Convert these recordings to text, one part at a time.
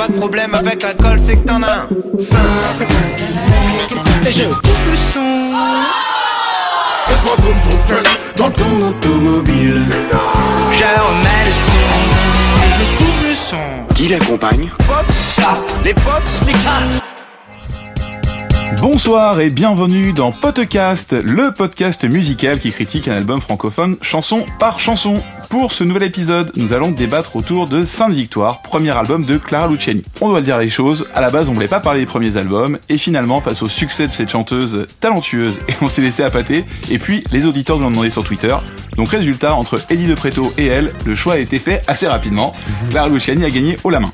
pas de problème avec l'alcool, c'est que t'en as un. Simple, et je coupe le son. Laisse-moi zoom zoom seul Dans ton automobile, je remets le son. Et je coupe le son. Qui l'accompagne? Podcast, les potes, les casses. Bonsoir et bienvenue dans Podcast, le podcast musical qui critique un album francophone chanson par chanson. Pour ce nouvel épisode, nous allons débattre autour de Sainte Victoire, premier album de Clara Luciani. On doit le dire les choses, à la base on voulait pas parler des premiers albums, et finalement face au succès de cette chanteuse talentueuse, et on s'est laissé appâter, et puis les auditeurs nous l'ont demandé sur Twitter. Donc résultat, entre Eddie de Preto et elle, le choix a été fait assez rapidement. Clara Luciani a gagné haut la main.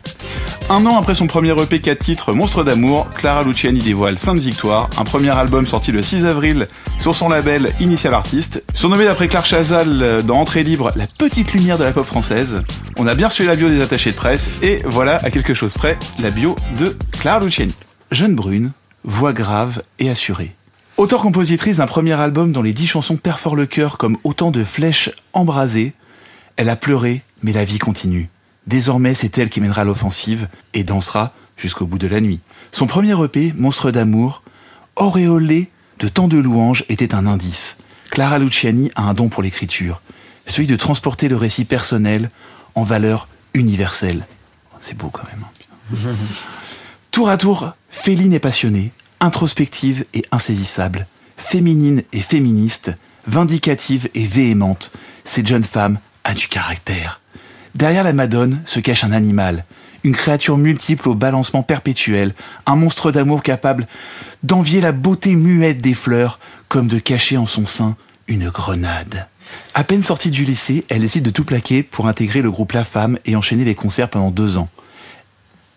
Un an après son premier EP 4 titres Monstre d'amour, Clara Luciani dévoile Sainte Un premier album sorti le 6 avril sur son label Initial Artist. Surnommé d'après Clark Chazal dans Entrée libre, la petite lumière de la pop française. On a bien reçu la bio des attachés de presse et voilà à quelque chose près la bio de Clara Luciani. Jeune brune, voix grave et assurée. Auteur-compositrice d'un premier album dont les dix chansons perforent le cœur comme autant de flèches embrasées, elle a pleuré, mais la vie continue. Désormais, c'est elle qui mènera l'offensive et dansera jusqu'au bout de la nuit. Son premier EP, Monstre d'amour, auréolé de tant de louanges, était un indice. Clara Luciani a un don pour l'écriture, celui de transporter le récit personnel en valeur universelle. C'est beau quand même. hein. Tour à tour, féline et passionnée, introspective et insaisissable, féminine et féministe, vindicative et véhémente, cette jeune femme a du caractère. Derrière la Madone se cache un animal, une créature multiple au balancement perpétuel, un monstre d'amour capable d'envier la beauté muette des fleurs, comme de cacher en son sein une grenade. À peine sortie du lycée, elle décide de tout plaquer pour intégrer le groupe La Femme et enchaîner les concerts pendant deux ans.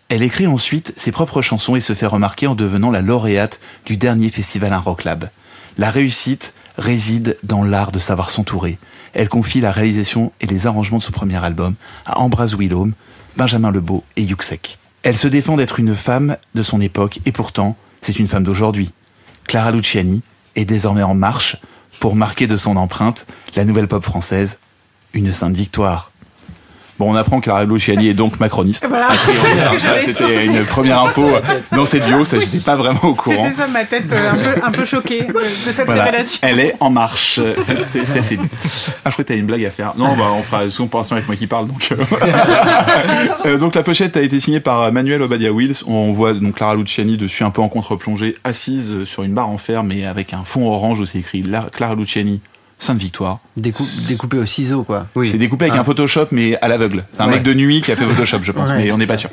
Elle écrit ensuite ses propres chansons et se fait remarquer en devenant la lauréate du dernier festival Un Rock Lab. La réussite réside dans l'art de savoir s'entourer. Elle confie la réalisation et les arrangements de son premier album à Ambraz Willaume, Benjamin Lebeau et Yuxek. Elle se défend d'être une femme de son époque et pourtant, c'est une femme d'aujourd'hui. Clara Luciani est désormais en marche pour marquer de son empreinte la nouvelle pop française, une sainte victoire. Bon, on apprend que Clara Luciani est donc macroniste. Voilà. C'était une première info dans cette bio, ça j'étais pas vraiment au courant. C'était ça ma tête euh, un peu, un peu choquée de, cette Voilà. révélation. Elle est en marche. C'est- c'est assez dit. Ah, je crois que t'as une blague à faire. Non, bah, on fera souvent pour avec moi qui parle. Donc, euh, Euh, donc la pochette a été signée par Manuel Obadia Wills. On voit donc Clara Luciani dessus un peu en contre-plongée, assise sur une barre en fer, mais avec un fond orange où c'est écrit La- Clara Luciani, Sainte Victoire. Décou- découpé au ciseau, quoi. C'est découpé avec Ah. un Photoshop, mais à l'aveugle. C'est un Ouais. mec de nuit qui a fait Photoshop, je pense, Ouais, mais on n'est pas sûr.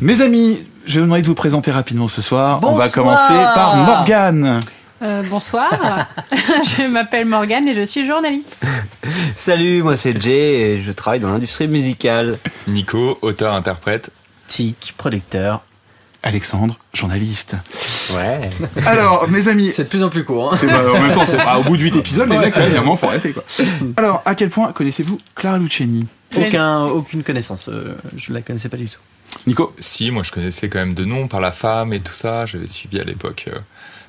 Mes amis, je vais vous demander de vous présenter rapidement ce soir. On va Bonsoir. commencer par Morgane. Euh, bonsoir, je m'appelle Morgane et je suis journaliste. Salut, moi c'est Jay et je travaille dans l'industrie musicale. Nico, auteur-interprète. Tic, producteur. Alexandre, journaliste. Ouais. Alors, mes amis, C'est de plus en plus court. hein. En même temps, c'est pas au bout de 8 épisodes, les mecs, il y a un moment, faut arrêter, quoi. Alors, à quel point connaissez-vous Clara Luciani Aucun, aucune connaissance. euh, je la connaissais pas du tout. Nico Si, moi je connaissais quand même de nom par la femme et tout ça. J'avais suivi à l'époque euh,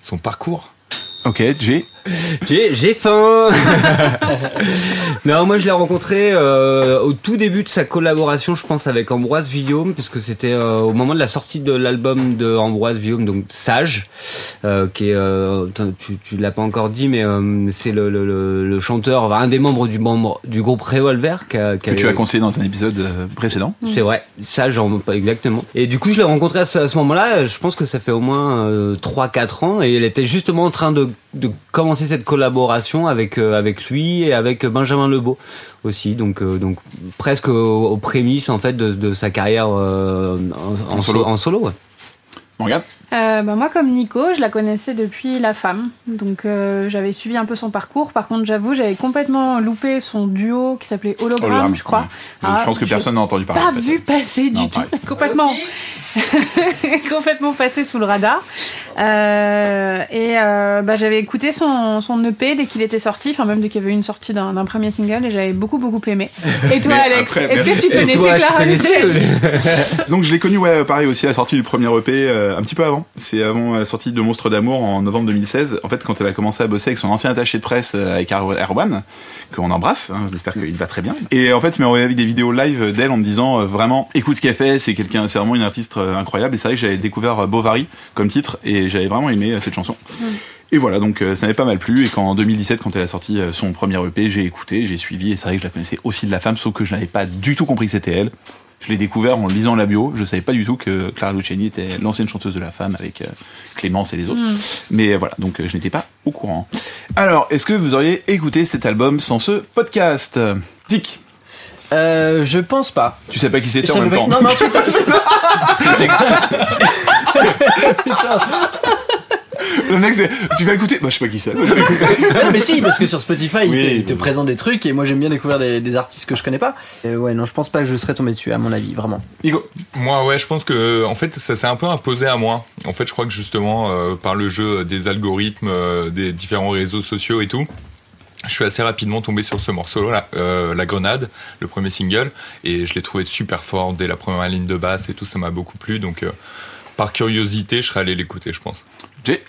son parcours. Ok, J. J'ai, j'ai faim Non, moi je l'ai rencontré euh, au tout début de sa collaboration, je pense, avec Ambroise Villaume, parce que c'était euh, au moment de la sortie de l'album de Ambroise Villaume, donc Sage, euh, qui est, tu, tu l'as pas encore dit, mais c'est le, le, le, le chanteur, un des membres du, membre, du groupe Revolver, a- Que tu as conseillé dans un épisode précédent. c'est vrai, pas exactement. Et du coup, je l'ai rencontré à ce, ce moment-là, je pense que ça fait au moins euh, 3-4 ans, et elle était justement en train de, de commencer cette collaboration avec, euh, avec lui et avec Benjamin Lebeau aussi, donc, euh, donc presque aux, aux prémices en fait de, de sa carrière euh, en, solo. En solo ouais. Morgane? Euh, bah, moi, comme Nico, je la connaissais depuis La Femme, donc euh, j'avais suivi un peu son parcours. Par contre, j'avoue, j'avais complètement loupé son duo qui s'appelait Hologramme, Hologramme, je crois. ouais. Ah, je pense que j'ai personne n'a entendu parler. Pas en fait. vu passer du Non, tout, pareil. complètement, complètement passé sous le radar. Euh, et euh, bah, j'avais écouté son, son EP dès qu'il était sorti, enfin même dès qu'il y avait eu une sortie d'un premier single, et j'avais beaucoup beaucoup aimé. Et toi, Alex, est-ce que tu connaissais toi, tu Clara connaissais Donc je l'ai connu, ouais, pareil aussi à la sortie du premier EP, euh, un petit peu avant. C'est avant la sortie de Monstre d'amour en novembre 2016. En fait, quand elle a commencé à bosser avec son ancien attaché de presse, euh, avec Erwan, qu'on embrasse, hein, j'espère qu'il va très bien. Et en fait, il m'a envoyé des vidéos live d'elle en me disant euh, vraiment, écoute ce qu'elle fait, c'est quelqu'un, c'est vraiment une artiste euh, incroyable. Et c'est vrai que j'avais découvert Bovary comme titre et j'avais vraiment aimé cette chanson. Et voilà, donc euh, ça m'avait pas mal plu. Et quand en 2017, quand elle a sorti euh, son premier EP, j'ai écouté, j'ai suivi. Et c'est vrai que je la connaissais aussi de la femme, sauf que je n'avais pas du tout compris que c'était elle. Je l'ai découvert en lisant la bio. Je savais pas du tout que Clara Luciani était l'ancienne chanteuse de la femme avec euh, Clémence et les autres. Mais euh, voilà, donc euh, je n'étais pas au courant. Alors, est-ce que vous auriez écouté cet album sans ce podcast? Dick, Euh, je pense pas. tu sais pas qui c'était en même temps pas- Non, mais ensuite, c'est exact. Putain. Le mec, c'est, tu vas écouter Bah, je sais pas qui c'est. Non, mais si, parce que sur Spotify, il, Oui, te, il te oui. présente des trucs et moi j'aime bien découvrir des, des artistes que je connais pas. Euh, ouais, non, je pense pas que je serais tombé dessus, à mon avis, vraiment. Igo, Moi, ouais, je pense que en fait, ça s'est un peu imposé à moi. En fait, je crois que justement, euh, par le jeu des algorithmes, euh, des différents réseaux sociaux et tout, je suis assez rapidement tombé sur ce morceau, là, euh, La Grenade, le premier single, et je l'ai trouvé super fort dès la première ligne de basse et tout, ça m'a beaucoup plu. Donc, euh, par curiosité, je serais allé l'écouter, je pense. Jay,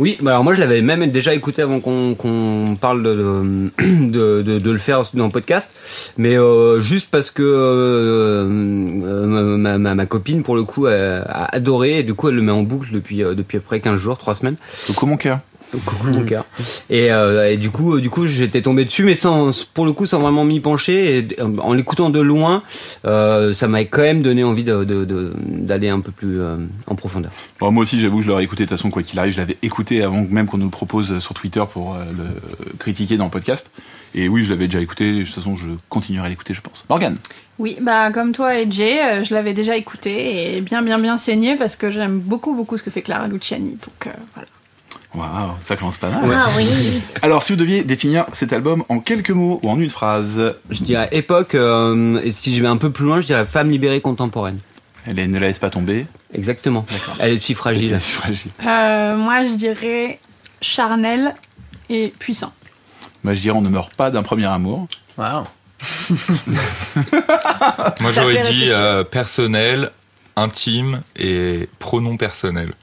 Oui, bah alors moi je l'avais même déjà écouté avant qu'on parle de, de, de, de le faire dans le podcast, mais euh, juste parce que euh, euh, ma, ma, ma copine pour le coup a, a adoré et du coup elle le met en boucle depuis depuis après 15 jours, 3 semaines. coucou mon cœur. Coucou mon cœur. Et, euh, et du coup, euh, du coup, j'étais tombé dessus, mais sans, pour le coup, sans vraiment m'y pencher. Et euh, en l'écoutant de loin, euh, ça m'a quand même donné envie de- de- de- d'aller un peu plus euh, en profondeur. Bon, moi aussi, j'avoue que je l'aurais écouté de toute façon, quoi qu'il arrive. Je l'avais écouté avant même qu'on nous le propose sur Twitter pour euh, le critiquer dans le podcast. Et oui, je l'avais déjà écouté. De toute façon, je continuerai à l'écouter, je pense. Morgane. Oui, bah comme toi et Jay, je l'avais déjà écouté et bien bien bien saigné parce que j'aime beaucoup beaucoup ce que fait Clara Luciani. Donc euh, voilà. Waouh, ça commence pas mal. Ah oui. Alors, si vous deviez définir cet album en quelques mots ou en une phrase, Je dirais époque, euh, et si je vais un peu plus loin, je dirais femme libérée contemporaine. elle est, ne la laisse pas tomber. Exactement. Elle est si fragile. C'est si fragile. Euh, moi, je dirais charnel et puissant. Moi, je dirais, on ne meurt pas d'un premier amour. Waouh. Moi, j'aurais dit euh, personnel, intime et pronom personnel.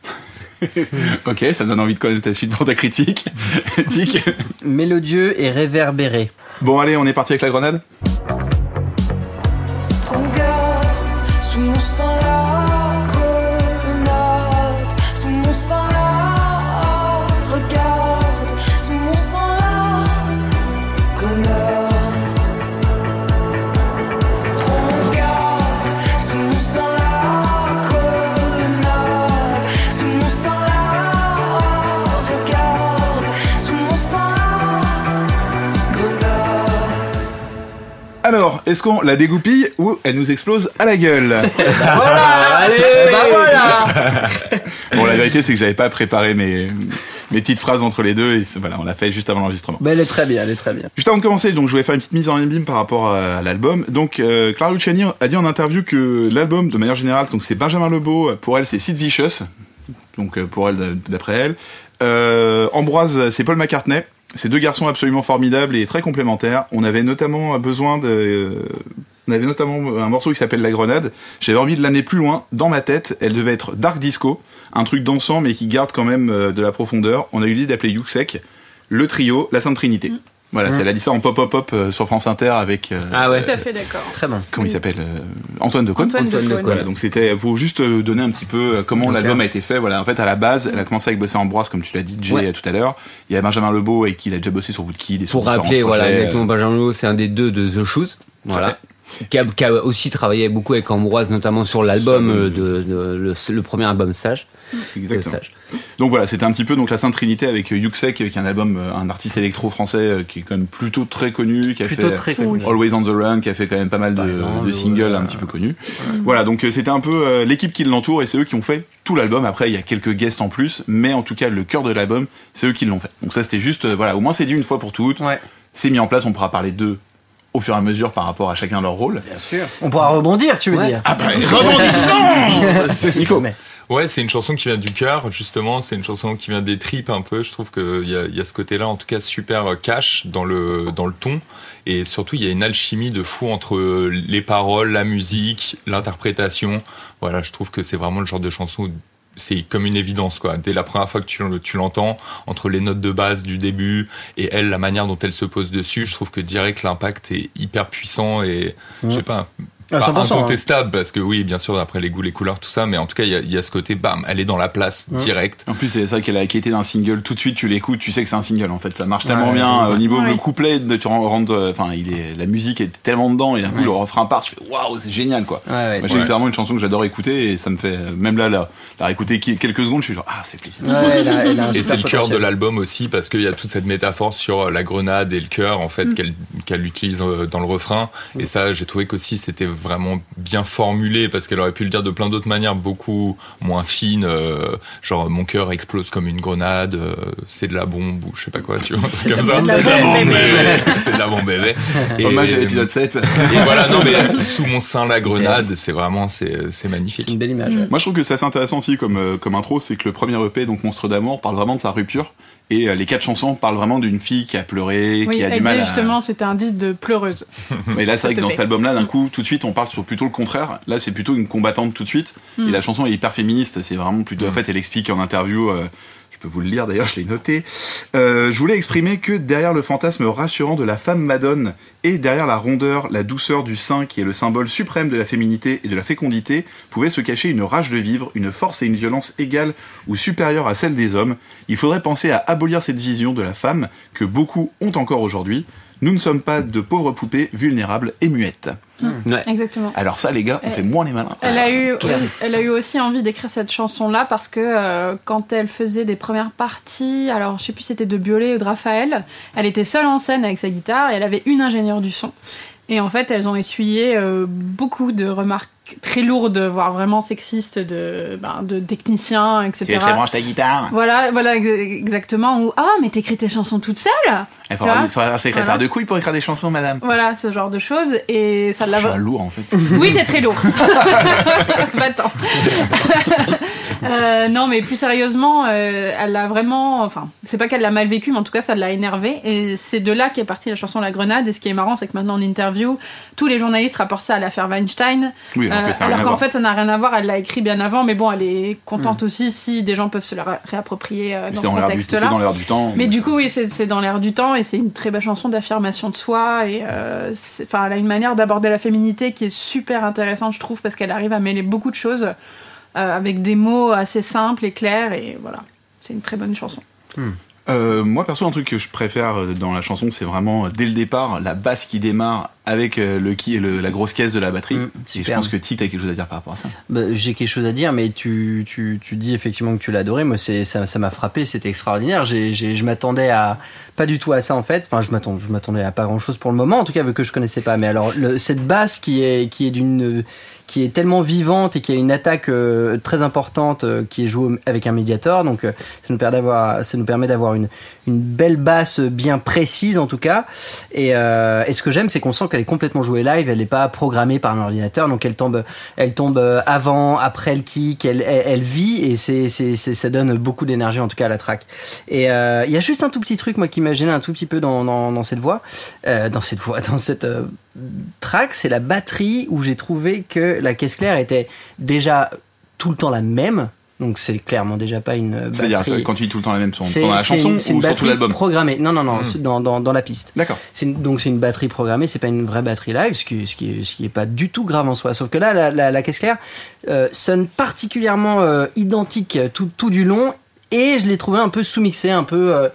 Ok, ça me donne envie de connaître ta suite pour ta critique. Dick. Mélodieux et réverbéré. Bon, allez, on est parti avec la grenade. Est-ce qu'on la dégoupille ou elle nous explose à la gueule Allez Bah voilà Bon, la vérité, c'est que j'avais pas préparé mes, mes petites phrases entre les deux et voilà, on l'a fait juste avant l'enregistrement. Bah elle est très bien, elle est très bien. Juste avant de commencer, donc je voulais faire une petite mise en abîme par rapport à, à l'album. Donc euh, Clara Luciani a dit en interview que l'album, de manière générale, donc c'est Benjamin Lebeau. Pour elle, c'est Sid Vicious. Donc euh, pour elle, d'après elle. Euh, Ambroise, c'est Paul McCartney. Ces deux garçons absolument formidables et très complémentaires. On avait notamment besoin de, on avait notamment un morceau qui s'appelle La Grenade. J'avais envie de l'amener plus loin. Dans ma tête, elle devait être dark disco, un truc dansant mais qui garde quand même euh, de la profondeur. On a eu l'idée d'appeler Yuxek le trio, la Sainte Trinité. Voilà, c'est elle a dit ça en pop-pop-pop euh, sur France Inter avec euh, Ah ouais. Tout à fait d'accord. Très bon. comment il s'appelle euh, Antoine de Cône. Antoine de Antoine de Caunes. Voilà, donc c'était pour juste euh, donner un petit peu euh, comment l'album a été fait. Voilà, en fait à la base, elle a commencé avec bosser Ambroise comme tu l'as dit Jay Ouais. euh, tout à l'heure. Il y a Benjamin Lebeau avec qui il a déjà bossé sur Woodkid et sur Pour rappeler, voilà, projets, exactement, euh, Benjamin Lowe, c'est un des deux de The Shoes. Voilà. Qui a, qui a aussi travaillé beaucoup avec Ambroise, notamment sur l'album euh, de, de- le, le premier album Sage. Exactement. de Sage. Donc voilà, c'était un petit peu donc la Sainte Trinité avec euh, Yuxek, est un album, euh, un artiste électro français euh, qui est quand même plutôt très connu, qui a Plutôt fait très connu. Always on the Run, qui a fait quand même pas mal de, Par exemple, de singles un petit peu connus. Voilà, donc euh, c'était un peu euh, l'équipe qui l'entoure et c'est eux qui ont fait tout l'album. Après, il y a quelques guests en plus, mais en tout cas, le cœur de l'album, c'est eux qui l'ont fait. Donc ça, c'était juste, euh, voilà, au moins c'est dit une fois pour toutes. Ouais, C'est mis en place, on pourra parler d'eux au fur et à mesure par rapport à chacun leur rôle. bien sûr. On pourra rebondir, tu veux Ouais. dire Ah bah, rebondissons C'est Nico. Mais- Ouais, c'est une chanson qui vient du cœur, justement. C'est une chanson qui vient des tripes un peu. Je trouve qu'il y a, il y a ce côté-là, en tout cas, super euh, cash dans le, dans le ton. Et surtout, il y a une alchimie de fou entre les paroles, la musique, l'interprétation. Voilà, je trouve que c'est vraiment le genre de chanson où c'est comme une évidence, quoi. Dès la première fois que tu, tu l'entends, entre les notes de base du début et elle, la manière dont elle se pose dessus, je trouve que direct l'impact est hyper puissant et, je sais pas, Ah, pas 100%, incontestable parce que oui, bien sûr, après les goûts, les couleurs, tout ça, mais en tout cas, il y a, il y a ce côté, bam, elle est dans la place Ouais. direct. En plus, c'est vrai qu'elle a été d'un single. Tout de suite, tu l'écoutes, tu sais que c'est un single. En fait, ça marche tellement Ouais, bien ouais. au niveau Ouais. le couplet. De, tu rentres, euh, enfin, il est, la musique est tellement dedans et d'un coup Ouais. le refrain part. Tu fais waouh, c'est génial quoi. Ouais, ouais. Moi, je sais que c'est vraiment une chanson que j'adore écouter et ça me fait euh, même là, là, la réécouter quelques secondes, je suis genre ah c'est plaisir. Ouais, elle a- elle a un Et c'est le cœur de l'album aussi parce qu'il y a toute cette métaphore sur euh, la grenade et le cœur en fait qu'elle qu'elle utilise euh, dans le refrain. Et ça, j'ai trouvé qu'aussi c'était vraiment bien formulé parce qu'elle aurait pu le dire de plein d'autres manières beaucoup moins fines, euh, genre mon cœur explose comme une grenade, euh, c'est de la bombe ou je sais pas quoi, tu vois, c'est comme ça. de la C'est de la bombe, bébé. C'est de la bombe bébé. Et- Hommage à l'épisode 7. Et voilà, non mais sous mon sein la grenade, c'est vraiment c'est c'est magnifique. C'est une belle image. ouais. Moi, je trouve que c'est assez intéressant aussi comme, euh, comme intro, c'est que le premier EP, donc Monstre d'amour, parle vraiment de sa rupture. Et euh, les quatre chansons parlent vraiment d'une fille qui a pleuré, Oui, qui a du mal à... justement c'était un disque de pleureuse. Et là, c'est vrai que dans cet album-là, d'un coup, tout de suite, on parle sur plutôt le contraire. Là, c'est plutôt une combattante tout de suite. Mm. Et la chanson est hyper féministe. C'est vraiment plutôt, en Mm. fait, elle explique en interview, euh, je peux vous le lire d'ailleurs, je l'ai noté. Euh, je voulais exprimer que derrière le fantasme rassurant de la femme madone et derrière la rondeur, la douceur du sein qui est le symbole suprême de la féminité et de la fécondité, pouvait se cacher une rage de vivre, une force et une violence égales ou supérieures à celle des hommes. Il faudrait penser à abolir cette vision de la femme que beaucoup ont encore aujourd'hui. Nous ne sommes pas de pauvres poupées vulnérables et muettes. Ouais. Exactement. Alors ça, les gars, on Elle- fait moins les malins. Elle a eu, clair. elle a eu aussi envie d'écrire cette chanson-là parce que euh, quand elle faisait des premières parties, alors je sais plus si c'était de Biolay ou de Raphaël, elle était seule en scène avec sa guitare et elle avait une ingénieure du son. Et en fait, elles ont essuyé euh, beaucoup de remarques très lourdes, voire vraiment sexistes de, ben, de techniciens, etc. ta guitare? Voilà, voilà ex- exactement. Ou ah, mais t'écris tes chansons toute seule? Il Tu il faudra un secrétaire Voilà. de couilles pour écrire des chansons, madame. Voilà, ce genre de choses. Et ça Je l'a suis un lourd, en fait. oui, t'es très lourd. Va-t'en. Euh, non, mais plus sérieusement, euh, elle l'a vraiment. Enfin, c'est pas qu'elle l'a mal vécu, mais en tout cas, ça l'a énervé. Et c'est de là qu'est partie la chanson La Grenade. Et ce qui est marrant, c'est que maintenant, en interview, tous les journalistes rapportent ça à l'affaire Weinstein. Oui, que Euh, rien alors qu'en fait, ça n'a rien à voir. Elle l'a écrit bien avant, mais bon, elle est contente aussi si des gens peuvent se la ré- réapproprier euh, dans ce du, c'est contexte-là. dans l'air du temps. Mais du coup, oui, c'est dans l'air du temps et c'est une très belle chanson d'affirmation de soi. Et euh, c'est- enfin, elle a une manière d'aborder la féminité qui est super intéressante, je trouve, parce qu'elle arrive à mêler beaucoup de choses euh, avec des mots assez simples et clairs. Et voilà, c'est une très bonne chanson. Euh, moi, perso, un truc que je préfère euh, dans la chanson, c'est vraiment, euh, dès le départ, la basse qui démarre avec euh, le, qui, le, la grosse caisse de la batterie. Mm, et je pense que Tite a quelque chose à dire par rapport à ça. Bah, J'ai quelque chose à dire, mais tu, tu, tu dis effectivement que tu l'as adoré. Moi, c'est ça ça m'a frappé, c'était extraordinaire. J'ai, j'ai, je m'attendais à pas du tout à ça en fait. Enfin, je m'attendais, je m'attendais à pas grand chose pour le moment, en tout cas vu que je connaissais pas. Mais alors, le, cette basse qui est qui est d'une qui est tellement vivante et qui a une attaque euh, très importante euh, qui est jouée avec un médiator. Donc, euh, ça nous permet d'avoir, ça nous permet d'avoir une une belle basse bien précise en tout cas. Et, euh, et ce que j'aime, c'est qu'on sent qu'elle est complètement jouée live. Elle n'est pas programmée par un ordinateur, donc elle tombe, elle tombe euh, avant, après le kick. Elle, elle, vit et c'est, c'est, ça donne beaucoup d'énergie en tout cas à la track. Et euh, il y a juste un tout petit truc moi qui m'a gêné un tout petit peu dans, dans, dans cette voix, dans cette voix, dans cette track, c'est la batterie où j'ai trouvé que la caisse claire était déjà tout le temps la même. Donc c'est clairement déjà pas une euh, C'est-à-dire, batterie. quand tu dis tout le temps la même, C'est- pendant la chanson une- ou sur tout batterie l'album programmée. Non, non, non, Hmm. dans, dans, dans la piste. D'accord. Donc c'est une batterie programmée, c'est pas une vraie batterie live, ce qui, ce qui, est, ce qui est pas du tout grave en soi. Sauf que là, la, la, la caisse claire euh, sonne particulièrement euh, identique tout, tout du long. Et je l'ai trouvé un peu sous-mixé, un peu, euh,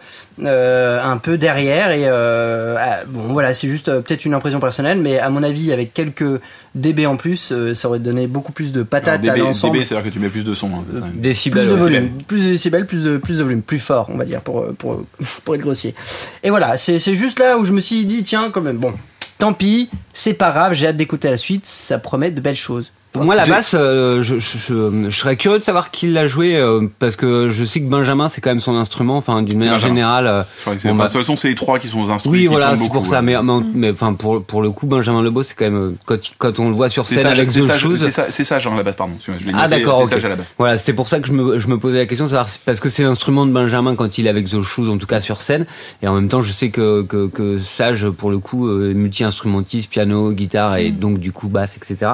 euh, un peu derrière. Et euh, ah, bon, voilà, c'est juste euh, peut-être une impression personnelle, mais à mon avis, avec quelques dB en plus, euh, ça aurait donné beaucoup plus de Alors, patates à DB, l'ensemble. DB, c'est-à-dire que tu mets plus de son. hein, c'est ça Décibels. Plus de ouais. volume, plus de décibels, plus de, plus de volume, plus fort, on va dire, pour, pour, pour être grossier. Et voilà, c'est c'est juste là où je me suis dit, tiens, quand même, bon, tant pis, c'est pas grave, j'ai hâte d'écouter la suite, ça promet de belles choses. Pour moi, la basse, euh, je, je, je- je serais curieux de savoir qui l'a joué euh, parce que je sais que Benjamin, c'est quand même son instrument. Enfin, d'une manière Benjamin. générale. euh, c'est- Bon, bah- de toute façon, c'est les trois qui sont aux instruments. oui, voilà, c'est pour ça. ouais. Mais, mais, mais, enfin, pour pour le coup, Benjamin Lebeau, c'est quand même quand il- quand on le voit sur scène ça, avec c'est The Shoes. c'est ça, ça, genre à la basse, pardon. je Ah d'accord, C'est ok. ça, j'ai à la basse. Voilà, c'était pour ça que je me, je me posais la question de savoir si- parce que c'est l'instrument de Benjamin quand il est avec The Shoes, en tout cas sur scène, et en même temps je sais que que, que Sage pour le coup euh, multi-instrumentiste, piano, guitare et donc du coup basse, etc.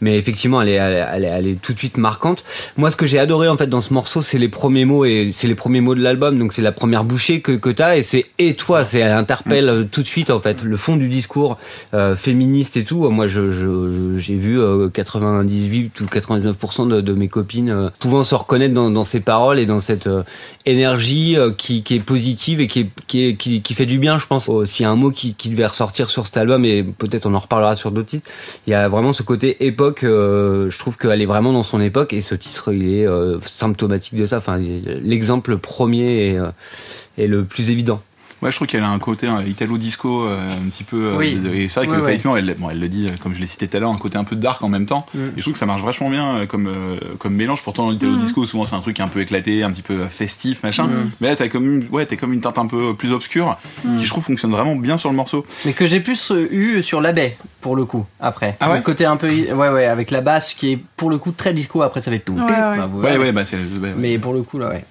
Mais effectivement, elle est, elle, est- elle est, elle est tout de suite marquante. Moi, ce que j'ai adoré en fait dans ce morceau, c'est les premiers mots et c'est les premiers mots de l'album, donc c'est la première bouchée que que t'as et c'est et toi, c'est elle interpelle euh, tout de suite en fait le fond du discours euh, féministe et tout. Moi, je je- j'ai vu euh, 98 ou 99% de, de mes copines euh, pouvant se reconnaître dans, dans ces paroles et dans cette euh, énergie euh, qui, qui est positive et qui, est, qui, est- qui, qui fait du bien, je pense. Oh, S'il y a un mot qui, qui devait ressortir sur cet album, et peut-être on en reparlera sur d'autres titres, il y a vraiment ce côté époque. euh, je trouve qu'elle est vraiment dans son époque et ce titre, il est euh, symptomatique de ça. Enfin, l'exemple premier est, euh, est le plus évident. Ouais, je trouve qu'elle a un côté hein, italo disco euh, un petit peu. euh, Oui. et c'est vrai que ouais. effectivement, elle, bon, elle le dit, comme je l'ai cité tout à l'heure, un côté un peu dark en même temps. Mm. Et je trouve que ça marche vachement bien euh, comme euh, comme mélange. Pourtant, dans l'italo disco, souvent c'est un truc un peu éclaté, un petit peu festif, machin. Mm. Mais là, t'as comme une, ouais, t'as comme une teinte un peu plus obscure, qui je trouve fonctionne vraiment bien sur le morceau. Mais que j'ai plus eu sur la baie, pour le coup, après. Ah ouais Le côté un peu. Ouais, ouais, avec la basse qui est pour le coup très disco, après ça fait tout. Ouais, ouais. Bah, Ouais, ouais, bah c'est. ouais, ouais. Mais pour le coup, là, ouais.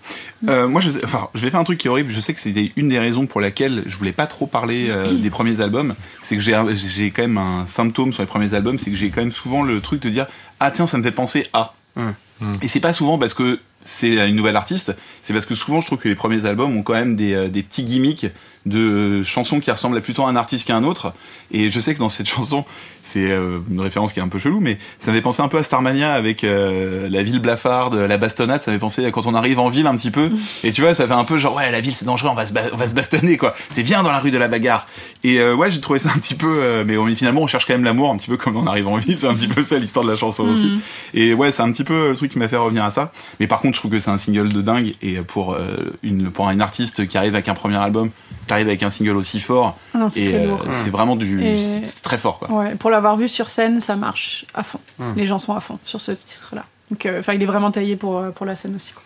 Euh, moi, je, enfin, je vais faire un truc qui est horrible. Je sais que c'était une des raisons pour laquelle je voulais pas trop parler euh, des premiers albums. C'est que j'ai, quand même un symptôme sur les premiers albums, c'est que j'ai quand même souvent le truc de dire ah tiens, ça me fait penser à. Hum. Et c'est pas souvent parce que c'est une nouvelle artiste, c'est parce que souvent je trouve que les premiers albums ont quand même des, euh, des petits gimmicks de chansons qui ressemblent plutôt à un artiste qu'à un autre. Et je sais que dans cette chanson, c'est euh, une référence qui est un peu chelou, mais ça me fait penser un peu à Starmania avec euh, la ville blafarde, la bastonnade. Ça me fait penser à quand on arrive en ville un petit peu. Et tu vois, ça fait un peu genre ouais, la ville c'est dangereux, on va se, on va se bastonner quoi. C'est bien dans la rue de la bagarre. Et euh, ouais, j'ai trouvé ça un petit peu, euh, mais on- finalement on cherche quand même l'amour un petit peu comme on arrive en ville. C'est un petit peu ça l'histoire de la chanson aussi. Et ouais, c'est un petit peu le truc qui m'a fait revenir à ça. Mais par contre, je trouve que c'est un single de dingue. Et pour euh, une pour une artiste qui arrive avec un premier album, qui arrive avec un single aussi fort, Ah c'est très euh, c'est vraiment du, Et- c'est- c'est très fort quoi. Ouais, pour l'avoir vu sur scène, ça marche à fond. Hmm. Les gens sont à fond sur ce titre-là. Donc, euh, enfin, il est vraiment taillé pour, euh, pour la scène aussi. quoi.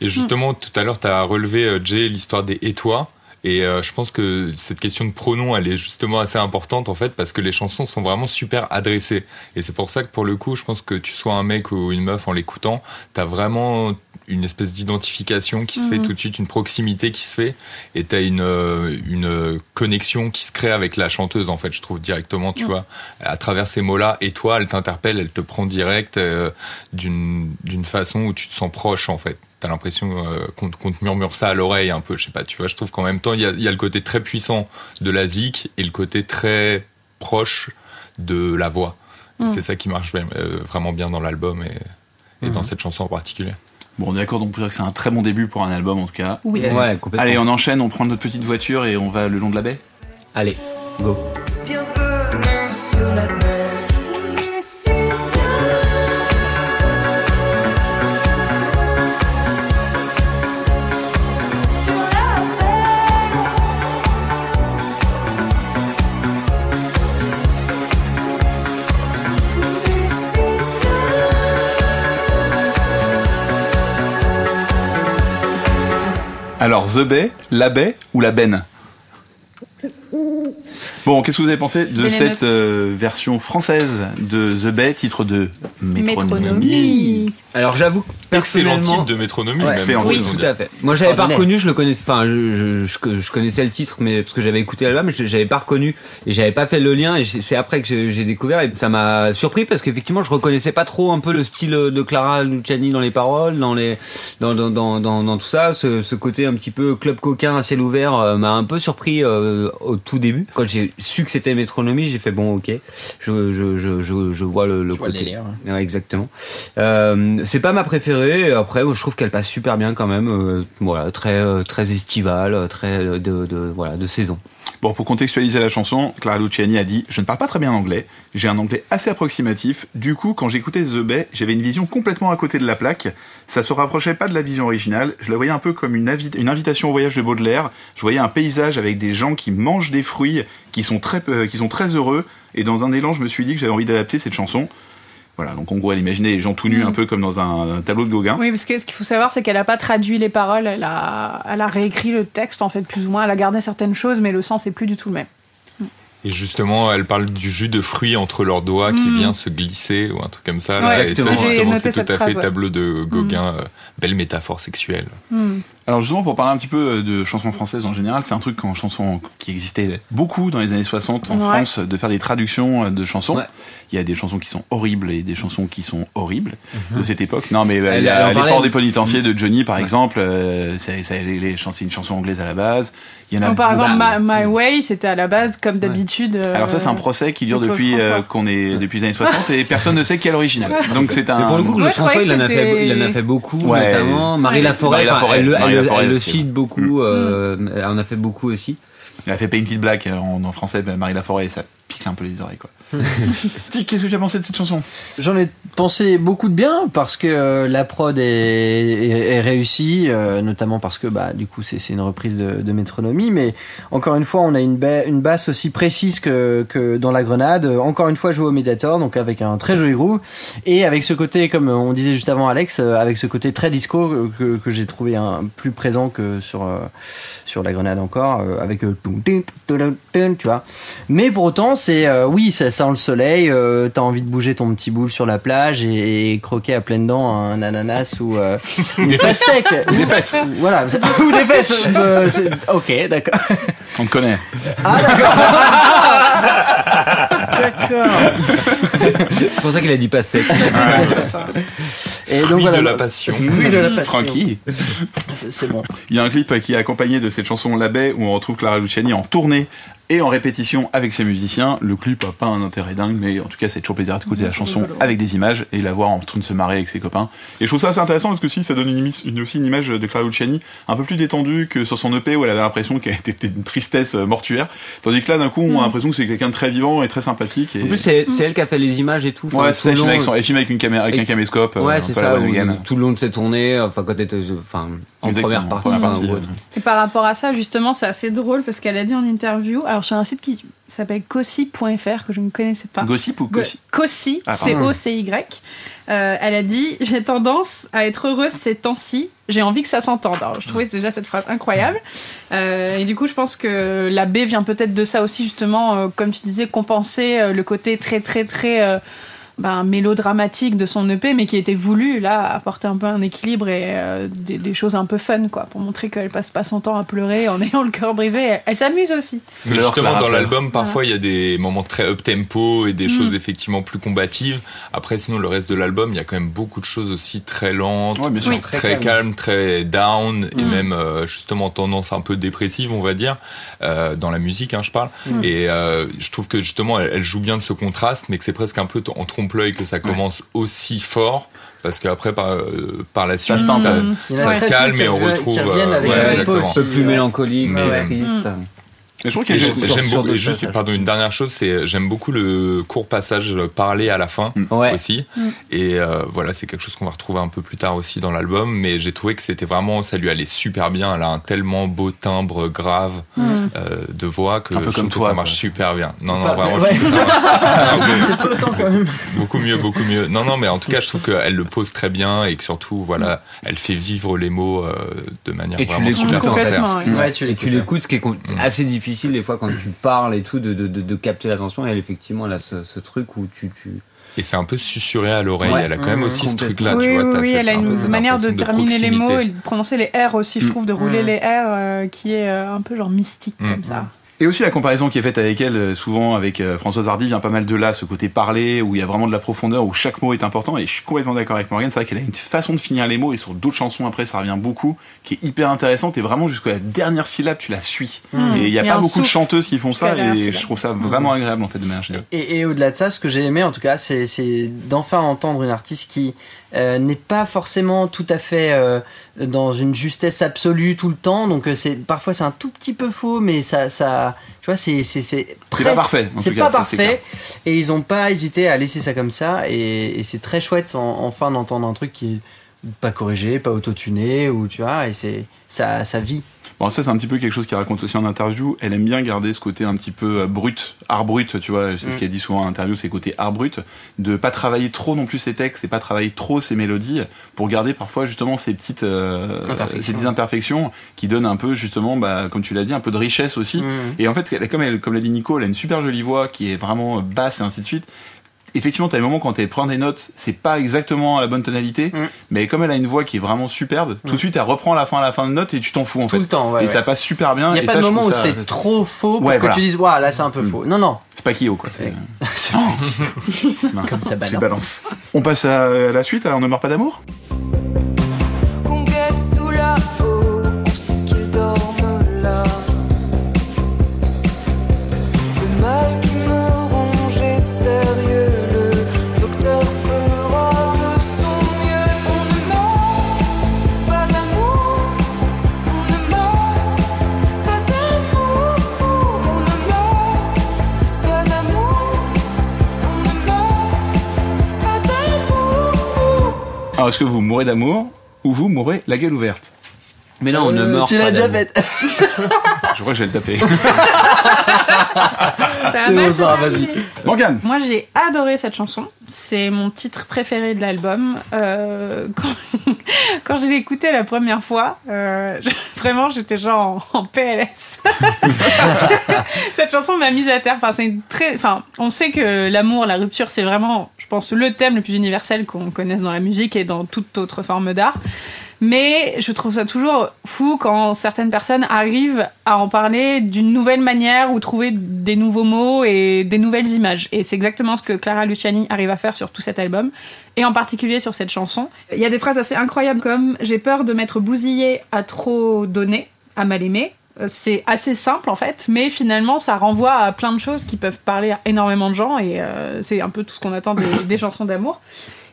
Et justement, tout à l'heure, tu as relevé, Jay, l'histoire des et toi. Et euh, je pense que cette question de pronom, elle est justement assez importante en fait parce que les chansons sont vraiment super adressées. Et c'est pour ça que pour le coup, je pense que tu sois un mec ou une meuf en l'écoutant, t'as vraiment une espèce d'identification qui se fait Mhm. tout de suite, une proximité qui se fait, et t'as une euh, une connexion qui se crée avec la chanteuse en fait. Je trouve directement, tu vois, à travers ces mots-là. Et toi, elle t'interpelle, elle te prend direct euh, d'une d'une façon où tu te sens proche en fait. T'as l'impression euh, qu'on qu'on te murmure ça à l'oreille un peu, je sais pas. Tu vois, je trouve qu'en même temps, il y a, il y a le côté très puissant de la zik et le côté très proche de la voix. Mm. C'est ça qui marche euh, vraiment bien dans l'album et, et dans cette chanson en particulier. Bon, on est d'accord, donc on peut dire que c'est un très bon début pour un album en tout cas. Oui. Yes. Ouais, complètement. Allez, on enchaîne, on prend notre petite voiture et on va le long de la baie. Allez, go. Bienvenue sur la Alors, The Bay, la baie ou la benne? Bon, qu'est-ce que vous avez pensé de cette euh, version française de The Bay, titre de Métronomie Métronomie. Alors j'avoue que Excellent personnellement, titre de métronomie. Ouais, même, Oui, tout à fait. Moi, j'avais pas reconnu, je le connaissais, enfin, je, je, je, je connaissais le titre, mais parce que j'avais écouté l'album, mais je- j'avais pas reconnu et j'avais pas fait le lien. Et c'est après que j'ai j'ai découvert et ça m'a surpris parce qu'effectivement, je reconnaissais pas trop un peu le style de Clara Luciani dans les paroles, dans les, dans dans dans dans, dans tout ça. Ce, ce côté un petit peu club coquin à ciel ouvert euh, m'a un peu surpris euh, au tout début. Quand j'ai su que c'était Métronomie, j'ai fait bon, ok, je je je je, je vois le, le Tu vois le côté. Ouais, exactement. Euh, c'est pas ma préférée. Après, moi, je trouve qu'elle passe super bien quand même. Euh, voilà, très euh, très estivale, euh, très euh, de, de voilà de saison. Bon, pour contextualiser la chanson, Clara Luciani a dit Je ne parle pas très bien anglais, j'ai un anglais assez approximatif. Du coup, quand j'écoutais The Bay, j'avais une vision complètement à côté de la plaque. Ça se rapprochait pas de la vision originale. Je la voyais un peu comme une, invitation au voyage de Baudelaire. Je voyais un paysage avec des gens qui mangent des fruits, qui sont très, euh, qui sont très heureux. Et dans un élan, je me suis dit que j'avais envie d'adapter cette chanson. Voilà, donc en gros, elle imaginait les gens tout nus, Mm. un peu comme dans un, un tableau de Gauguin. Oui, parce que ce qu'il faut savoir, c'est qu'elle n'a pas traduit les paroles, elle a, elle a réécrit le texte, en fait, plus ou moins. Elle a gardé certaines choses, mais le sens est plus du tout le même. Et justement, elle parle du jus de fruits entre leurs doigts qui Mm. vient se glisser ou un truc comme ça. Ouais, là, et ça, exactement. J'ai justement, noté c'est tout à phrase, fait ouais. tableau de Gauguin, euh, belle métaphore sexuelle. Alors justement, pour parler un petit peu de chansons françaises en général, c'est un truc en chanson qui existait beaucoup dans les années 60 en Ouais. France, de faire des traductions de chansons. Ouais. Il y a des chansons qui sont horribles et des chansons qui sont horribles Mhm. de cette époque. Non, mais euh, Elle- il y elle a en Les ports des pénitenciers de Johnny, par Ouais. exemple. euh, c'est c'est- les, les chansons- c'est une chanson anglaise à la base. Il y en a Donc, par exemple, My, My Way, c'était à la base, comme d'habitude. euh, Alors ça, c'est un procès qui dure depuis euh, qu'on est depuis les années 60 et personne ne sait qui est l'original. Donc c'est un. Mais pour le coup, croyais François, il en, a fait, il en a fait beaucoup, Ouais. notamment. Marie Ouais. Laforêt, Marie enfin, Laforêt, elle, le- Marie elle le- Laforêt elle le aussi, cite beaucoup, euh, elle en a fait beaucoup aussi. Il a fait Painted Black euh, en, en français, Marie Laforêt, et ça pique un peu les oreilles, quoi. Tic, qu'est-ce que tu as pensé de cette chanson? J'en ai pensé beaucoup de bien parce que euh, la prod est, est, est réussie, euh, notamment parce que bah du coup c'est c'est une reprise de, de métronomie, mais encore une fois on a une, ba- une basse aussi précise que, que dans la grenade, encore une fois jouée au Mediator, donc avec un très joli groove et avec ce côté comme on disait juste avant Alex, euh, avec ce côté très disco que, que j'ai trouvé plus présent que sur euh, sur la grenade encore, avec tu vois. Mais pour autant, c'est euh, oui, ça sent le soleil. Euh, T'as envie de bouger ton petit boule sur la plage et, et croquer à pleines dents un ananas ou euh, fesse sec. Des fesses. Voilà, c'est- tout des fesses. Euh, c'est- ok, d'accord. On te connaît. Ah d'accord. D'accord. C'est pour ça qu'il a dit pas sec. Et donc Fruit voilà. de la passion. Oui, de la passion. Tranquille. C'est bon. Il y a un clip qui est accompagné de cette chanson La Baie où on retrouve Clara Luciani en tournée et en répétition avec ses musiciens. Le clip a pas un intérêt dingue, mais en tout cas, c'est toujours plaisir d'écouter la chanson avec des images et la voir en train de se marrer avec ses copains. Et je trouve ça assez intéressant parce que si ça donne une, aussi une image de Clara Luciani un peu plus détendue que sur son EP où elle avait l'impression qu'elle était une tristesse euh, mortuaire. Tandis que là, d'un coup, on a l'impression que c'est quelqu'un de très vivant et très sympathique. Et... En plus, c'est c'est elle qui a fait les images et tout. Enfin, ouais, c'est elle avec, long, son- elle filme avec une caméra, avec Et- un caméscope. euh, Ouais, c'est ça. Tout le long de ses tournées, enfin quand elle était, enfin, en Exactement, première partie, première euh. Et par rapport à ça, justement, c'est assez drôle parce qu'elle a dit en interview, alors sur un site qui s'appelle cossi.fr que je ne connaissais pas. Gossip ou Ah, pardon. C-O-C-Y. Euh, elle a dit J'ai tendance à être heureuse ces temps-ci, j'ai envie que ça s'entende. Alors, je trouvais déjà cette phrase incroyable. Euh, et du coup, je pense que la B vient peut-être de ça aussi, justement, euh, comme tu disais, compenser euh, le côté très, très, très. Ben, mélodramatique de son EP, mais qui était voulu là apporter un peu un équilibre et euh, des, des choses un peu fun, quoi, pour montrer qu'elle passe pas son temps à pleurer en ayant le cœur brisé. Elle, elle s'amuse aussi. Mais justement, dans l'album, parfois, il y a des moments très up-tempo et des choses effectivement plus combatives. Après, sinon, le reste de l'album, il y a quand même beaucoup de choses aussi très lentes, Ouais, bien sûr. Oui. très, Très calmes, très down et Mm. même euh, justement tendance un peu dépressive, on va dire, euh, dans la musique, hein, je parle. Mm. Et euh, je trouve que justement, elle, elle joue bien de ce contraste, mais que c'est presque un peu que ça commence aussi fort. Parce qu'aaprès, par, euh, par la suite, ça, se calme et on retrouve. euh, avec ouais, la exactement. info Un peu plus mélancolique, Mais- triste. Et je trouve j'aime- beaucoup, juste, pardon, une dernière chose, c'est j'aime beaucoup le court passage parlé à la fin Ouais. aussi. Et euh, voilà, c'est quelque chose qu'on va retrouver un peu plus tard aussi dans l'album. Mais j'ai trouvé que c'était vraiment, ça lui allait super bien. Elle a un tellement beau timbre grave euh, de voix que Un peu je comme trouve toi, que ça marche quoi. super bien. Non, non, Pas- vraiment, ouais. beaucoup mieux, beaucoup mieux. Non, non, mais en tout cas, je trouve qu'elle le pose très bien et que surtout, voilà, elle fait vivre les mots euh, de manière Et vraiment super sincère. Complètement. ouais. Ouais, tu Et tu l'écoutes. ce qui est assez difficile des fois quand tu parles et tout, de, de, de, de capter l'attention. Et elle, effectivement, a ce, ce truc où tu, tu... Et c'est un peu susurré à l'oreille. Ouais. Elle a quand même Mmh, aussi ce truc-là, oui, tu vois. oui, oui, cette- elle a un peu une cette manière de impression terminer les mots et de prononcer les R aussi, je Mm. trouve, de rouler Mm. les R euh, qui est euh, un peu genre mystique Mm. comme ça. Et aussi la comparaison qui est faite avec elle, euh, souvent avec euh, Françoise Hardy, vient pas mal de là, ce côté parler, où il y a vraiment de la profondeur, où chaque mot est important. Et je suis complètement d'accord avec Morgane, c'est vrai qu'elle a une façon de finir les mots, et sur d'autres chansons après, ça revient beaucoup, qui est hyper intéressante, et vraiment jusqu'à la dernière syllabe, tu la suis. Mm. Et il y a pas beaucoup de chanteuses qui font ça, et je trouve ça vraiment agréable en fait de manière générale. Et, et au-delà de ça, ce que j'ai aimé en tout cas, c'est d'enfin entendre une artiste qui euh, n'est pas forcément tout à fait euh, dans une justesse absolue tout le temps. Donc euh, c'est parfois c'est un tout petit peu faux, mais ça, ça tu vois, c'est c'est c'est pas parfait, C'est pas ça, parfait. Et ils ont pas hésité à laisser ça comme ça. Et, et c'est très chouette en- enfin d'entendre un truc qui pas corrigé, pas autotuné, ou tu vois, et c'est ça, ça vit. Bon, ça, c'est un petit peu quelque chose qu'il raconte aussi en interview. Elle aime bien garder ce côté un petit peu euh, brut, art brut, tu vois. C'est ce Mm. qu'elle dit souvent en interview, c'est le côté art brut. De pas travailler trop non plus ses textes et pas travailler trop ses mélodies pour garder parfois justement ces petites, euh, Imperfections. ces petites imperfections qui donnent un peu justement, bah, comme tu l'as dit, un peu de richesse aussi. Mm. Et en fait, elle- comme, elle, comme l'a dit Nico, elle a une super jolie voix qui est vraiment basse et ainsi de suite. Effectivement, t'as des moments quand elle prend des notes, c'est pas exactement à la bonne tonalité, Mm. mais comme elle a une voix qui est vraiment superbe, tout de suite elle reprend la fin à la fin de note et tu t'en fous en Tout fait. le temps, ouais. et ouais. ça passe super bien. Il n'y a et pas ça, de moment où ça- c'est trop faux pour Ouais, que voilà. tu dises, waouh, là c'est un peu Mm. faux. Non, non. C'est pas Kyo quoi. C'est. Comme ça balance. On passe à la suite, à On ne meurt pas d'amour? Alors est-ce que vous mourrez d'amour ou vous mourrez la gueule ouverte Mais là, on ne Euh, meurt Tu pas l'as déjà. crois que je vais le taper. C'est bon, ça, vas-y. Morgane Moi, j'ai adoré cette chanson. C'est mon titre préféré de l'album. Euh, quand quand je l'ai écouté la première fois, euh, je- vraiment, j'étais genre en, en PLS. cette chanson m'a mise à terre. Enfin, c'est très. Enfin, on sait que l'amour, la rupture, c'est vraiment, je pense, le thème le plus universel qu'on connaisse dans la musique et dans toute autre forme d'art. Mais je trouve ça toujours fou quand certaines personnes arrivent à en parler d'une nouvelle manière ou trouver des nouveaux mots et des nouvelles images. Et c'est exactement ce que Clara Luciani arrive à faire sur tout cet album, et en particulier sur cette chanson. Il y a des phrases assez incroyables comme J'ai peur de m'être bousillé à trop donner, à mal aimer. Euh, C'est assez simple en fait, mais finalement ça renvoie à plein de choses qui peuvent parler à énormément de gens et euh, c'est un peu tout ce qu'on attend des chansons d'amour.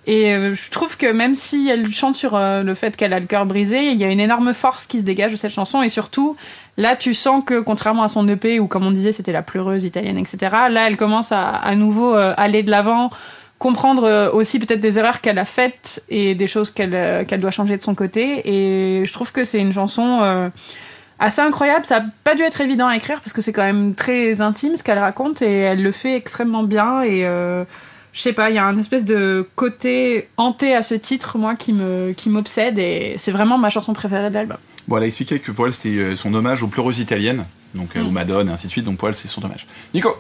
Et euh, je trouve que même si elle chante sur euh, le fait qu'elle a le cœur brisé, il y a une énorme force qui se dégage de cette chanson. Et surtout, là, tu sens que contrairement à son EP, où comme on disait, c'était la pleureuse italienne, etc., là, elle commence à à nouveau euh, aller de l'avant, comprendre aussi peut-être des erreurs qu'elle a faites et des choses qu'elle qu'elle doit changer de son côté. Et je trouve que c'est une chanson... assez incroyable. Ça n'a pas dû être évident à écrire parce que c'est quand même très intime ce qu'elle raconte et elle le fait extrêmement bien. Et je sais pas, il y a un espèce de côté hanté à ce titre, moi, qui me qui m'obsède et c'est vraiment ma chanson préférée de l'album. Bon, elle a expliqué que pour elle, c'était euh, son hommage aux pleureuses italiennes, donc euh, aux Madone et ainsi de suite, donc pour elle, c'est son hommage. Nico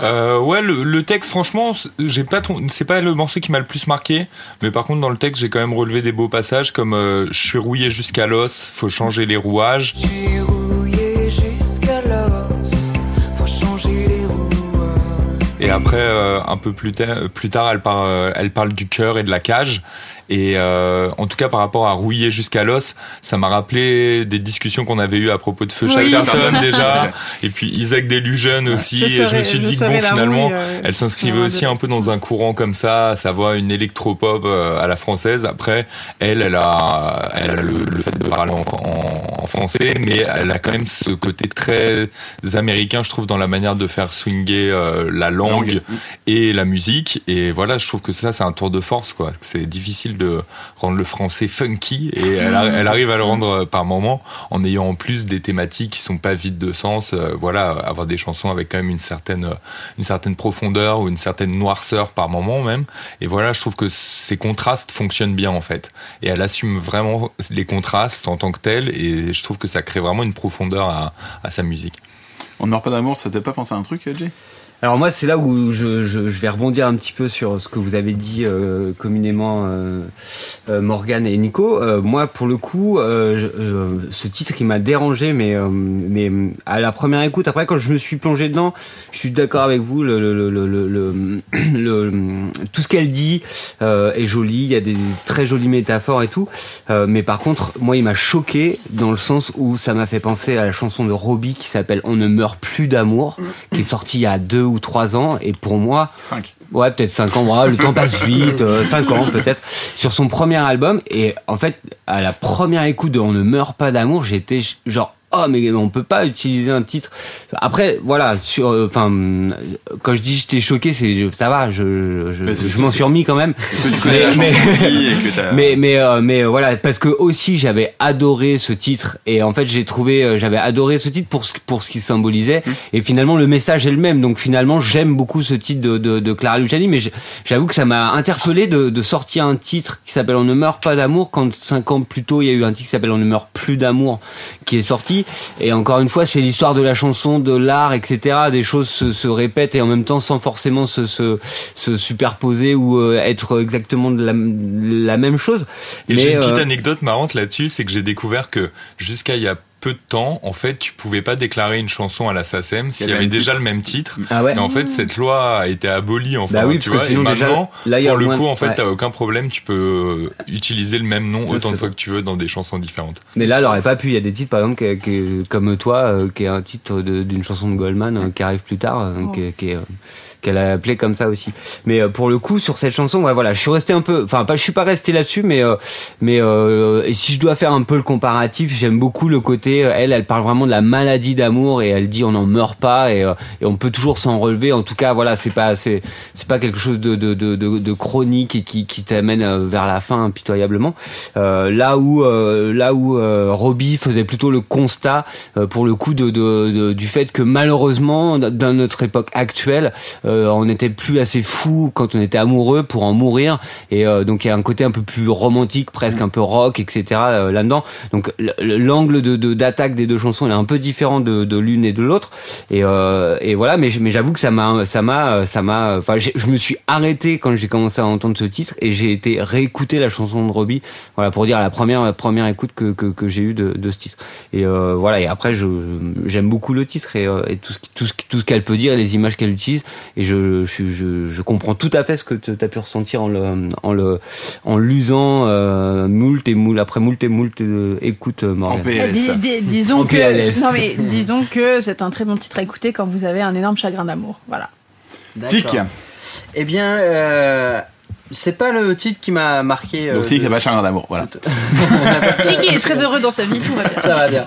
Euh, ouais, le, le texte, franchement, c'est- j'ai pas, trop- c'est pas le morceau qui m'a le plus marqué, mais par contre dans le texte, j'ai quand même relevé des beaux passages comme euh, je suis rouillé jusqu'à l'os, faut changer les rouages. Je Et après, euh, un peu plus, ta- plus tard, elle, par- euh, elle parle du cœur et de la cage. Et euh, en tout cas, par rapport à rouiller jusqu'à l'os, ça m'a rappelé des discussions qu'on avait eues à propos de Feu Oui. Chatterton déjà, et puis Isaac Delusion aussi. Je et je me suis je dit que bon, finalement, rouille, euh, elle s'inscrivait aussi de- un peu dans un courant comme ça, sa voix une électropop euh, à la française. Après, elle, elle a, elle a le, le fait de parler en, en- en français, mais elle a quand même ce côté très américain, je trouve, dans la manière de faire swinger euh, la langue langue. et la musique. Et voilà, je trouve que ça, c'est un tour de force, quoi. C'est difficile de rendre le français funky et elle, arrive à le rendre euh, par moment en ayant en plus des thématiques qui sont pas vides de sens. Euh, voilà, avoir des chansons avec quand même une certaine, euh, une certaine profondeur ou une certaine noirceur par moment même. Et voilà, je trouve que ces contrastes fonctionnent bien, en fait. Et elle assume vraiment les contrastes en tant que tels et je trouve que ça crée vraiment une profondeur à, sa musique. On ne meurt pas d'amour, ça t'a pas pensé à un truc, Jay Alors moi, c'est là où je, je, je vais rebondir un petit peu sur ce que vous avez dit euh, communément euh, euh, Morgane et Nico. Euh, moi, pour le coup, euh, je- ce titre, il m'a dérangé, mais mais à la première écoute, après quand je me suis plongé dedans, je suis d'accord avec vous. Le, le, le, le, tout ce qu'elle dit est joli. Il y a des très jolies métaphores et tout. Mais par contre, moi, il m'a choqué dans le sens où ça m'a fait penser à la chanson de Robbie qui s'appelle On ne meurt plus d'amour, qui est sortie il y a deux ou trois ans. Et pour moi, 5. Ouais, peut-être 5 ans, voilà, le temps passe vite, 5 ans peut-être, sur son premier album. Et en fait, à la première écoute de On ne meurt pas d'amour, j'étais genre oh mais on peut pas utiliser un titre. Après voilà sur euh, enfin euh, quand je dis j'étais choqué c'est ça va je je, je m'en suis remis quand même. Mais- mais- euh, mais voilà parce que aussi j'avais adoré ce titre et en fait j'ai trouvé euh, j'avais adoré ce titre pour ce pour ce qu'il symbolisait Mmh. et finalement le message est le même donc finalement j'aime beaucoup ce titre de de, de Clara Luciani mais j'avoue que ça m'a interpellé de, de sortir un titre qui s'appelle On ne meurt pas d'amour quand cinq ans plus tôt il y a eu un titre qui s'appelle On ne meurt plus d'amour qui est sorti et encore une fois c'est l'histoire de la chanson de l'art etc des choses se, se répètent et en même temps sans forcément se se, se superposer ou euh, être exactement de la, la même chose. Et j'ai une petite euh, anecdote marrante là-dessus, c'est que j'ai découvert que jusqu'à il y a peu de temps, en fait, tu pouvais pas déclarer une chanson à la SACEM s'il y avait déjà titre. le même titre. Ah ouais. Mais en fait, cette loi a été abolie, enfin, Bah oui, tu vois. Et sinon, déjà, maintenant, là, il y a pour le coup, en fait, ouais. t'as aucun problème, tu peux euh, utiliser le même nom autant de fois que tu veux dans des chansons différentes. Mais là, elle aurait pas pu. Il y a des titres, par exemple, qui- qui- comme toi, euh, qui est un titre d'une chanson de Goldman euh, qui arrive plus tard, Oh. qui, qui est, qu'elle a appelé comme ça aussi. Mais euh, pour le coup, sur cette chanson, ouais, voilà, je suis resté un peu, enfin, pas, je suis pas resté là-dessus, mais euh, mais euh, et si je dois faire un peu le comparatif, j'aime beaucoup le côté. Elle, elle parle vraiment de la maladie d'amour et elle dit on n'en meurt pas et, et on peut toujours s'en relever. En tout cas, voilà, c'est pas c'est c'est pas quelque chose de de de, de, chronique et qui qui t'amène vers la fin impitoyablement. Euh, là où euh, là où euh, Robbie faisait plutôt le constat pour le coup de, de, du fait que malheureusement dans notre époque actuelle on n'était plus assez fou quand on était amoureux pour en mourir. Et euh, donc il y a un côté un peu plus romantique presque un peu rock etc euh, là-dedans. Donc l'angle de d'attaque des deux chansons est un peu différent de, de l'une et de l'autre. Et, euh, et voilà mais mais j'avoue que ça m'a ça m'a ça m'a enfin je me suis arrêté quand j'ai commencé à entendre ce titre et j'ai été réécouter la chanson de Robbie voilà pour dire la première première écoute que que, que j'ai eu de, de ce titre. Et euh, voilà et après j'aime beaucoup le titre et, euh, et tout ce qui- tout ce tout ce qu'elle peut dire les images qu'elle utilise je je, je je comprends tout à fait ce que tu as pu ressentir en le en le en l'usant euh, moult et moult après moult et moult euh, écoute euh, En Morgane. Eh, PLS. dis- dis- disons En que PLS. non mais disons que c'est un très bon titre à écouter quand vous avez un énorme chagrin d'amour. Voilà. Tic. D'accord. Eh bien, euh, c'est pas le titre qui m'a marqué. euh, Donc Tic de- et pas chagrin d'amour. Voilà. Tiki est très heureux dans sa vie, tout va bien. Ça va bien.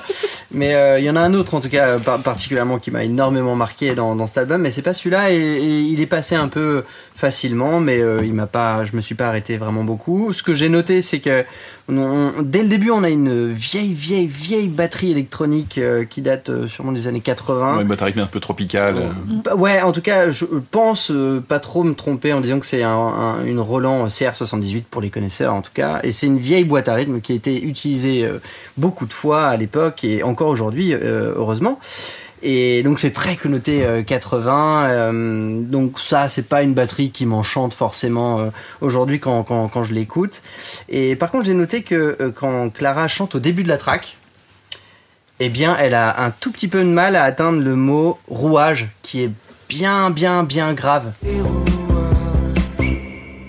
Mais euh, il y en a un autre en tout cas par- particulièrement qui m'a énormément marqué dans, dans cet album, mais c'est pas celui-là et, et il est passé un peu facilement, mais euh, il m'a pas, je me suis pas arrêté vraiment beaucoup. Ce que j'ai noté, c'est que on- on- dès le début, on a une vieille, vieille, vieille batterie électronique euh, qui date euh, sûrement des années 80. Ouais, une batterie un peu tropicale. euh. Bah ouais, en tout cas, je pense euh, pas trop me tromper en disant que c'est un, un- une Roland CR78 pour les connaisseurs en tout cas. Et c'est une vieille boîte à rythme qui a été utilisée euh, beaucoup de fois à l'époque et encore aujourd'hui, euh, heureusement. Et donc c'est très connoté euh, 80. euh, donc ça, c'est pas une batterie qui m'enchante forcément aujourd'hui quand, quand, je l'écoute. Et par contre, j'ai noté que quand Clara chante au début de la track, eh bien, elle a un tout petit peu de mal à atteindre le mot rouage, qui est bien, bien, bien grave.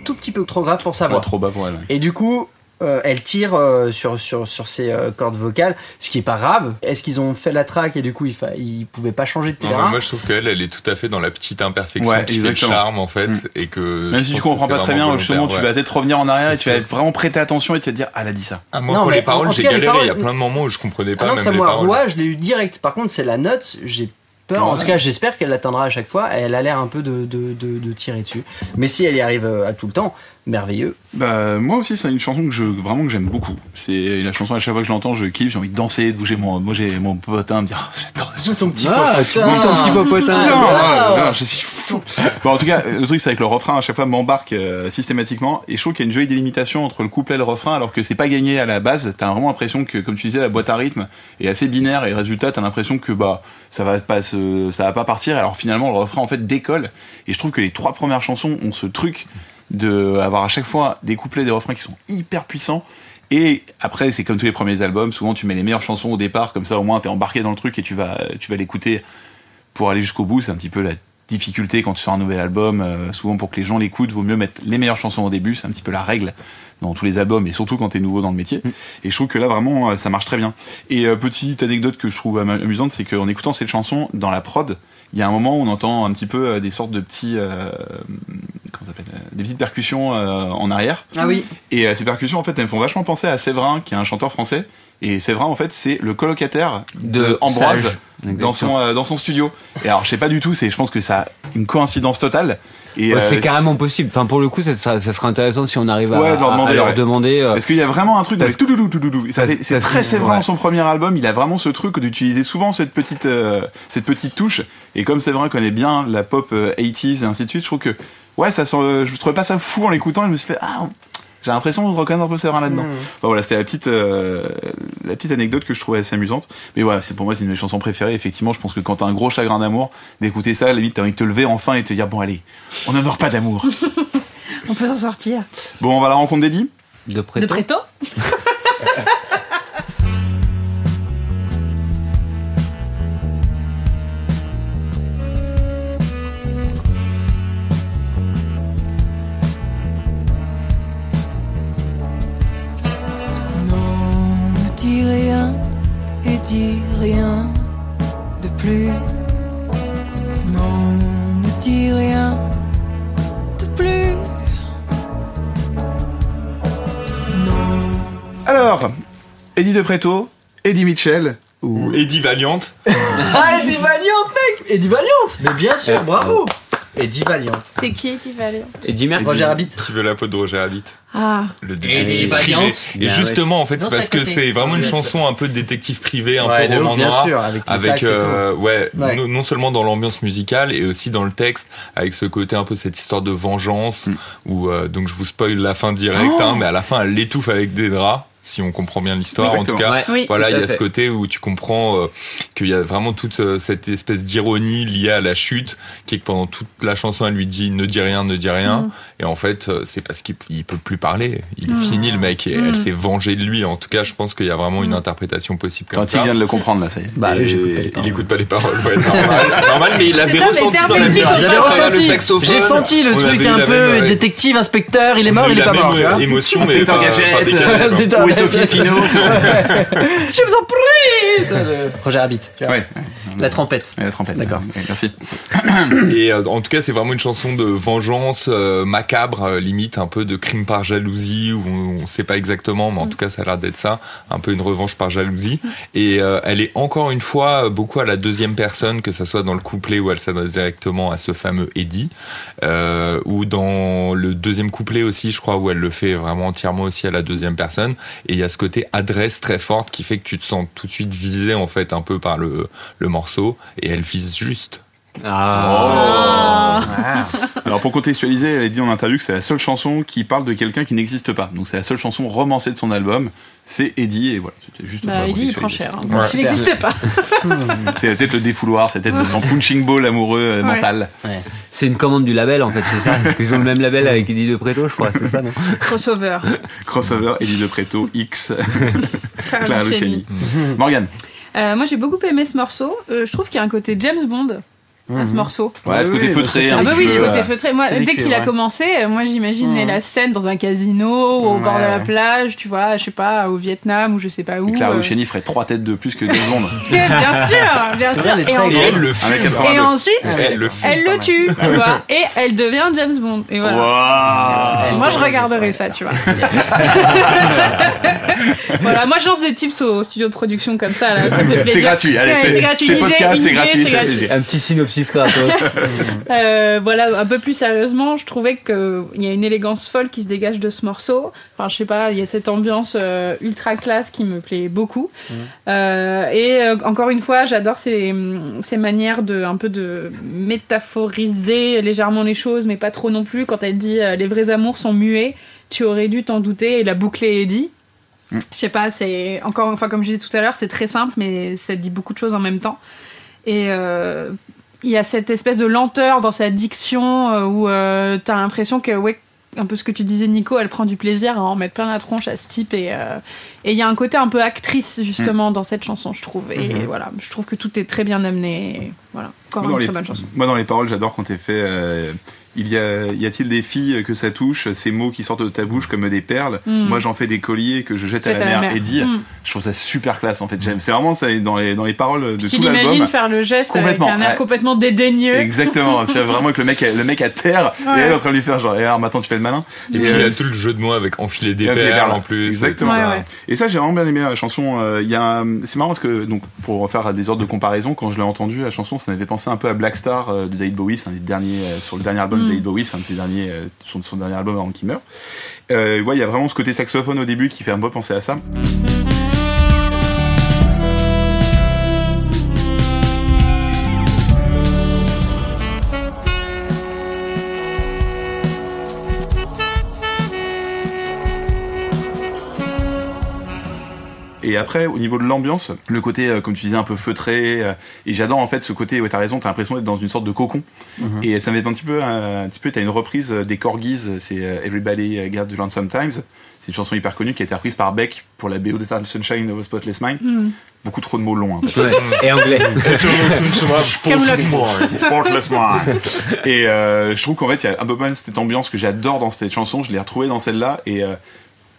Tout petit peu trop grave pour sa Pas voix. trop bas pour elle. ouais. Et du coup, euh, elle tire euh, sur, sur, sur ses euh, cordes vocales, ce qui est pas grave. Est-ce qu'ils ont fait la track et du coup, ils, fa- ils pouvaient pas changer de terrain moi, je trouve qu'elle, elle est tout à fait dans la petite imperfection Ouais, qui fait le charme, en fait, Mm. et que. Même je si tu trouve comprends pas très bien, justement, tu volontaire, vas ouais. peut-être revenir en arrière et tu vas vraiment prêter attention et te dire, ah, elle a dit ça. Ah, moi, Non, pour les paroles, j'ai galéré. Il y a plein de moments où je comprenais pas Ah non, même ça, les moi, paroles. je l'ai eu direct. Par contre, c'est la note, j'ai peur. Ouais. En tout cas, j'espère qu'elle l'atteindra à chaque fois. Elle a l'air un peu de, de, de, de tirer dessus. Mais si elle y arrive euh, à tout le temps, merveilleux. Bah, moi aussi, c'est une chanson que je, vraiment que j'aime beaucoup. C'est la chanson, à chaque fois que je l'entends, je kiffe, j'ai envie de danser, de bouger mon, moi j'ai mon potin, me dire, oh, j'adore. Ton petit Ah, popotin. ton petit popotin. Putain, Ah, ouais, non, je suis fou. Bon, en tout cas, le truc, c'est avec le refrain, à chaque fois, m'embarque euh, systématiquement. Et je trouve qu'il y a une jolie délimitation entre le couplet et le refrain, alors que c'est pas gagné à la base. T'as vraiment l'impression que, comme tu disais, la boîte à rythme est assez binaire. Et résultat, t'as l'impression que, bah, ça va pas se, ça va pas partir. Alors finalement, le refrain, en fait, décolle. Et je trouve que les trois premières chansons ont ce truc de avoir à chaque fois des couplets, des refrains qui sont hyper puissants. Et après, c'est comme tous les premiers albums, souvent tu mets les meilleures chansons au départ, comme ça au moins t'es embarqué dans le truc et tu vas, tu vas l'écouter pour aller jusqu'au bout. C'est un petit peu la difficulté quand tu sors un nouvel album. euh, souvent pour que les gens l'écoutent, vaut mieux mettre les meilleures chansons au début. C'est un petit peu la règle dans tous les albums et surtout quand t'es nouveau dans le métier. Et je trouve que là vraiment euh, ça marche très bien. Et euh, petite anecdote que je trouve am- amusante, c'est qu'en écoutant cette chanson dans la prod, il y a un moment où on entend un petit peu euh, des sortes de petits, euh, comment ça euh, des petites percussions euh, en arrière. Ah oui. Et euh, ces percussions, en fait, elles me font vachement penser à Séverin, qui est un chanteur français, Et c'est vrai en fait c'est le colocataire de, De Ambroise dans son euh, dans son studio. Et alors je sais pas du tout, c'est je pense que ça a une coïncidence totale. Ouais, euh, c'est carrément possible. Enfin, pour le coup, ça, ça, ça serait intéressant si on arrive à, Ouais, de leur à- à demander, leur ouais. demander. euh, Parce qu'il y a vraiment un truc Parce- tout tout tout parce- C'est parce- très dans son premier album. Il a vraiment ce truc d'utiliser souvent cette petite euh, cette petite touche. Et comme vrai connaît bien la pop euh, 80s et ainsi de suite, je trouve que ouais ça sent, je trouvais pas ça fou en l'écoutant. Je me suis fait ah j'ai l'impression de reconnaître un peu Séverin là-dedans. Enfin voilà, c'était la petite euh, la petite anecdote que je trouvais assez amusante. Mais voilà, c'est pour moi c'est une de mes chansons préférées. Effectivement, je pense que quand t'as un gros chagrin d'amour, d'écouter ça, à la limite t'as envie de te lever enfin et de te dire bon allez, on ne meurt pas d'amour. On peut s'en sortir. bon, on va à la rencontre d'Eddie. de près. De préto Eddie De Preto, Eddie Mitchell. Ou Eddie Valiant. Ah, Eddie Valiant, mec Eddie Valiant Mais bien sûr, bravo Eddie Valiant. C'est qui Eddie Valiant? Et dis merci. Roger Rabbit. Qui veut la peau de Roger Rabbit? Ah, Le Eddie détective Valiant. privé. Et Ah, justement, en fait, c'est parce que c'est vraiment une chanson un peu de détective privé, un Ouais, peu roman bien noir, sûr, avec euh, ouais, Ouais. Non, non seulement dans l'ambiance musicale et aussi dans le texte, avec ce côté un peu cette histoire de vengeance, Mm. où euh, donc je vous spoil la fin direct, Oh hein, mais à la fin elle l'étouffe avec des draps. Si on comprend bien l'histoire, en tout cas, Ouais. oui. voilà, il y a ce côté où tu comprends euh, qu'il y a vraiment toute euh, cette espèce d'ironie liée à la chute, qui est que pendant toute la chanson, elle lui dit ne dis rien, ne dis rien, Mm. et en fait, euh, c'est parce qu'il il peut plus parler, il est Mm. fini le mec, et Mm. elle s'est vengée de lui. En tout cas, je pense qu'il y a vraiment une interprétation possible comme Quand il ça. vient de le comprendre là, ça y est. Bah, Et oui, j'écoute pas les il écoute pas les paroles, ouais, normal, normal, mais il avait ressenti dans la musique. J'ai senti le truc un peu ouais. détective, inspecteur, il est mort, il est pas mort, euh, émotion, mais Sophie Je vous en prie Le Roger Rabbit, tu vois. Ouais, La trompette. ouais, la trompette. D'accord. Ouais, merci. Et euh, en tout cas, c'est vraiment une chanson de vengeance euh, macabre, euh, limite un peu de crime par jalousie, où on, on sait pas exactement, mais en tout cas, ça a l'air d'être ça, un peu une revanche par jalousie. Et euh, elle est encore une fois beaucoup à la deuxième personne, que ça soit dans le couplet où elle s'adresse directement à ce fameux Eddie, euh, ou dans le deuxième couplet aussi, je crois, où elle le fait vraiment entièrement aussi à la deuxième personne. Et il y a ce côté adresse très forte qui fait que tu te sens tout de suite visé en fait un peu par le, le morceau, et elle vise juste. Ah. Ah. Alors pour contextualiser, elle a dit en interview que c'est la seule chanson qui parle de quelqu'un qui n'existe pas. Donc c'est la seule chanson romancée de son album. C'est Eddie et voilà, c'était juste Bah, Eddie, il prend cher. Hein. Ouais. Il n'existait pas. C'est peut-être le défouloir, c'est peut-être son punching ball amoureux euh, Ouais. mental. C'est une commande du label en fait, c'est ça Parce qu'ils ont le même label avec Eddie De Preto, je crois, c'est ça, non? Crossover. Crossover, Eddie de Preto, X, Clara Luciani. Morgane. Euh, moi, j'ai beaucoup aimé ce morceau. Euh, je trouve qu'il y a un côté James Bond à ce morceau. Ouais, ce côté oui, feutré. bah, c'est un Ah bah oui, ce côté feutré. Moi, dès qu'il a ouais. commencé, euh, moi j'imaginais Mhm. la scène dans un casino, ou au Ouais, bord de la plage, tu vois, je sais pas, au Vietnam ou je sais pas où. Et Clara euh. Luciani ferait trois têtes de plus que deux secondes. bien sûr, bien sûr. Et Et ensuite, elle le fume. 82. et ensuite, Elle le fume. elle le tue, tu vois, et elle devient James Bond. Et voilà. Moi, je regarderais ça, tu vois. voilà, moi, je lance des tips au studio de production comme ça. C'est gratuit, allez, c'est- gratuit. c'est podcast, c'est gratuit, Un petit synopsis Euh, voilà, un peu plus sérieusement, je trouvais qu'il y a une élégance folle qui se dégage de ce morceau. Enfin, je sais pas, il y a cette ambiance euh, ultra classe qui me plaît beaucoup. Euh, et encore une fois, j'adore ces, ces manières de un peu de métaphoriser légèrement les choses, mais pas trop non plus. Quand elle dit les vrais amours sont muets, tu aurais dû t'en douter et la boucle est dit. Je sais pas, c'est encore fois comme je disais tout à l'heure, c'est très simple, mais ça dit beaucoup de choses en même temps. Et euh, il y a cette espèce de lenteur dans sa diction euh, où euh, t'as l'impression que ouais un peu ce que tu disais Nico elle prend du plaisir à en mettre plein la tronche à ce type et euh, et il y a un côté un peu actrice justement dans cette chanson je trouve et Mhm. voilà je trouve que tout est très bien amené voilà encore Moi, une les- très bonne chanson Moi, dans les paroles, j'adore quand t'es fait. euh, il y a, y a-t-il des filles que ça touche, ces mots qui sortent de ta bouche comme des perles? Mm. Moi, j'en fais des colliers que je jette à Jette la mer et dire. Mm. Je trouve ça super classe en fait. J'aime. C'est vraiment ça dans les dans les paroles de tu tout l'album. l'imagines faire le geste avec Complètement, un air ouais. complètement dédaigneux Exactement. tu vois vraiment que le mec, le mec à terre Ouais. et elle est en train de lui faire genre. Et alors maintenant tu fais le malin. Et puis il y euh, a tout le jeu de mots avec enfiler des et puis les perles perles. en plus. Exactement. ça. Et ça, j'ai vraiment bien aimé la chanson. Euh, Il y a, c'est marrant parce que donc pour faire des ordres de comparaison, quand je l'ai entendu la chanson, ça m'avait pensé un peu à Black Star euh, de David Bowie, c'est un des derniers euh, sur le dernier album de Mm. David Bowie, c'est un de ses derniers, euh, son, son dernier album avant qu'il meure. Euh, ouais, il y a vraiment ce côté saxophone au début qui fait un peu penser à ça. Et après, au niveau de l'ambiance, le côté, euh, comme tu disais, un peu feutré, euh, et j'adore en fait ce côté, ouais, t'as raison, t'as l'impression d'être dans une sorte de cocon. Mhm. Et ça m'est un petit peu, un petit peu, t'as une reprise euh, des Corgis, c'est euh, Everybody Got the Lonesome Times. C'est une chanson hyper connue qui a été reprise par Beck pour la BO d'Eternal Sunshine of a Spotless Mind. Mm. Beaucoup trop de mots longs, en fait. Ouais. Et anglais. Spotless Mind. Et euh, je trouve qu'en fait, il y a un peu même cette ambiance que j'adore dans cette chanson. Je l'ai retrouvée dans celle-là. Et euh,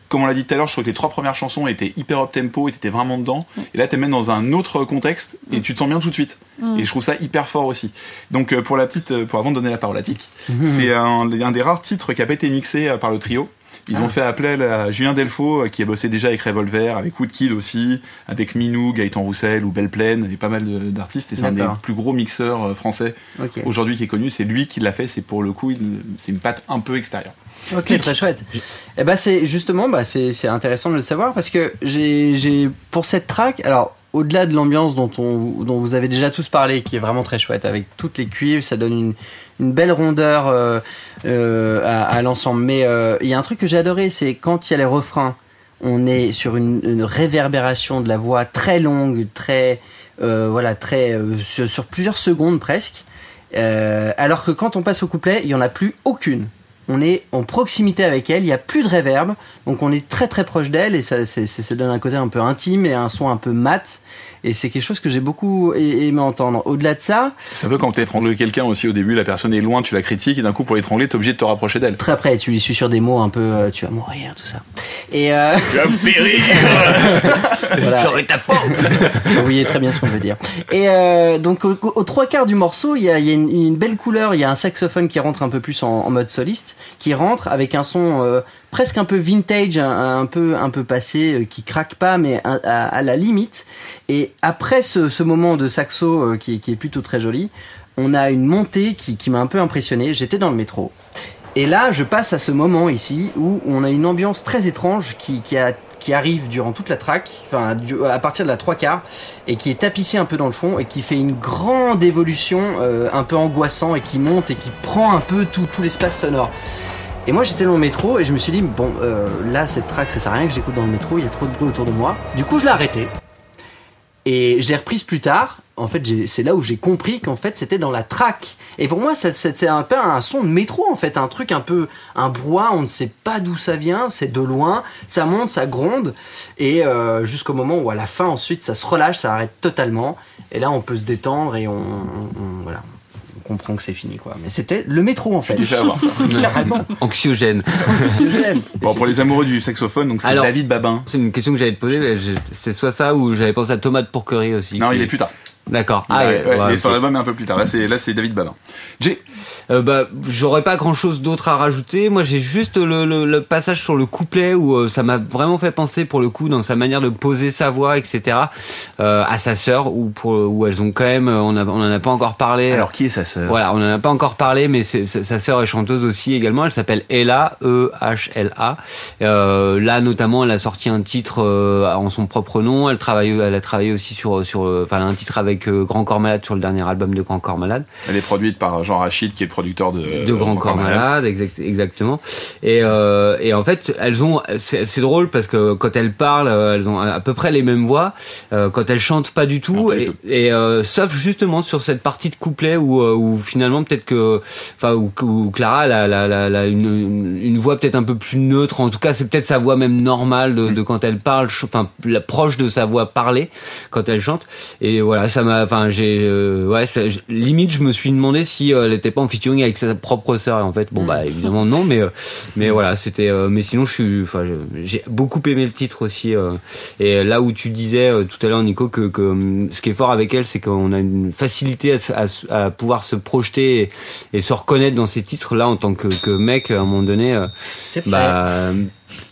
comme on l'a dit tout à l'heure, je trouve que les trois premières chansons étaient hyper up tempo et t'étais vraiment dedans. Et là, t'es même dans un autre contexte et tu te sens bien tout de suite. Mm. Et je trouve ça hyper fort aussi. Donc euh, pour la petite, euh, pour avant de donner la parole à Tic, c'est un, un des rares titres qui a pas été mixé euh, par le trio. Ils ont fait appel à Julien Delfaux, qui a bossé déjà avec Revolver, avec Woodkid aussi, avec Minou, Gaëtan Roussel ou Belle Plaine, et pas mal d'artistes. Et c'est un des plus gros mixeurs français aujourd'hui qui est connu. C'est lui qui l'a fait. C'est pour le coup, c'est une patte un peu extérieure. Ok, très chouette. Et bah c'est justement, bah c'est intéressant de le savoir parce que j'ai pour cette track, alors au-delà de l'ambiance dont on dont vous avez déjà tous parlé, qui est vraiment très chouette avec toutes les cuivres, ça donne une une belle rondeur euh, euh, à, l'ensemble. Mais euh, il y a un truc que j'ai adoré, c'est quand il y a les refrains, on est sur une, réverbération de la voix très longue, très voilà, très sur, sur plusieurs secondes presque. Alors que quand on passe au couplet, il y en a plus aucune. On est en proximité avec elle, il n'y a plus de réverb, donc on est très très proche d'elle et ça, ça donne un côté un peu intime et un son un peu mat. Et c'est quelque chose que j'ai beaucoup a- aimé entendre. Au-delà de ça, C'est un peu quand t'étrangles quelqu'un aussi au début, la personne est loin, tu la critiques, et d'un coup pour l'étrangler, t'es obligé de te rapprocher d'elle. très après, tu lui suis sur des mots un peu, euh, tu vas mourir, tout ça. Et euh, Tu vas périr voilà. J'aurais ta peau. Vous voyez très bien ce qu'on veut dire. Et euh, donc au- aux trois quarts du morceau, il y a, il y a une, une belle couleur. Il y a un saxophone qui rentre un peu plus en, en mode soliste, qui rentre avec un son euh, presque un peu vintage, un, peu un peu passé, euh, qui craque pas, mais à, la limite. Et après ce, ce moment de saxo euh, qui, est- plutôt très joli, on a une montée qui, qui m'a un peu impressionné. J'étais dans le métro. Et là, je passe à ce moment ici où on a une ambiance très étrange qui, qui, a- qui arrive durant toute la track, enfin à partir de la trois quarts, et qui est tapissée un peu dans le fond et qui fait une grande évolution euh, un peu angoissant et qui monte et qui prend un peu tout, tout l'espace sonore. Et moi j'étais dans le métro et je me suis dit bon euh, là cette track ça sert à rien que j'écoute dans le métro, il y a trop de bruit autour de moi. Du coup je l'ai arrêté et je l'ai reprise plus tard. En fait c'est là où j'ai compris qu'en fait c'était dans la track. Et pour moi c'est un peu un son de métro en fait, un truc un peu un brouhaha, on ne sait pas d'où ça vient, c'est de loin, ça monte, ça gronde et euh, jusqu'au moment où à la fin ensuite ça se relâche, ça arrête totalement et là on peut se détendre et on- voilà. Comprend que c'est fini quoi. Mais c'était le métro en fait. Fait avoir. Carrément. Anxiogène. Anxiogène. Bon, pour les amoureux du saxophone, donc c'est Alors- David Babin. C'est une question que j'allais te poser. mais C'est soit ça ou j'avais pensé à Tomate pour curry aussi. Non, qui- il est plus tard. D'accord. Ah, ouais, ouais, ouais, il est sur l'album un peu plus tard. Là, c'est là, c'est David Babin. Jay, Euh, bah, j'aurais pas grand chose d'autre à rajouter. Moi, j'ai juste le, le- le passage sur le couplet où euh, ça m'a vraiment fait penser, pour le coup, dans sa manière de poser sa voix, etc., euh, à sa sœur, où, pour, où elles ont quand même, euh, on, a, on en a pas encore parlé. alors qui est sa sœur? Voilà, on en a pas encore parlé, mais c'est- c'est- sa sœur est chanteuse aussi également. Elle s'appelle Ella, E-H-L-A. Euh, là, notamment, elle a sorti un titre euh, en son propre nom. Elle travaille, elle a travaillé aussi sur, sur, euh, enfin, un titre avec euh, Grand Corps Malade sur le dernier album de Grand Corps Malade Elle est produite par Jean Rachid, qui est le producteur de de Grand Corps Malade, exact, exactement. Et, euh, et en fait, elles ont, c'est drôle parce que quand elles parlent, euh, elles ont à peu près les mêmes voix. Quand elles chantent, pas du tout. Non, pas du et tout. et, euh, sauf justement sur cette partie de couplet où, où finalement peut-être que, enfin, où, où Clara, elle a, elle a- elle a une, voix peut-être un peu plus neutre. En tout cas, c'est peut-être sa voix même normale de, de quand elle parle, enfin, proche de sa voix parlée quand elle chante. Et voilà, ça, m'a, enfin, j'ai, euh, ouais, ça- j- limite, je me suis demandé si euh, elle était pas en featuring avec sa propre sœur. Et en fait, bon, Mm. bah, évidemment non, mais, euh, mais voilà, c'était. euh, mais sinon, je suis, enfin, j'ai beaucoup aimé le titre aussi. euh, et là où tu disais euh, tout à l'heure, Nico, que, que hum, ce qui est fort avec elle, c'est qu'on a une facilité à, pouvoir se projeter et, et se reconnaître dans ces titres-là en tant que, que mec. À un moment donné, euh, C'est bah, euh,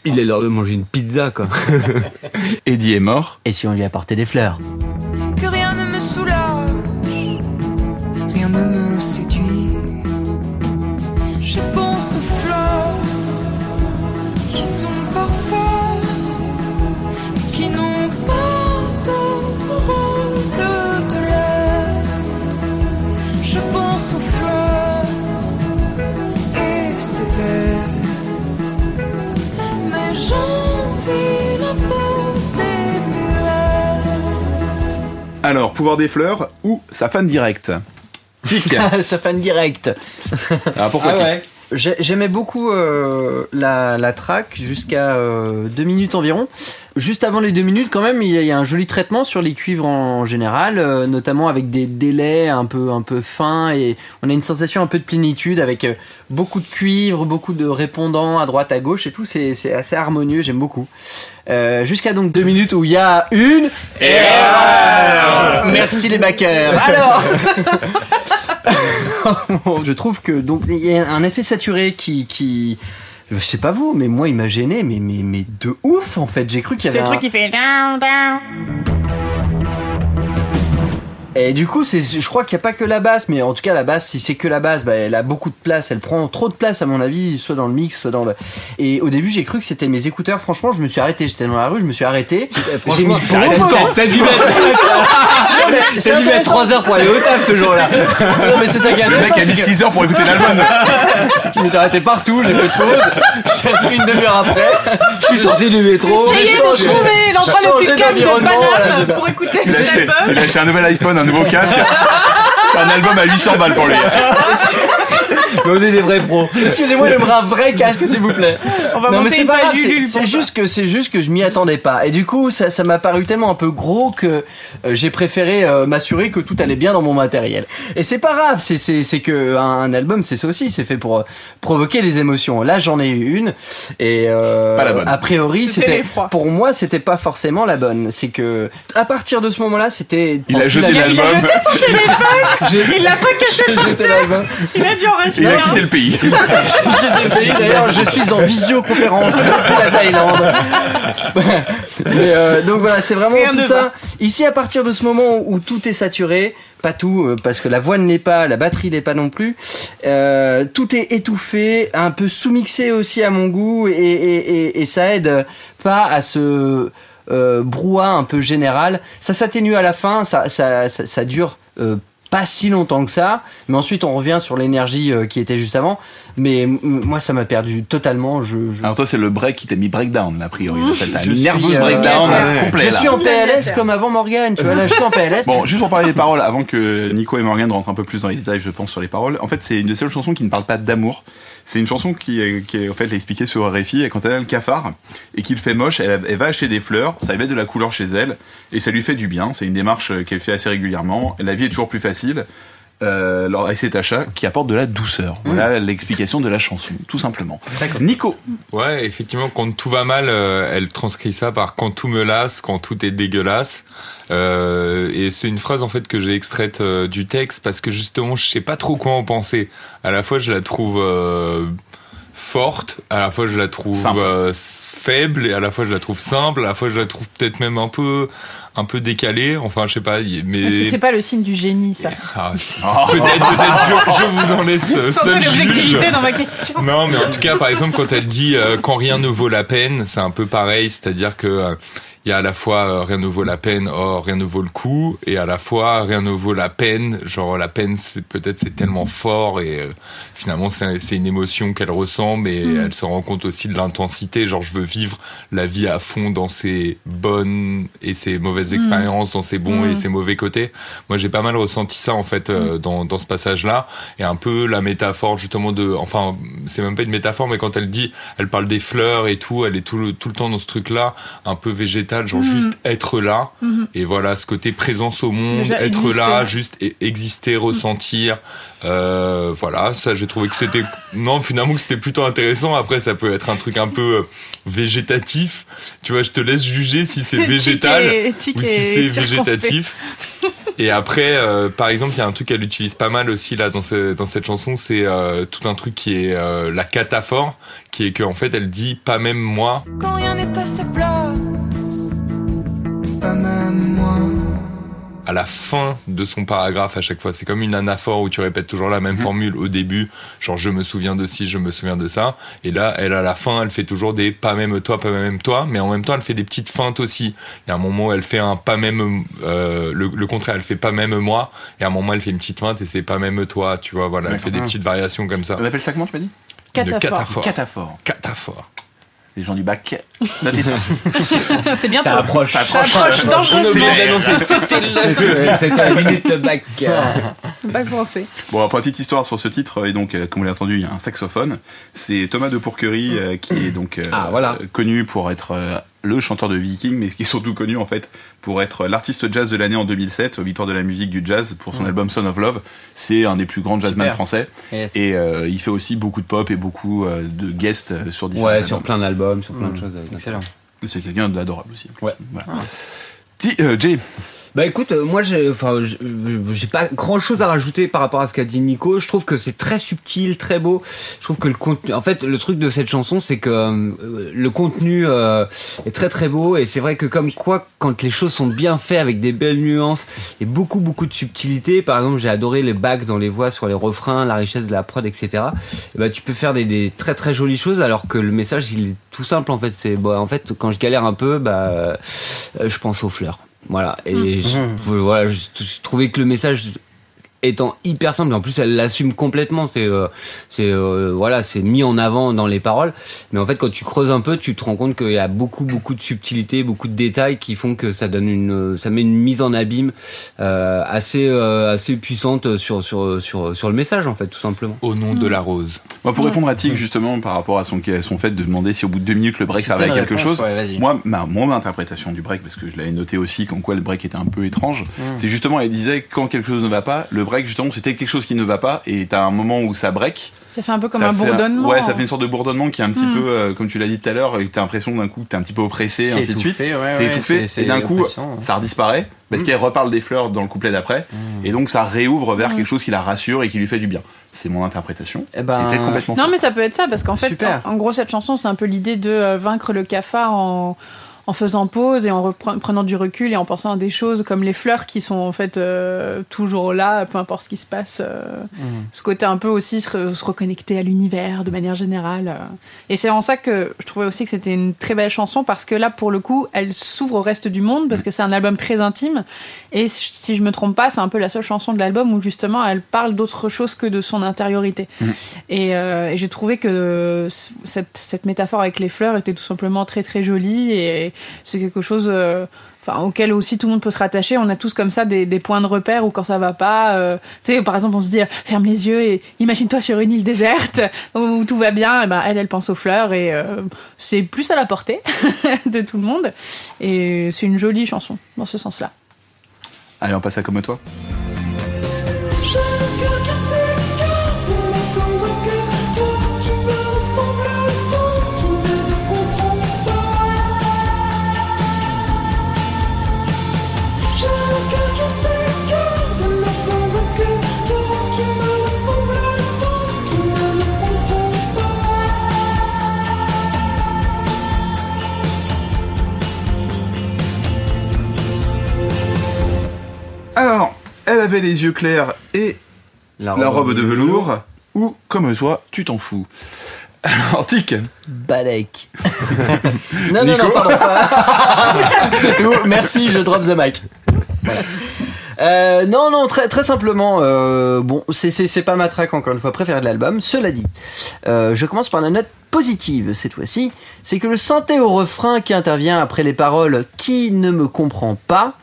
il est l'heure de manger une pizza, quoi. Eddie est mort. Et si on lui apportait des fleurs? Alors, pouvoir des fleurs ou sa fan directe? Tic. Sa fan direct. Alors pourquoi Tic? J'ai- J'aimais beaucoup euh, la, la track jusqu'à euh, deux minutes environ. Juste avant les deux minutes, quand même, il y a, il y a un joli traitement sur les cuivres en général, euh, notamment avec des délais un peu un peu fins et on a une sensation un peu de plénitude avec euh, beaucoup de cuivre, beaucoup de répondants à droite à gauche et tout. C'est c'est assez harmonieux, j'aime beaucoup. Euh, jusqu'à donc deux minutes où il y a une erreur. Merci les backers. Alors. je trouve que donc il y a un effet saturé qui qui je sais pas vous mais moi il m'a gêné mais mais mais de ouf en fait j'ai cru qu'il y C'est avait le un... truc qui fait down, down. Et du coup c'est je crois qu'il y a pas que la basse mais en tout cas la basse si c'est que la basse bah, elle a beaucoup de place elle prend trop de place à mon avis soit dans le mix soit dans le et au début j'ai cru que c'était mes écouteurs franchement je me suis arrêté j'étais dans la rue je me suis arrêté j'ai mis T'as de temps. t'as dû mettre, C'est t'as dû mettre intéressant. 3 heures pour aller au taf ce jour-là. non mais c'est ça qui est Le mec intéressant a mis que- 6 heures pour écouter l'album. Je me suis arrêté partout, j'ai fait pause, j'ai repris une demi-heure après. Je suis sorti du métro. Essayez J'ai de trouver l'endroit j'ai le plus calme de ça. pour écouter cet album. il a acheté un nouvel iPhone, un nouveau casque. C'est un album à 800 balles pour lui. Mais on est des vrais pros. Excusez-moi, j'aimerais un vrai casque, s'il vous plaît. On va non, mais monter c'est une pas grave, c'est- c'est juste que c'est juste que je m'y attendais pas. Et du coup, ça ça m'a paru tellement un peu gros que euh, j'ai préféré euh, m'assurer que tout allait bien dans mon matériel. Et c'est pas grave, c'est c'est c'est que un, un album, c'est ça aussi, c'est fait pour euh, provoquer les émotions. Là, j'en ai eu une et euh, Pas la bonne. a priori, C'était pour moi, c'était pas forcément la bonne. C'est que à partir de ce moment-là, c'était Il a jeté a, il a l'album. jeté son téléphone, il l'a par jeté terre, l'album. il a dû en racheter Il a quitté le pays. J'ai quitté le pays. D'ailleurs, je suis en visioconférence depuis la Thaïlande. Mais, euh, donc voilà, c'est vraiment Rien tout ça. Ici, à partir de ce moment où tout est saturé, pas tout, euh, parce que la voix ne l'est pas, la batterie l'est pas non plus. euh, tout est étouffé, un peu sous-mixé aussi à mon goût, et, et, et, et ça aide pas à ce euh, brouhaha un peu général. Ça s'atténue à la fin, ça, ça, ça, ça dure. euh, pas si longtemps que ça, mais ensuite on revient sur l'énergie euh, qui était juste avant. Mais moi, ça m'a perdu totalement. Je, je, Alors toi, c'est le break qui t'a mis breakdown, a priori. En fait, t'as je une suis, nerveuse euh, breakdown complet. je là. suis en PLS comme avant Morgan, tu vois. Là, je suis en PLS. Bon, juste pour parler des paroles, avant que Nico et Morgan rentrent un peu plus dans les détails, je pense, sur les paroles. En fait, c'est une des seules chansons qui ne parle pas d'amour. C'est une chanson qui, est- qui est, en fait, expliquée sur RFI, et quand elle a le cafard, et qu'il fait moche, elle, va acheter des fleurs, ça mettre de la couleur chez elle, et ça lui fait du bien. C'est une démarche euh, qu'elle fait assez régulièrement. La vie est toujours plus facile. Euh, alors, avec cet achat qui apporte de la douceur. Voilà l'explication de la chanson, tout simplement. Nico, Ouais, effectivement, quand tout va mal, euh, elle transcrit ça par quand tout me lasse, quand tout est dégueulasse. Euh, et c'est une phrase en fait que j'ai extraite euh, du texte parce que justement, je sais pas trop quoi en penser. À la fois, je la trouve euh, forte, à la fois je la trouve euh, faible, et à la fois je la trouve simple, à la fois je la trouve peut-être même un peu un peu décalée. Enfin, je sais pas. Mais Est-ce que c'est pas le signe du génie, ça Ah, c'est- peut-être, peut-être. Je, je vous en laisse seul juge. l'objectivité dans ma question. Non, mais en tout cas, par exemple, quand elle dit euh, quand rien ne vaut la peine, c'est un peu pareil, c'est-à-dire que euh, il y a à la fois euh, rien ne vaut la peine, or rien ne vaut le coup, et à la fois rien ne vaut la peine, genre la peine, c'est peut-être c'est tellement fort et euh, finalement c'est une émotion qu'elle ressent, mais elle se rend compte aussi de l'intensité, genre je veux vivre la vie à fond dans ses bonnes et ses mauvaises expériences, dans ses bons et ses mauvais côtés. Moi, j'ai pas mal ressenti ça en fait euh, dans dans ce passage-là, et un peu la métaphore justement de, enfin, c'est même pas une métaphore, mais quand elle dit, elle parle des fleurs et tout, elle est tout le tout le temps dans ce truc-là, un peu végétal genre juste être là. Et voilà, ce côté présence au monde, Déjà être exister, là, juste e- exister, ressentir. Euh, voilà, ça j'ai trouvé que c'était non finalement que c'était plutôt intéressant. Après, ça peut être un truc un peu euh, végétatif. Tu vois, je te laisse juger si c'est Tic végétal et- tic ou si c'est végétatif. Et après, euh, par exemple, il y a un truc qu'elle utilise pas mal aussi là dans, ce- dans cette chanson, c'est euh, tout un truc qui est euh, la cataphore, qui est qu'en fait elle dit pas même moi. Quand rien n'est à sa place. Pas même moi. À la fin de son paragraphe à chaque fois, c'est comme une anaphore où tu répètes toujours la même formule au début, genre je me souviens de ci, je me souviens de ça. Et là, elle à la fin, elle fait toujours des pas même toi, pas même toi, mais en même temps, elle fait des petites feintes aussi. Il y a un moment où elle fait un pas même, euh, le, le contraire, elle fait pas même moi, et à un moment, elle fait une petite feinte et c'est pas même toi, tu vois. Voilà, elle fait des petites variations comme ça. On appelle ça comment tu m'as dit? Cataphore. Cataphore. Cataphore. Les gens du bac. Notez ça. C'est bientôt. Ça approche. Ça approche dangereusement. C'était le- C'était la minute bac. Pas français. Bon, pour la petite histoire sur ce titre, et donc, euh, comme vous l'avez entendu, il y a un saxophone. C'est Thomas de Pourquerie, euh, qui est donc euh, Ah, voilà. euh, connu pour être euh, le chanteur de Viking, mais qui est surtout connu en fait pour être l'artiste jazz de l'année en 2007, aux Victoires de la musique du jazz, pour son album Son of Love. C'est un des plus grands jazzmen français. Yes. Et euh, il fait aussi beaucoup de pop et beaucoup euh, de guests euh, sur différents Ouais, albums. sur plein d'albums, sur plein de choses. Excellent. C'est quelqu'un d'adorable aussi. Ouais. Voilà. Ti- euh, Jay, Bah écoute, euh, moi j'ai, enfin, j'ai- j'ai pas grand chose à rajouter par rapport à ce qu'a dit Nico. Je trouve que c'est très subtil, très beau. Je trouve que le contenu, en fait, le truc de cette chanson, c'est que euh, le contenu euh, est très très beau et c'est vrai que comme quoi, quand les choses sont bien faites avec des belles nuances et beaucoup beaucoup de subtilité. Par exemple, j'ai adoré les bacs dans les voix sur les refrains, la richesse de la prod, etc. Et bah tu peux faire des, des très très jolies choses alors que le message il est tout simple en fait. C'est bah, en fait quand je galère un peu, bah euh, je pense aux fleurs. Voilà. Et je, voilà, je, je trouvais que le message étant hyper simple, en plus elle l'assume complètement. C'est, euh, c'est, euh, voilà, c'est mis en avant dans les paroles. Mais en fait, quand tu creuses un peu, tu te rends compte qu'il y a beaucoup, beaucoup de subtilité, beaucoup de détails qui font que ça donne une, ça met une mise en abîme euh, assez, euh, assez puissante sur, sur, sur, sur le message, en fait, tout simplement. Au nom de la rose. moi, pour répondre à Tig justement par rapport à son, son fait de demander si au bout de deux minutes le break servait à quelque réponse, chose, ouais, vas-y. moi, ma, mon interprétation du break, parce que je l'avais noté aussi, comme quoi le break était un peu étrange, c'est justement, elle disait quand quelque chose ne va pas, le break justement c'était quelque chose qui ne va pas, et t'as un moment où ça break. Ça fait un peu comme ça un bourdonnement. Ouais, ça fait une sorte de bourdonnement qui est un petit Mm. peu, euh, comme tu l'as dit tout à l'heure, et t'as l'impression d'un coup que t'es un petit peu oppressé, ainsi de suite. ouais, c'est ouais, étouffé, et d'un coup, ouais. ça redisparaît, parce qu'elle reparle des fleurs dans le couplet d'après, et donc ça réouvre vers quelque chose qui la rassure et qui lui fait du bien. C'est mon interprétation. Eh ben, c'est peut-être complètement Non, faux. mais ça peut être ça, parce qu'en fait, en, en gros, cette chanson, c'est un peu l'idée de euh, vaincre le cafard en, en faisant pause et en prenant du recul et en pensant à des choses comme les fleurs qui sont en fait euh, toujours là, peu importe ce qui se passe. euh, Ce côté un peu aussi se, re- se reconnecter à l'univers de manière générale. euh. Et c'est en ça que je trouvais aussi que c'était une très belle chanson parce que là, pour le coup, elle s'ouvre au reste du monde parce que c'est un album très intime. Et si je me trompe pas, c'est un peu la seule chanson de l'album où justement elle parle d'autre chose que de son intériorité. Et, euh, et j'ai trouvé que cette, cette métaphore avec les fleurs était tout simplement très très jolie et c'est quelque chose euh, auquel aussi tout le monde peut se rattacher. On a tous comme ça des, points de repère où quand ça va pas, euh, tu sais, par exemple, on se dit euh, ferme les yeux et imagine-toi sur une île déserte où tout va bien. Et ben elle, elle pense aux fleurs et c'est plus à la portée de tout le monde. Et c'est une jolie chanson dans ce sens-là. Allez, on passe à comme toi. Avait les yeux clairs et la robe de velours, ou comme toi, tu t'en fous. Alors, Tic, Balek. non, non, non, pardon. pas. C'est tout. Merci, je drop the mic. Voilà. Euh, non, non, très, très simplement, euh, bon, c'est, c'est, c'est pas ma track encore une fois préférée de l'album. Cela dit, euh, je commence par la note positive cette fois-ci. C'est que le synthé au refrain qui intervient après les paroles qui ne me comprend pas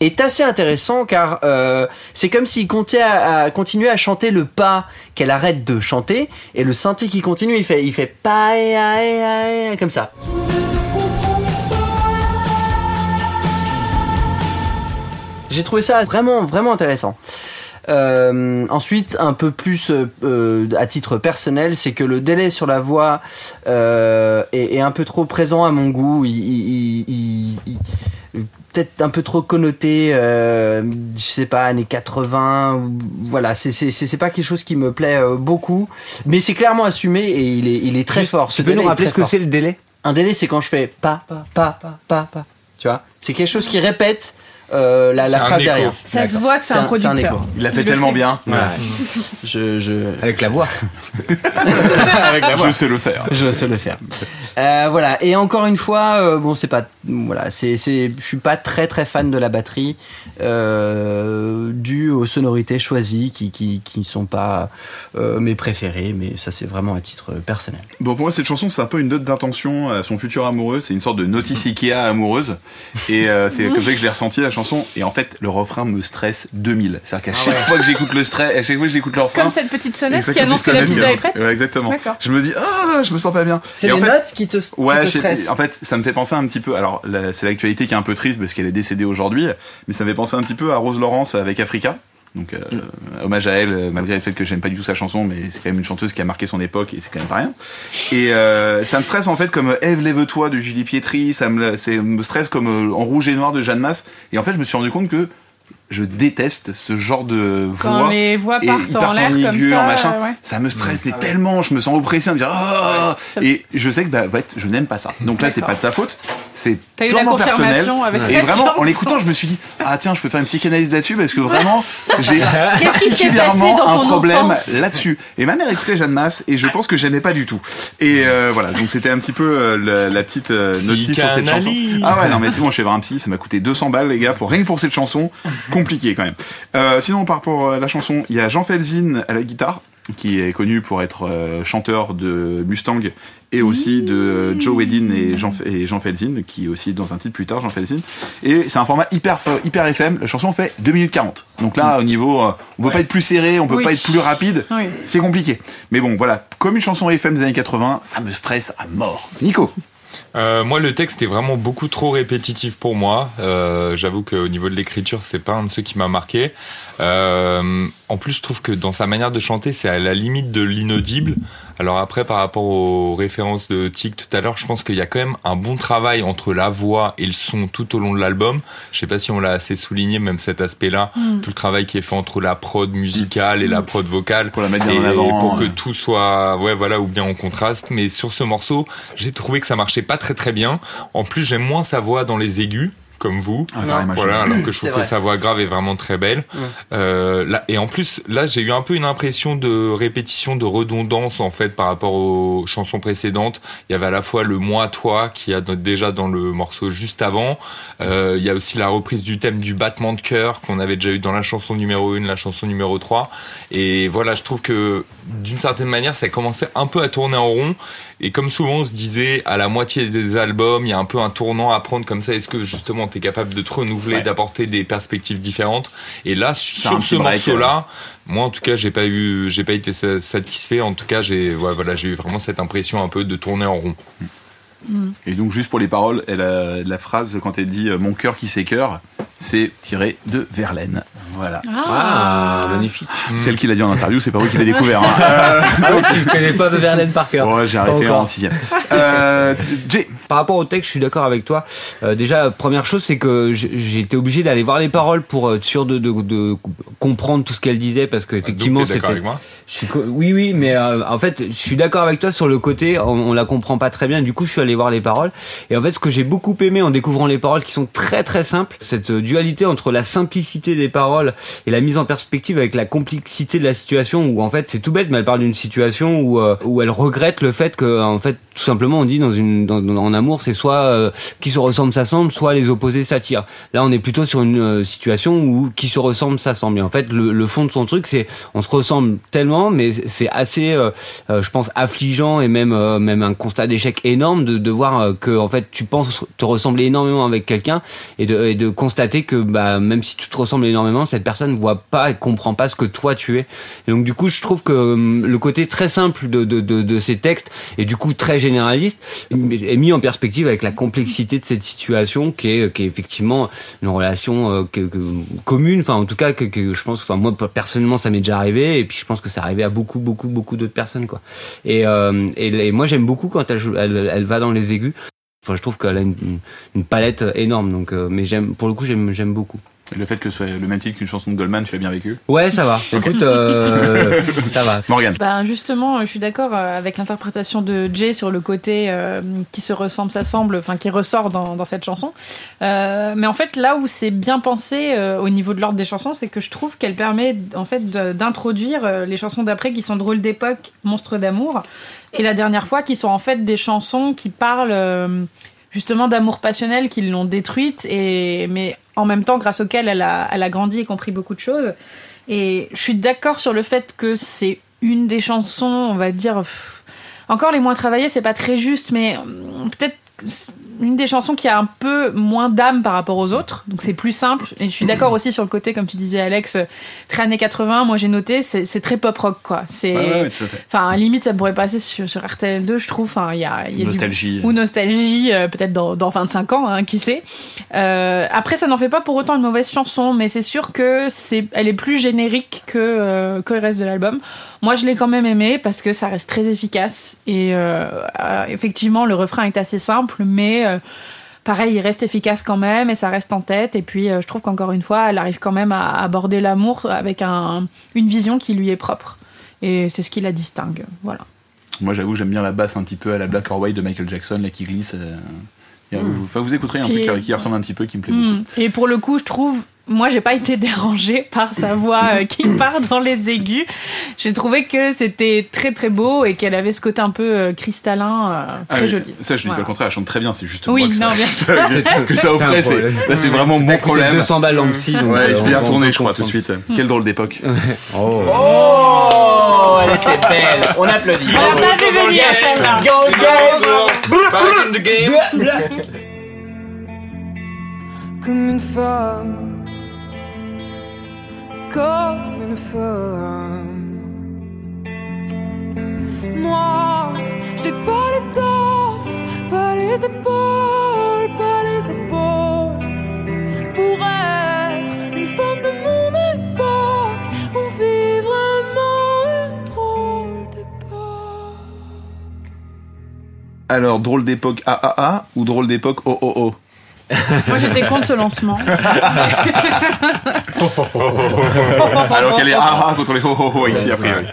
est assez intéressant car euh, c'est comme s'il comptait à, continuer à chanter le pas qu'elle arrête de chanter et le synthé qui continue il fait il fait pas et, et, et, comme ça. J'ai trouvé ça vraiment, vraiment intéressant. Euh, ensuite, un peu plus euh, à titre personnel, c'est que le délai sur la voix est, un peu trop présent à mon goût. Il- il- peut-être un peu trop connoté, euh, je sais pas, années 80. ou- Voilà, c'est c'est pas quelque chose qui me plaît euh, beaucoup, mais c'est clairement assumé et il est il est très Juste, fort. Ce Tu peux nous rappeler ce que c'est le délai? Un délai, c'est quand je fais pas, pas, pas, pas, pas, pas. Tu vois? C'est quelque chose qui répète euh, la, un phrase derrière. Ça se voit que c'est un un producteur. écho. Il l'a fait Il tellement fait. bien. Je, je, Avec la voix. Avec la voix. Je sais le faire. je sais le faire. Euh, voilà. Et encore une fois, euh, bon, c'est pas, voilà, c'est, c'est, je suis pas très très fan de la batterie, euh, dû aux sonorités choisies qui qui qui sont pas euh, mes préférées, mais ça c'est vraiment à titre personnel. Bon, pour moi, cette chanson, c'est un peu une note d'intention à son futur amoureux. C'est une sorte de notice Ikea amoureuse. Et euh, c'est comme ça que je l'ai ressenti, la chanson. Et en fait, le refrain me stresse 2000. C'est-à-dire qu'à chaque fois que j'écoute le stress, à chaque fois que j'écoute le refrain. Comme cette petite sonnette qui annonce que la pizza est prête. qui Ouais, exactement. Je me dis, ah, je me sens pas bien. C'est les en fait, notes qui te, qui Ouais, te stressent. en fait, ça me fait penser un petit peu. Alors, la- c'est l'actualité qui est un peu triste parce qu'elle est décédée aujourd'hui, mais ça me fait penser un petit peu à Rose Laurence avec Africa. Donc, euh, hommage à elle, euh, malgré le fait que j'aime pas du tout sa chanson, mais c'est quand même une chanteuse qui a marqué son époque et c'est quand même pas rien. Et euh, ça me stresse en fait comme Eve lève-toi de Julie Pietri, ça me, me stresse comme En rouge et noir de Jeanne Masse. Et en fait, je me suis rendu compte que je déteste ce genre de Quand voix les voix et partent en partent l'air en comme ça. en machin. ouais. Ça me stresse, mais tellement, je me sens oppressé me dire, ah ça- et je sais que bah, en fait, je n'aime pas ça. Donc là, c'est pas de sa faute, c'est T'as eu la purement personnel. avec Et cette vraiment, en l'écoutant, je me suis dit, ah tiens, je peux faire une psychanalyse là-dessus parce que vraiment, j'ai particulièrement un problème là-dessus. Et ma mère écoutait Jeanne Masse et je pense que j'aimais pas du tout. Et euh, voilà, donc c'était un petit peu euh, la, la petite euh, notice sur cette chanson. Ah ouais, non mais c'est bon, je suis voir un psy, ça m'a coûté 200 balles les gars pour rien que pour cette chanson, compliqué quand même. Euh, sinon par rapport à la chanson, il y a Jean Felzin à la guitare qui est connu pour être euh, chanteur de Mustang et aussi de euh, Joe Wedin et Jean, et Jean Felzin, qui est aussi dans un titre plus tard, Jean Felzin. Et c'est un format hyper, hyper FM. La chanson fait 2 minutes 40. Donc là, au niveau, euh, on peut pas être plus serré, on peut Oui. pas être plus rapide. Oui. C'est compliqué. Mais bon, voilà. Comme une chanson FM des années 80, ça me stresse à mort. Nico. Euh, moi, le texte est vraiment beaucoup trop répétitif pour moi. Euh, J'avoue qu'au niveau de l'écriture, c'est pas un de ceux qui m'a marqué. Euh, en plus, je trouve que dans sa manière de chanter, c'est à la limite de l'inaudible. Alors après, par rapport aux références de Tic tout à l'heure, je pense qu'il y a quand même un bon travail entre la voix et le son tout au long de l'album. Je sais pas si on l'a assez souligné, même cet aspect-là, Mm. tout le travail qui est fait entre la prod musicale et la prod vocale Pour la mettre et en avant. pour que tout soit ouais voilà ou bien en contraste mais sur ce morceau j'ai trouvé que ça marchait pas très très bien. En plus j'aime moins sa voix dans les aigus comme vous. Ah, voilà alors que je trouve que sa voix grave est vraiment très belle. Ouais. euh, là et en plus là j'ai eu un peu une impression de répétition de redondance en fait par rapport aux chansons précédentes. Il y avait à la fois le moi toi qui a déjà dans le morceau juste avant. Euh, il y a aussi la reprise du thème du battement de cœur qu'on avait déjà eu dans la chanson numéro 1 la chanson numéro 3 et voilà je trouve que d'une certaine manière ça commençait un peu à tourner en rond. Et comme souvent on se disait à la moitié des albums il y a un peu un tournant à prendre comme ça. Est-ce que justement tu es capable de te renouveler Ouais. d'apporter des perspectives différentes? Et là sur ce break, morceau là moi en tout cas j'ai pas eu j'ai pas été sa- satisfait. En tout cas j'ai ouais, voilà j'ai eu vraiment cette impression un peu de tourner en rond Et donc, juste pour les paroles, elle a- la phrase, quand elle dit euh, Mon cœur qui s'écœure, c'est tiré de Verlaine. Voilà. Ah, magnifique. Celle qui l'a dit en interview, c'est pas vous qui l'avez découvert. Hein. Euh, Ah oui, tu connais pas de Verlaine par cœur. ouais, j'ai arrêté en sixième. Euh, Jay. Par rapport au texte, je suis d'accord avec toi. Euh, déjà, première chose, c'est que j'ai été obligé d'aller voir les paroles pour être sûr de, de, de comprendre tout ce qu'elle disait, parce que effectivement, Donc, t'es d'accord c'était. Oui, oui, mais euh, en fait, je suis d'accord avec toi sur le côté, on, on la comprend pas très bien. Du coup, je suis allé voir les paroles. Et en fait, ce que j'ai beaucoup aimé en découvrant les paroles, qui sont très très simples, cette euh, dualité entre la simplicité des paroles et la mise en perspective avec la complexité de la situation, où en fait, c'est tout bête, mais elle parle d'une situation où euh, où elle regrette le fait que, en fait, tout simplement, on dit dans une dans, dans- en amour, c'est soit euh, qui se ressemble s'assemble, soit les opposés s'attirent. Là, on est plutôt sur une euh, situation où qui se ressemble s'assemble. Et en fait, le, le fond de son truc, c'est on se ressemble tellement, mais c'est assez, euh, euh, je pense, affligeant et même euh, même un constat d'échec énorme de, de voir euh, que en fait tu penses te ressembler énormément avec quelqu'un et de, et de constater que bah même si tu te ressembles énormément, cette personne voit pas et comprend pas ce que toi tu es. Donc du coup, je trouve que hum, le côté très simple de de, de, de ces textes et du coup très généraliste est mis en perspective avec la complexité de cette situation qui est, qui est effectivement une relation euh, commune. Enfin, en tout cas, que, je pense. Enfin, moi personnellement, ça m'est déjà arrivé, et puis je pense que ça arrivait à beaucoup, beaucoup, beaucoup d'autres personnes, quoi. Et, euh, et, moi, j'aime beaucoup quand elle, va dans les aigus. Enfin, je trouve qu'elle a une, palette énorme. Donc, euh, mais pour le coup, j'aime beaucoup. Et Le fait que ce soit le même titre qu'une chanson de Goldman, tu l'as bien vécu Ouais, ça va. Écoute, euh, ça va. Morgane. Ben justement, je suis d'accord euh, avec l'interprétation de Jay sur le côté euh, qui se ressemble, s'assemble, enfin qui ressort dans, dans cette chanson. Euh, mais en fait, là où c'est bien pensé euh, au niveau de l'ordre des chansons, c'est que je trouve qu'elle permet en fait d'introduire euh, les chansons d'après qui sont drôles d'époque, monstres d'amour, et la dernière fois qui sont en fait des chansons qui parlent euh, justement d'amour passionnel qui l'ont détruite et mais en même temps grâce auquel elle a, elle a grandi et compris beaucoup de choses. Et je suis d'accord sur le fait que c'est une des chansons, on va dire, encore les moins travaillées, c'est pas très juste, mais hum, peut-être une des chansons qui a un peu moins d'âme par rapport aux autres, donc c'est plus simple. Et je suis d'accord aussi sur le côté, comme tu disais Alex, euh, très années 80, moi j'ai noté, c'est très pop rock quoi. C'est, Ouais, ouais, ouais, enfin, la limite ça pourrait passer sur, sur RTL2, je trouve. Enfin, il y a, il y a du- Nostalgie. ou nostalgie, euh, peut-être dans, dans 25 ans, hein, qui sait. Euh, après, ça n'en fait pas pour autant une mauvaise chanson, mais c'est sûr que c'est, elle est plus générique que, euh, que le reste de l'album. Moi, je l'ai quand même aimé parce que ça reste très efficace et effectivement, le refrain est assez simple, mais pareil, il reste efficace quand même et ça reste en tête. Et puis, euh, je trouve qu'encore une fois, elle arrive quand même à aborder l'amour avec un, une vision qui lui est propre. Et c'est ce qui la distingue. Voilà. Moi, j'avoue, j'aime bien la basse un petit peu à la Black or White de Michael Jackson, là, qui glisse. euh, euh, vous, enfin, vous écouterez un truc qui, ressemble un petit peu, qui me plaît beaucoup. Mm. Et pour le coup, je trouve, moi, j'ai pas été dérangée par sa voix euh, qui part dans les aigus. J'ai trouvé que c'était très très beau et qu'elle avait ce côté un peu euh, cristallin, euh, Ah très oui, joli. Ça, je dis pas le contraire, elle chante très bien, c'est juste Oui, moi que ça, non, bien sûr. que, que ça problème. Là, c'est vraiment mon Ça problème. 200 balles en psy. donc, Ouais, euh, je vais y retourner, je crois, tout de suite. Quelle drôle d'époque. Oh. Oh, elle était belle. On applaudit. On l'a pas vu venir, celle-là. Go game. Back in the game. comme une femme, comme une femme. Moi, j'ai pas l'étoffe, pas les épaules, pas les épaules pour être une femme de mon époque. On vit vraiment une drôle d'époque. Alors, drôle d'époque AAA ou drôle d'époque OOO Moi, j'étais contre ce lancement. Alors qu'elle est AAA contre les OOO ici, a priori.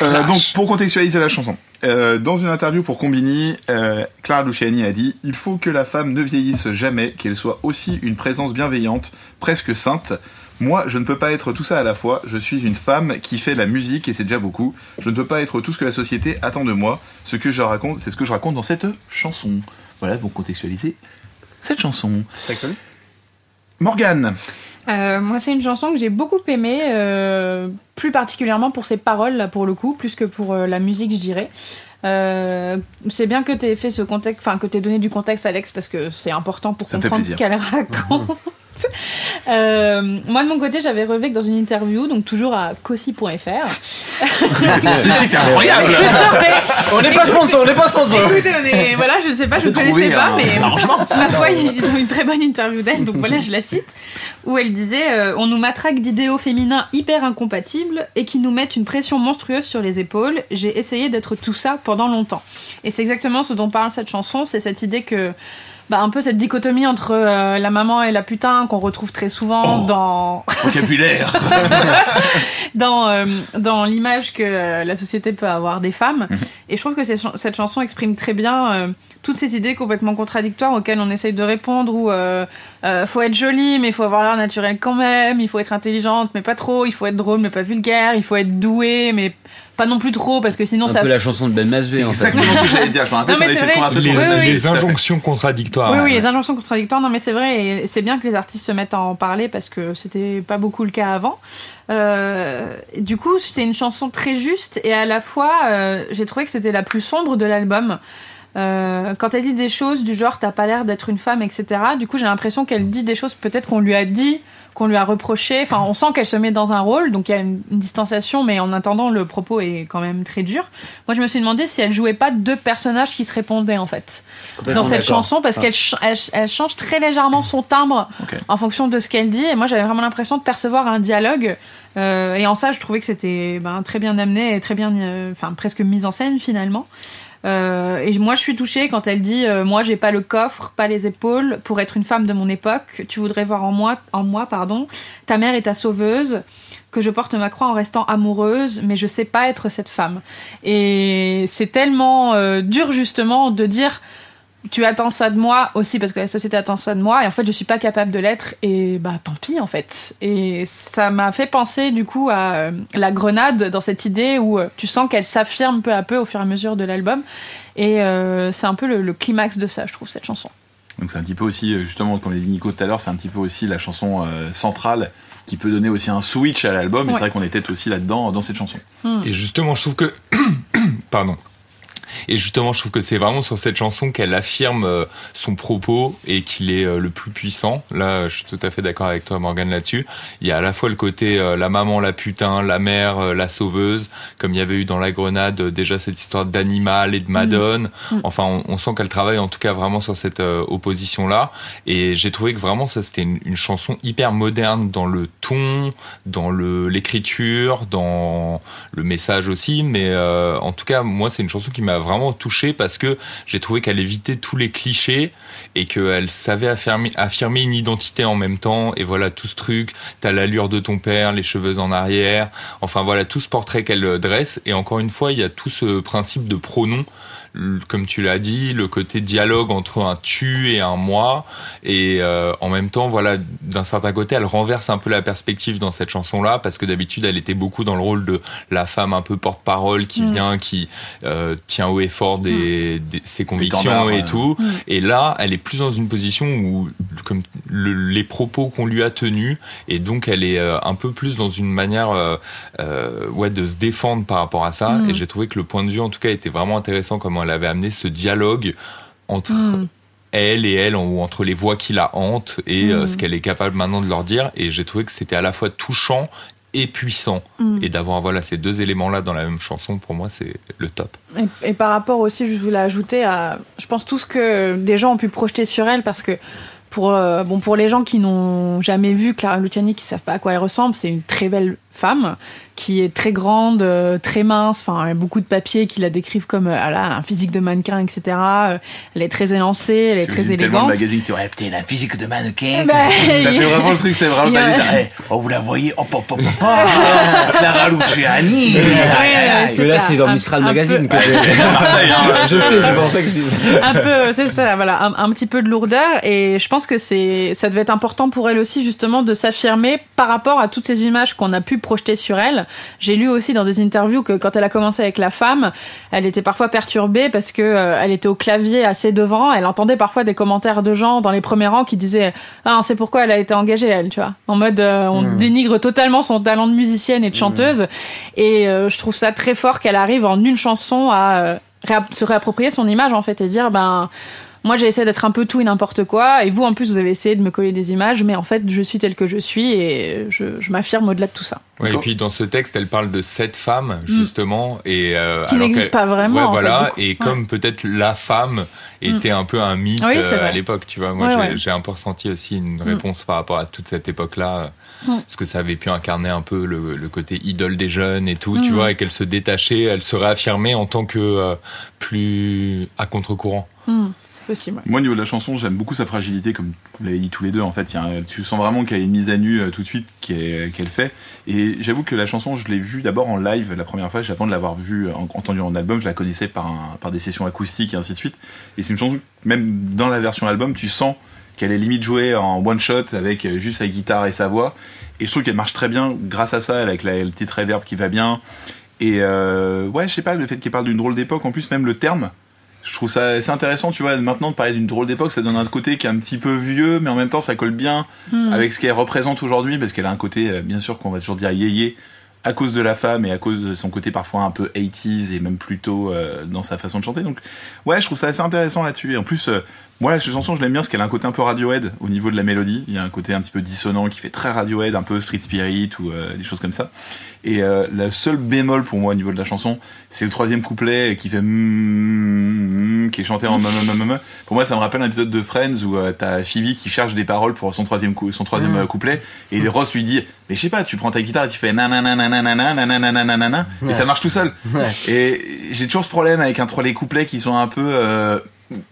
Euh, donc, pour contextualiser la chanson, euh, dans une interview pour Combini, euh, Clara Luciani a dit « Il faut que la femme ne vieillisse jamais, qu'elle soit aussi une présence bienveillante, presque sainte. Moi, je ne peux pas être tout ça à la fois. Je suis une femme qui fait la musique et c'est déjà beaucoup. Je ne peux pas être tout ce que la société attend de moi. Ce que je raconte, c'est ce que je raconte dans cette chanson. » Voilà, donc contextualiser cette chanson. Morgane, Euh, moi, c'est une chanson que j'ai beaucoup aimée, euh, plus particulièrement pour ses paroles, là, pour le coup, plus que pour euh, la musique, je dirais. Euh, c'est bien que tu aies fait ce contexte, enfin que tu donné du contexte, Alex, parce que c'est important pour Ça comprendre ce qu'elle raconte. Euh, moi, de mon côté, j'avais relevé que dans une interview, donc toujours à cossi.fr. est incroyable On n'est pas sponsor, on n'est pas sponsor. Écoutez, on est- voilà, je ne sais pas, je ne connaissais pas, un- mais ma foi, ils ont une très bonne interview d'elle, donc voilà, je la cite, où elle disait euh, On nous matraque d'idéaux féminins hyper incompatibles et qui nous mettent une pression monstrueuse sur les épaules. J'ai essayé d'être tout ça pendant longtemps. Et c'est exactement ce dont parle cette chanson, c'est cette idée que. Bah, un peu cette dichotomie entre euh, la maman et la putain qu'on retrouve très souvent dans Vocabulaire dans, euh, dans l'image que euh, la société peut avoir des femmes. Mhm. Et je trouve que cette chanson exprime très bien toutes ces idées complètement contradictoires auxquelles on essaye de répondre, où euh, faut être jolie, mais il faut avoir l'air naturel quand même, il faut être intelligente, mais pas trop, il faut être drôle, mais pas vulgaire, il faut être doué, mais pas non plus trop, parce que sinon Un ça... peu la chanson de Ben Masvé, en fait. Exactement ce que j'allais dire. Je me rappelle Non, qu'on mais avait c'est cette conversation. Les, Oui, injonctions contradictoires. Oui, oui, ouais. les injonctions contradictoires, non mais c'est vrai, et c'est bien que les artistes se mettent à en parler parce que c'était pas beaucoup le cas avant. Euh, du coup, c'est une chanson très juste et à la fois, euh, j'ai trouvé que c'était la plus sombre de l'album. Euh, quand elle dit des choses du genre t'as pas l'air d'être une femme, etc. Du coup, j'ai l'impression qu'elle dit des choses peut-être qu'on lui a dit qu'on lui a reproché. Enfin, on sent qu'elle se met dans un rôle, donc il y a une, une distanciation, mais en attendant, le propos est quand même très dur. Moi, je me suis demandé si elle jouait pas deux personnages qui se répondaient en fait dans cette chanson, parce qu'elle ch- elle, elle change très légèrement son timbre en fonction de ce qu'elle dit. Et moi, j'avais vraiment l'impression de percevoir un dialogue. Euh, et en ça, je trouvais que c'était ben, très bien amené et très bien, euh, enfin presque mise en scène finalement. Euh, et moi, je suis touchée quand elle dit euh, Moi, j'ai pas le coffre, pas les épaules pour être une femme de mon époque. Tu voudrais voir en moi, en moi, pardon. Ta mère est ta sauveuse. Que je porte ma croix en restant amoureuse, mais je sais pas être cette femme. Et c'est tellement euh, dur justement de dire tu attends ça de moi aussi parce que la société attend ça de moi et en fait je suis pas capable de l'être et bah tant pis en fait et ça m'a fait penser du coup à euh, la grenade dans cette idée où euh, tu sens qu'elle s'affirme peu à peu au fur et à mesure de l'album et euh, c'est un peu le, le climax de ça je trouve cette chanson Donc c'est un petit peu aussi, justement, comme l'a dit Nico tout à l'heure, c'est un petit peu aussi la chanson euh, centrale qui peut donner aussi un switch à l'album. Et c'est vrai qu'on était aussi là-dedans dans cette chanson. Et justement, je trouve que, pardon. Et justement, je trouve que c'est vraiment sur cette chanson qu'elle affirme euh, son propos et qu'il est euh, le plus puissant. Là, je suis tout à fait d'accord avec toi, Morgane, là-dessus. Il y a à la fois le côté euh, la maman, la putain, la mère, euh, la sauveuse, comme il y avait eu dans La Grenade euh, déjà cette histoire d'animal et de madone. Enfin, on, on sent qu'elle travaille en tout cas vraiment sur cette opposition-là. Et j'ai trouvé que vraiment ça, c'était une, une chanson hyper moderne dans le ton, dans le l'écriture, dans le message aussi. Mais en tout cas, moi, c'est une chanson qui m'a vraiment touché parce que j'ai trouvé qu'elle évitait tous les clichés et qu'elle savait affirmer, affirmer une identité en même temps. Et voilà, tout ce truc, t'as l'allure de ton père, les cheveux en arrière. Enfin voilà, tout ce portrait qu'elle dresse. Et encore une fois, il y a tout ce principe de pronom comme tu l'as dit, le côté dialogue entre un tu et un moi, et euh, en même temps, voilà, d'un certain côté, elle renverse un peu la perspective dans cette chanson-là, parce que d'habitude, elle était beaucoup dans le rôle de la femme un peu porte-parole qui Mm. vient, qui euh, tient haut et fort des, des- ses convictions et ouais. tout. Et là, elle est plus dans une position où, comme le- les propos qu'on lui a tenus, et donc elle est euh, un peu plus dans une manière, euh, euh, ouais, de se défendre par rapport à ça. Mm. Et j'ai trouvé que le point de vue, en tout cas, était vraiment intéressant comment elle avait amené ce dialogue entre Mm. elle et elle, ou entre les voix qui la hantent et euh, ce qu'elle est capable maintenant de leur dire. Et j'ai trouvé que c'était à la fois touchant et puissant. Mm. Et d'avoir voilà ces deux éléments-là dans la même chanson, pour moi, c'est le top. Et, et par rapport aussi, je voulais ajouter à, je pense tout ce que des gens ont pu projeter sur elle, parce que pour euh, bon pour les gens qui n'ont jamais vu Clara Luciani, qui savent pas à quoi elle ressemble, c'est une très belle femme qui est très grande, euh, très mince. Enfin, il y a beaucoup de papiers qui la décrivent comme euh, ah là, un physique de mannequin, etc. Euh, Elle est très élancée, elle est Je très lisais tellement de élégante. magazines qui ouais, putain, la physique de mannequin. Bah, ça fait vraiment le truc, c'est vraiment a- pas hey, oh, vous la voyez, hop, hop, hop, hop, Clara Luciani. Mais là, c'est dans Mistral Magazine que hein. Je que je dis. un peu, c'est ça, voilà, un, un petit peu de lourdeur. Et je pense que c'est, ça devait être important pour elle aussi, justement, de s'affirmer par rapport à toutes ces images qu'on a pu projeter sur elle. J'ai lu aussi dans des interviews que quand elle a commencé avec la femme, elle était parfois perturbée parce que euh, elle était au clavier assez devant. Elle entendait parfois des commentaires de gens dans les premiers rangs qui disaient, ah, c'est pourquoi elle a été engagée, elle, tu vois? En mode, euh, on dénigre totalement son talent de musicienne et de chanteuse. Et euh, je trouve ça très fort qu'elle arrive en une chanson à réapp- se réapproprier son image en fait et dire ben moi j'ai essayé d'être un peu tout et n'importe quoi et vous en plus vous avez essayé de me coller des images mais en fait je suis telle que je suis et je, je m'affirme au-delà de tout ça. Ouais, et puis dans ce texte, elle parle de cette femme justement, et euh, Mm. Qui n'existe pas vraiment, Ouais, en fait, voilà. et comme peut-être la femme était un peu un mythe Oui, euh, à l'époque, tu vois. Moi, Ouais, j'ai un peu ressenti aussi une réponse par rapport à toute cette époque-là, Mm. parce que ça avait pu incarner un peu le, le côté idole des jeunes et tout, tu Mm. vois, et qu'elle se détachait, elle se réaffirmait en tant que euh, plus à contre-courant. Moi, au niveau de la chanson, j'aime beaucoup sa fragilité, comme vous l'avez dit tous les deux. En fait, tu sens vraiment qu'il y a une mise à nu euh, tout de suite qu'elle fait. Et j'avoue que la chanson, je l'ai vue d'abord en live la première fois, avant de l'avoir vue, en- entendue en album. Je la connaissais par, des sessions acoustiques et ainsi de suite. Et c'est une chanson, même dans la version album, tu sens qu'elle est limite jouée en one shot avec euh, juste sa guitare et sa voix. Et je trouve qu'elle marche très bien grâce à ça, avec la, le petit reverb qui va bien. Et euh, ouais, je sais pas, le fait qu'elle parle d'une drôle d'époque, en plus, même le terme, je trouve ça assez intéressant, tu vois, maintenant de parler d'une drôle d'époque, ça donne un côté qui est un petit peu vieux, mais en même temps ça colle bien Hmm. avec ce qu'elle représente aujourd'hui, parce qu'elle a un côté, euh, bien sûr, qu'on va toujours dire yéyé, à cause de la femme et à cause de son côté parfois un peu 80s et même plutôt euh, dans sa façon de chanter. Donc, ouais, je trouve ça assez intéressant là-dessus. Et en plus, euh, Moi, cette chanson, je l'aime bien parce qu'elle a un côté un peu Radiohead au niveau de la mélodie. Il y a un côté un petit peu dissonant qui fait très Radiohead, un peu Street Spirit ou euh, des choses comme ça. Et euh, le seul bémol pour moi au niveau de la chanson, c'est le troisième couplet qui fait mm, mm, qui est chanté en mm, mm, mm, mm. Pour moi, ça me rappelle un épisode de Friends où euh, t'as Phoebe qui cherche des paroles pour son troisième cou- son troisième euh, couplet et Ross lui dit mais je sais pas, tu prends ta guitare et tu fais nanana nanana nanana nanana nanana et ça marche tout seul. Ouais. Et j'ai toujours ce problème avec un trois les couplets qui sont un peu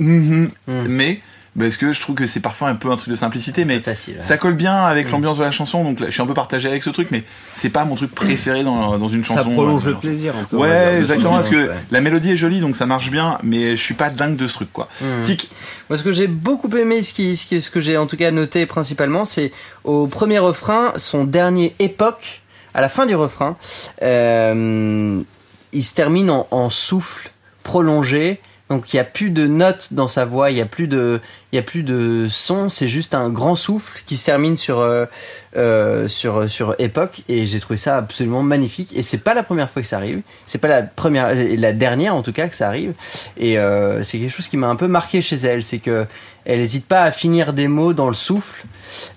euh, mhm, mais parce que je trouve que c'est parfois un peu un truc de simplicité mais facile. ouais. ça colle bien avec l'ambiance de la chanson donc là, je suis un peu partagé avec ce truc mais c'est pas mon truc préféré dans, dans une chanson Ça prolonge euh, le plaisir un peu. Ouais, exactement, parce que ouais. la mélodie est jolie, donc ça marche bien, mais je suis pas dingue de ce truc, quoi. Hmm. Tic, Moi, ce que j'ai beaucoup aimé, ce, qui, ce, qui- ce que j'ai en tout cas noté principalement, c'est au premier refrain, son dernier époque, à la fin du refrain, euh, il se termine en, en souffle prolongé. Donc il n'y a plus de notes dans sa voix, il n'y a plus de, il y a plus de son, c'est juste un grand souffle qui se termine sur euh, euh, sur sur époque et j'ai trouvé ça absolument magnifique et c'est pas la première fois que ça arrive, c'est pas la première, la dernière en tout cas que ça arrive et euh, c'est quelque chose qui m'a un peu marqué chez elle, c'est que elle n'hésite pas à finir des mots dans le souffle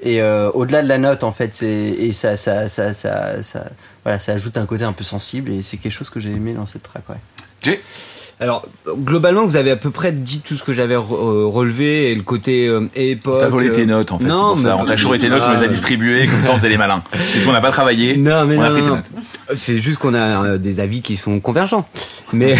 et euh, au-delà de la note en fait et ça ça, ça ça ça voilà ça ajoute un côté un peu sensible et c'est quelque chose que j'ai aimé dans cette track ouais. Jay? Alors, globalement, vous avez à peu près dit tout ce que j'avais re- euh, relevé et le côté euh, époque. T'as volé tes euh, notes, en fait. Non, c'est pour ça. mais- On t'a chouré tes notes, on les a Ah, distribuées, comme ça on faisait les malins. C'est tout, on n'a pas travaillé. Non, mais on a non, pris notes. non. C'est juste qu'on a euh, des avis qui sont convergents. Mais.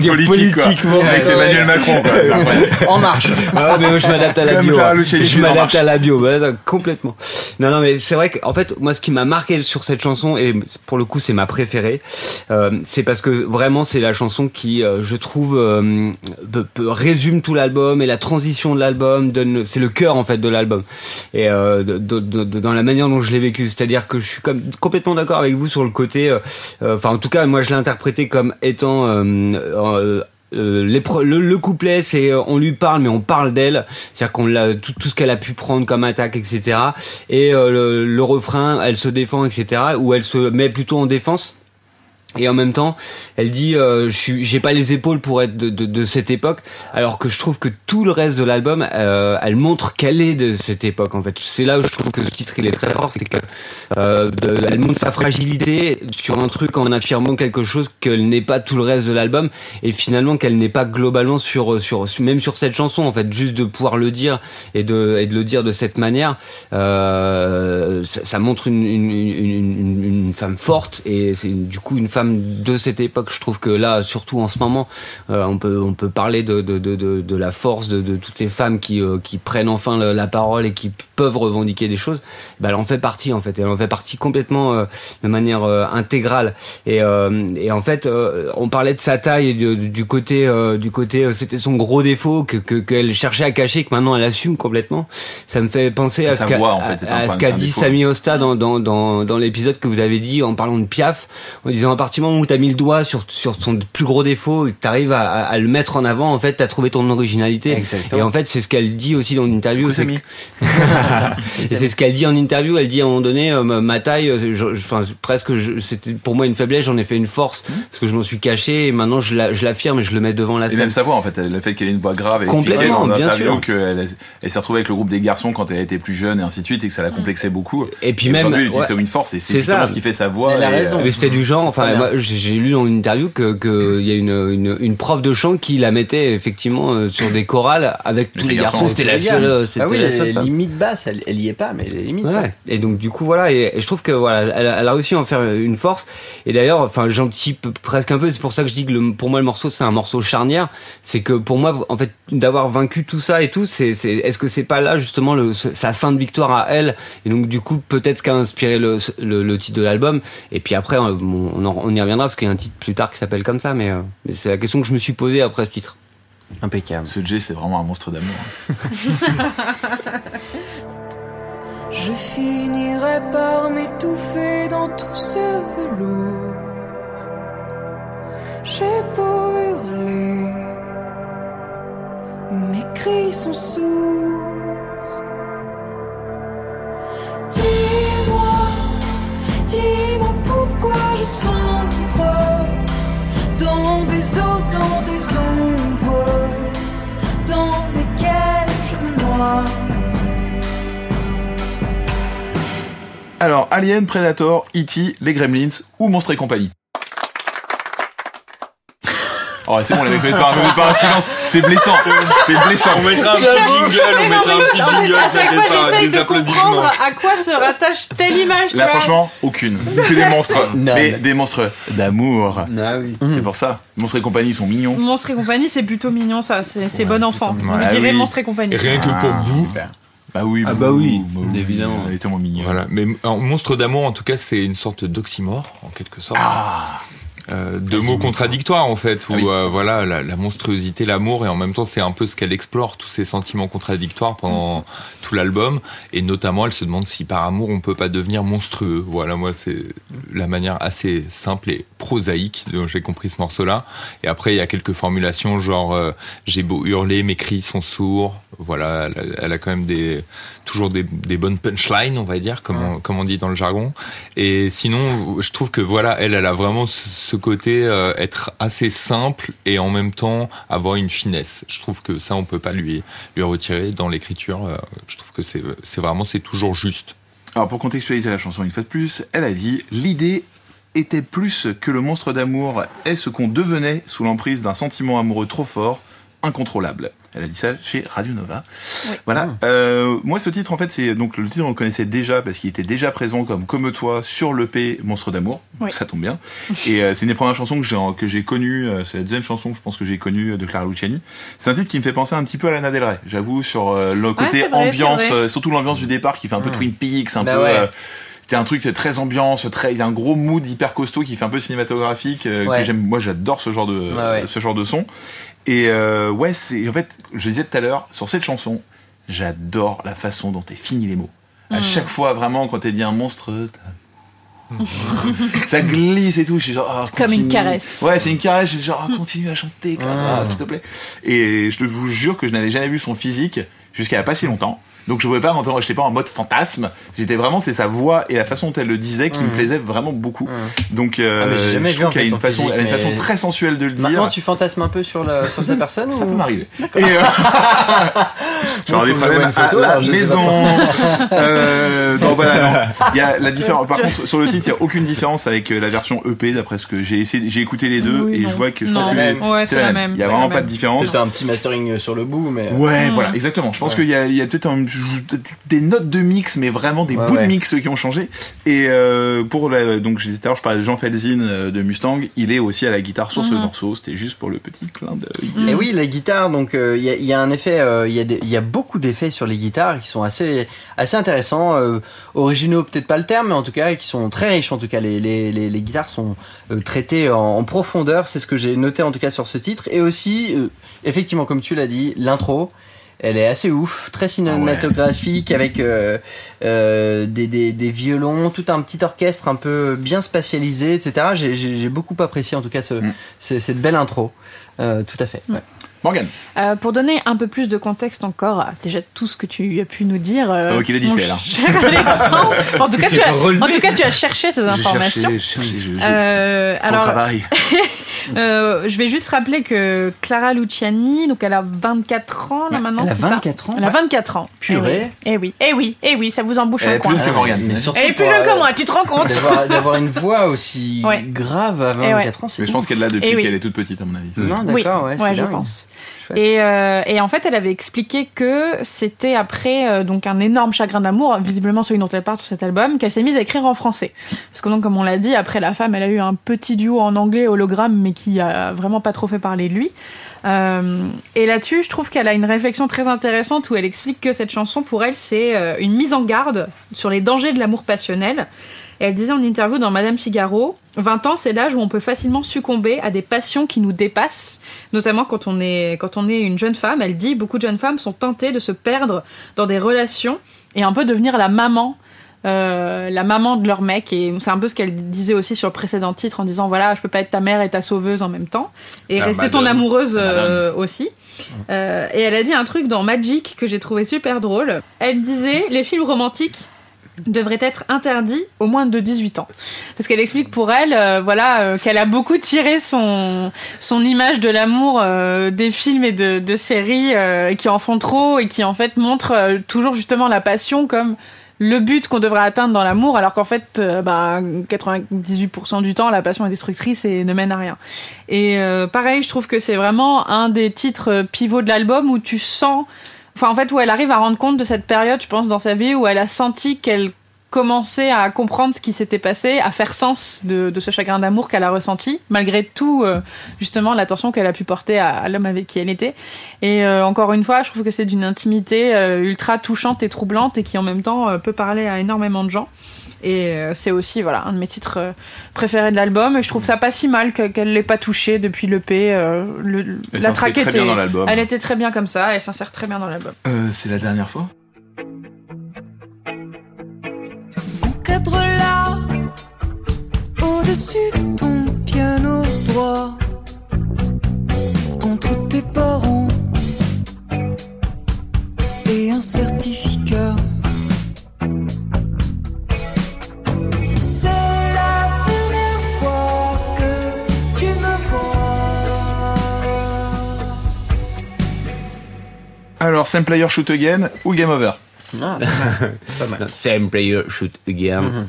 Dire politique, quoi. politiquement, Avec ouais. Emmanuel Macron, quoi. En marche Ah, mais moi, je m'adapte à la Comme bio. Hein. Je m'adapte à la bio, bah, complètement. Non, non, mais c'est vrai qu'en fait, moi, ce qui m'a marqué sur cette chanson, et pour le coup, c'est ma préférée, euh, c'est parce que vraiment, c'est la chanson qui, euh, je trouve, euh, résume tout l'album et la transition de l'album donne, c'est le cœur en fait de l'album. Et euh, dans la manière dont je l'ai vécu, c'est-à-dire que je suis comme complètement d'accord avec vous sur le côté. Enfin, en tout cas, moi, je l'ai interprété comme étant le, le couplet, c'est on lui parle, mais on parle d'elle. C'est-à-dire qu'on tout, ce qu'elle a pu prendre comme attaque, etc. Et le, le refrain, elle se défend, etc. Ou elle se met plutôt en défense. Et en même temps, elle dit, euh, j'ai pas les épaules pour être de, de, de cette époque, alors que je trouve que tout le reste de l'album, euh, elle montre qu'elle est de cette époque. En fait, c'est là où je trouve que ce titre il est très fort, c'est que euh, de- elle montre sa fragilité sur un truc en affirmant quelque chose qu'elle n'est pas tout le reste de l'album, et finalement qu'elle n'est pas globalement sur, sur- même sur cette chanson. En fait, juste de pouvoir le dire et de, et de le dire de cette manière, euh, ça, ça montre une, une, une, une, une femme forte et c'est du coup une femme de cette époque. Je trouve que là, surtout en ce moment, euh, on peut on peut parler de de, de, de, de la force de, de toutes ces femmes qui euh, qui prennent enfin la, la parole et qui peuvent revendiquer des choses. Ben, elle en fait partie en fait. Elle en fait partie complètement euh, de manière euh, intégrale. Et euh, et en fait, euh, on parlait de sa taille et du, du côté euh, du côté euh, c'était son gros défaut que que qu'elle cherchait à cacher que maintenant elle assume complètement. Ça me fait penser à ce qu'a en fait, à, à ce qu'a dit. Samy Osta dans dans dans, dans l'épisode que vous avez dit en parlant de Piaf, en disant à partir du moment où t'as mis le doigt sur sur ton plus gros défaut et que t'arrives à, à, à le mettre en avant, en fait, t'as trouvé ton originalité. Exactement. Et en fait, c'est ce qu'elle dit aussi dans une interview. Coucou, c'est et c'est ce qu'elle dit en interview. Elle dit à un moment donné, euh, ma, taille, euh, enfin presque, c'était pour moi une faiblesse. J'en ai fait une force Mmh. parce que je m'en suis caché et maintenant je la- je l'affirme et je le mets devant la Et scène. même sa voix, en fait, le fait qu'elle ait une voix grave, Complètement, dans bien l'interview sûr. qu'elle elle s'est retrouvée avec le groupe des garçons quand elle était plus jeune et ainsi de suite et que ça la complexait beaucoup. Et puis même, elle l'utilise ouais. comme une force et c'est justement ça. ce qui fait sa voix. Elle a et, raison. euh, Mais c'était du genre, enfin, moi, j'ai lu dans une interview que que il y a une, une une prof de chant qui la mettait effectivement euh, sur des chorales avec tous les les garçons. garçons, C'était la seule, ah oui la seule limite basse elle, elle y est pas mais elle est limite Ouais. ouais. Et donc du coup voilà, et, et je trouve que voilà, elle, a- elle a réussi à en faire une force. Et d'ailleurs, enfin, j'anticipe presque un peu. C'est pour ça que je dis que le, pour moi le morceau c'est un morceau charnière. C'est que pour moi, en fait, d'avoir vaincu tout ça et tout, c'est, est-ce que c'est pas là justement le, sa sainte victoire à elle? Et donc du coup, peut-être ce qui a inspiré le, le, le titre de l'album. Et puis après, on, on, en- on y reviendra parce qu'il y a un titre plus tard qui s'appelle comme ça. Mais, euh, mais c'est la question que je me suis posée après ce titre. impeccable Ce Jay, c'est vraiment un monstre d'amour. Je finirai par m'étouffer dans tout ce velours. J'ai beau hurler, mes cris sont sourds. Dis-moi, dis-moi pourquoi je sombre Alors, Alien, Predator, E.T., Les Gremlins ou Monstres et compagnie Oh, c'est bon, les mecs, faites pas, pas un silence. C'est blessant. C'est blessant. On mettra un petit jingle, on mettra un petit jingle, à chaque fois, j'essaye des de applaudissements. comprendre à quoi se rattache telle image. Là, franchement, aucune. Que des monstres. Non, mais des monstres d'amour. Ah oui. C'est pour ça. Monstres et compagnie ils sont mignons. Monstre et compagnie, c'est plutôt mignon, ça. C'est bon enfant. Je dirais oui. Monstre et compagnie. Rien que pour Ah, vous. Bah oui, Ah bah oui, bah évidemment. Elle est tellement mignonne. Voilà, mais monstre d'amour, en tout cas, c'est une sorte d'oxymore, en quelque sorte. Ah. Euh, deux mots contradictoires en fait, où Ah oui. euh, voilà la, la monstruosité, l'amour, et en même temps c'est un peu ce qu'elle explore, tous ces sentiments contradictoires pendant tout l'album, et notamment elle se demande si par amour on peut pas devenir monstrueux. Voilà, moi c'est la manière assez simple et prosaïque dont j'ai compris ce morceau-là. Et après il y a quelques formulations genre euh, j'ai beau hurler, mes cris sont sourds. Voilà, elle a, elle a quand même des toujours des, des bonnes punchlines, on va dire, comme, on, comme on dit dans le jargon. Et sinon, je trouve que voilà, elle, elle a vraiment ce, côté euh, être assez simple et en même temps avoir une finesse. Je trouve que ça, on peut pas lui lui retirer dans l'écriture. euh, je trouve que c'est c'est vraiment c'est toujours juste. Alors pour contextualiser la chanson une fois de plus, elle a dit l'idée était plus que le monstre d'amour est ce qu'on devenait sous l'emprise d'un sentiment amoureux trop fort, incontrôlable. Elle a dit ça chez Radio Nova. Voilà. Euh, moi, ce titre, en fait, c'est donc le titre on le connaissait déjà parce qu'il était déjà présent comme comme toi sur l'EP Monstre d'amour. Oui. Ça tombe bien. Et euh, c'est une des premières chansons que j'ai que j'ai connues. euh, c'est la deuxième chanson, que je pense que j'ai connue de Clara Luciani. C'est un titre qui me fait penser un petit peu à Lana Del Rey. J'avoue sur euh, le côté c'est vrai, ambiance, c'est euh, surtout l'ambiance du départ qui fait un peu Twin Peaks, un Bah peu. ouais. euh, T'as un truc très ambiance, très, il y a un gros mood hyper costaud qui fait un peu cinématographique. euh, Ouais. que j'aime, moi j'adore ce genre de, Ouais, ouais. ce genre de son. Et euh, ouais, c'est en fait, je disais tout à l'heure sur cette chanson, j'adore la façon dont est fini les mots. À Mm. chaque fois, vraiment, quand elle dit un monstre, t'as- ça glisse et tout. Je suis genre, ah, Comme une caresse. Ouais, c'est une caresse. Je suis genre, ah, continue à chanter, Ah. s'il te plaît. Et je te vous jure que je n'avais jamais vu son physique jusqu'à pas si longtemps. Donc je pouvais pas m'entendre, j'étais pas en mode fantasme. J'étais vraiment, c'est sa voix et la façon dont elle le disait qui me Mm. plaisait vraiment beaucoup. Donc euh, Ah, mais j'ai jamais je vu, trouve y a une façon, physique, elle a une façon mais- très sensuelle de le dire. Maintenant, tu fantasmes un peu sur, la, sur cette personne Ça ou... peut m'arriver. Et euh... J'aurai des problèmes une photo, à la alors maison. euh, non, voilà, non. Il y a la différence. Par contre, sur le titre, il n'y a aucune différence avec euh, la version EP, d'après ce que j'ai essayé. J'ai écouté les deux Oui, et non. je vois que je pense que C'est la Ouais, c'est la même, Il y a vraiment pas de différence. Peut-être un petit mastering sur le bout, mais... Ouais, Mm. voilà, exactement. Je pense qu'il y a, il y a peut-être un- des notes de mix, mais vraiment des Ouais, bouts de mix qui ont changé. Et euh, pour la, donc je disais tout à l'heure, je parlais de Jean Felzin euh, de Mustang. Il est aussi à la guitare sur ce Mhm. morceau. C'était juste pour le petit clin d'œil. Et oui, la guitare, donc euh, il y, a, il y a un effet, euh, il y, a y beaucoup d'effets sur les guitares qui sont assez, assez intéressants, euh, originaux peut-être pas le terme, mais en tout cas qui sont très riches. En tout cas, les, les, les, les guitares sont euh, traitées en, en profondeur. C'est ce que j'ai noté en tout cas sur ce titre. Et aussi, euh, effectivement, comme tu l'as dit, l'intro. Elle est assez ouf, très cinématographique avec euh, euh, des, des, des violons, tout un petit orchestre un peu bien spatialisé, etc. J'ai- J'ai j'ai beaucoup apprécié en tout cas ce, Mm. ce- cette belle intro. Euh, tout à fait. ouais. Morgan. Euh, pour donner un peu plus de contexte encore à déjà tout ce que tu as pu nous dire. euh, pas moi qui l'ai dit, c'est elle, hein. en tout cas, tu as, en tout cas, tu as cherché ces J'ai informations. cherché, cherché, je- je- Euh, alors, travail. euh, je vais juste rappeler que Clara Luciani, donc elle a 24 ans là maintenant. Elle a c'est ça 24 ans Elle a 24 ans. Purée. Eh oui, eh oui, eh oui, ça vous embouche Elle un est coin. plus jeune que Morgane. Mais surtout Elle est plus jeune que moi, tu te rends compte D'avoir une voix aussi Ouais. grave à Eh 24 ans, c'est Mais je pense qu'elle l'a depuis Eh oui. qu'elle est toute petite, à mon avis. Non, Oui, d'accord, ouais, c'est ouais, je pense. Et, euh, et en fait, elle avait expliqué que c'était après euh, donc un énorme chagrin d'amour, visiblement celui dont elle parle sur cet album, qu'elle s'est mise à écrire en français. Parce que donc, comme on l'a dit, après la femme, elle a eu un petit duo en anglais, hologramme, mais qui a vraiment pas trop fait parler de lui. Euh, et là-dessus, je trouve qu'elle a une réflexion très intéressante où elle explique que cette chanson, pour elle, c'est euh, une mise en garde sur les dangers de l'amour passionnel. Elle disait en interview dans Madame Figaro, 20 ans, c'est l'âge où on peut facilement succomber à des passions qui nous dépassent, notamment quand on est, quand on est une jeune femme. Elle dit, beaucoup de jeunes femmes sont tentées de se perdre dans des relations et un peu devenir la maman. Euh, la maman de leur mec et c'est un peu ce qu'elle disait aussi sur le précédent titre en disant voilà je peux pas être ta mère et ta sauveuse en même temps et La rester ton amoureuse La euh, aussi. Euh, et elle a dit un truc dans Magic que j'ai trouvé super drôle. Elle disait les films romantiques devraient être interdits au moins de 18 ans. Parce qu'elle explique pour elle, euh, voilà, euh, qu'elle a beaucoup tiré son, son image de l'amour euh, des films et de, de séries qui en font trop et qui en fait montrent toujours justement la passion comme le but qu'on devrait atteindre dans l'amour, alors qu'en fait, euh, bah, 98% du temps, la passion est destructrice et ne mène à rien. Et euh, pareil, je trouve que c'est vraiment un des titres pivots de l'album où tu sens, enfin en fait, où elle arrive à rendre compte de cette période, je pense, dans sa vie où elle a senti qu'elle commençait à comprendre ce qui s'était passé, à faire sens de, de ce chagrin d'amour qu'elle a ressenti, malgré tout, euh, justement, l'attention qu'elle a pu porter à, à l'homme avec qui elle était. Et euh, encore une fois, je trouve que c'est d'une intimité euh, ultra touchante et troublante et qui en même temps euh, peut parler à énormément de gens. Et euh, c'est aussi voilà un de mes titres préférés de l'album. Et je trouve ça pas si mal que- qu'elle l'ait pas touché depuis l'EP. Euh, le, la track très était, bien dans l'album. elle était très bien comme ça. Elle s'insère très bien dans l'album. Euh, c'est la dernière fois? Au-dessus de ton piano droit, entre tes parents et un certificat. C'est la dernière fois que tu me vois. Alors, Same Player Shoot Again ou Game Over Ah, pas mal. Same player shoot again.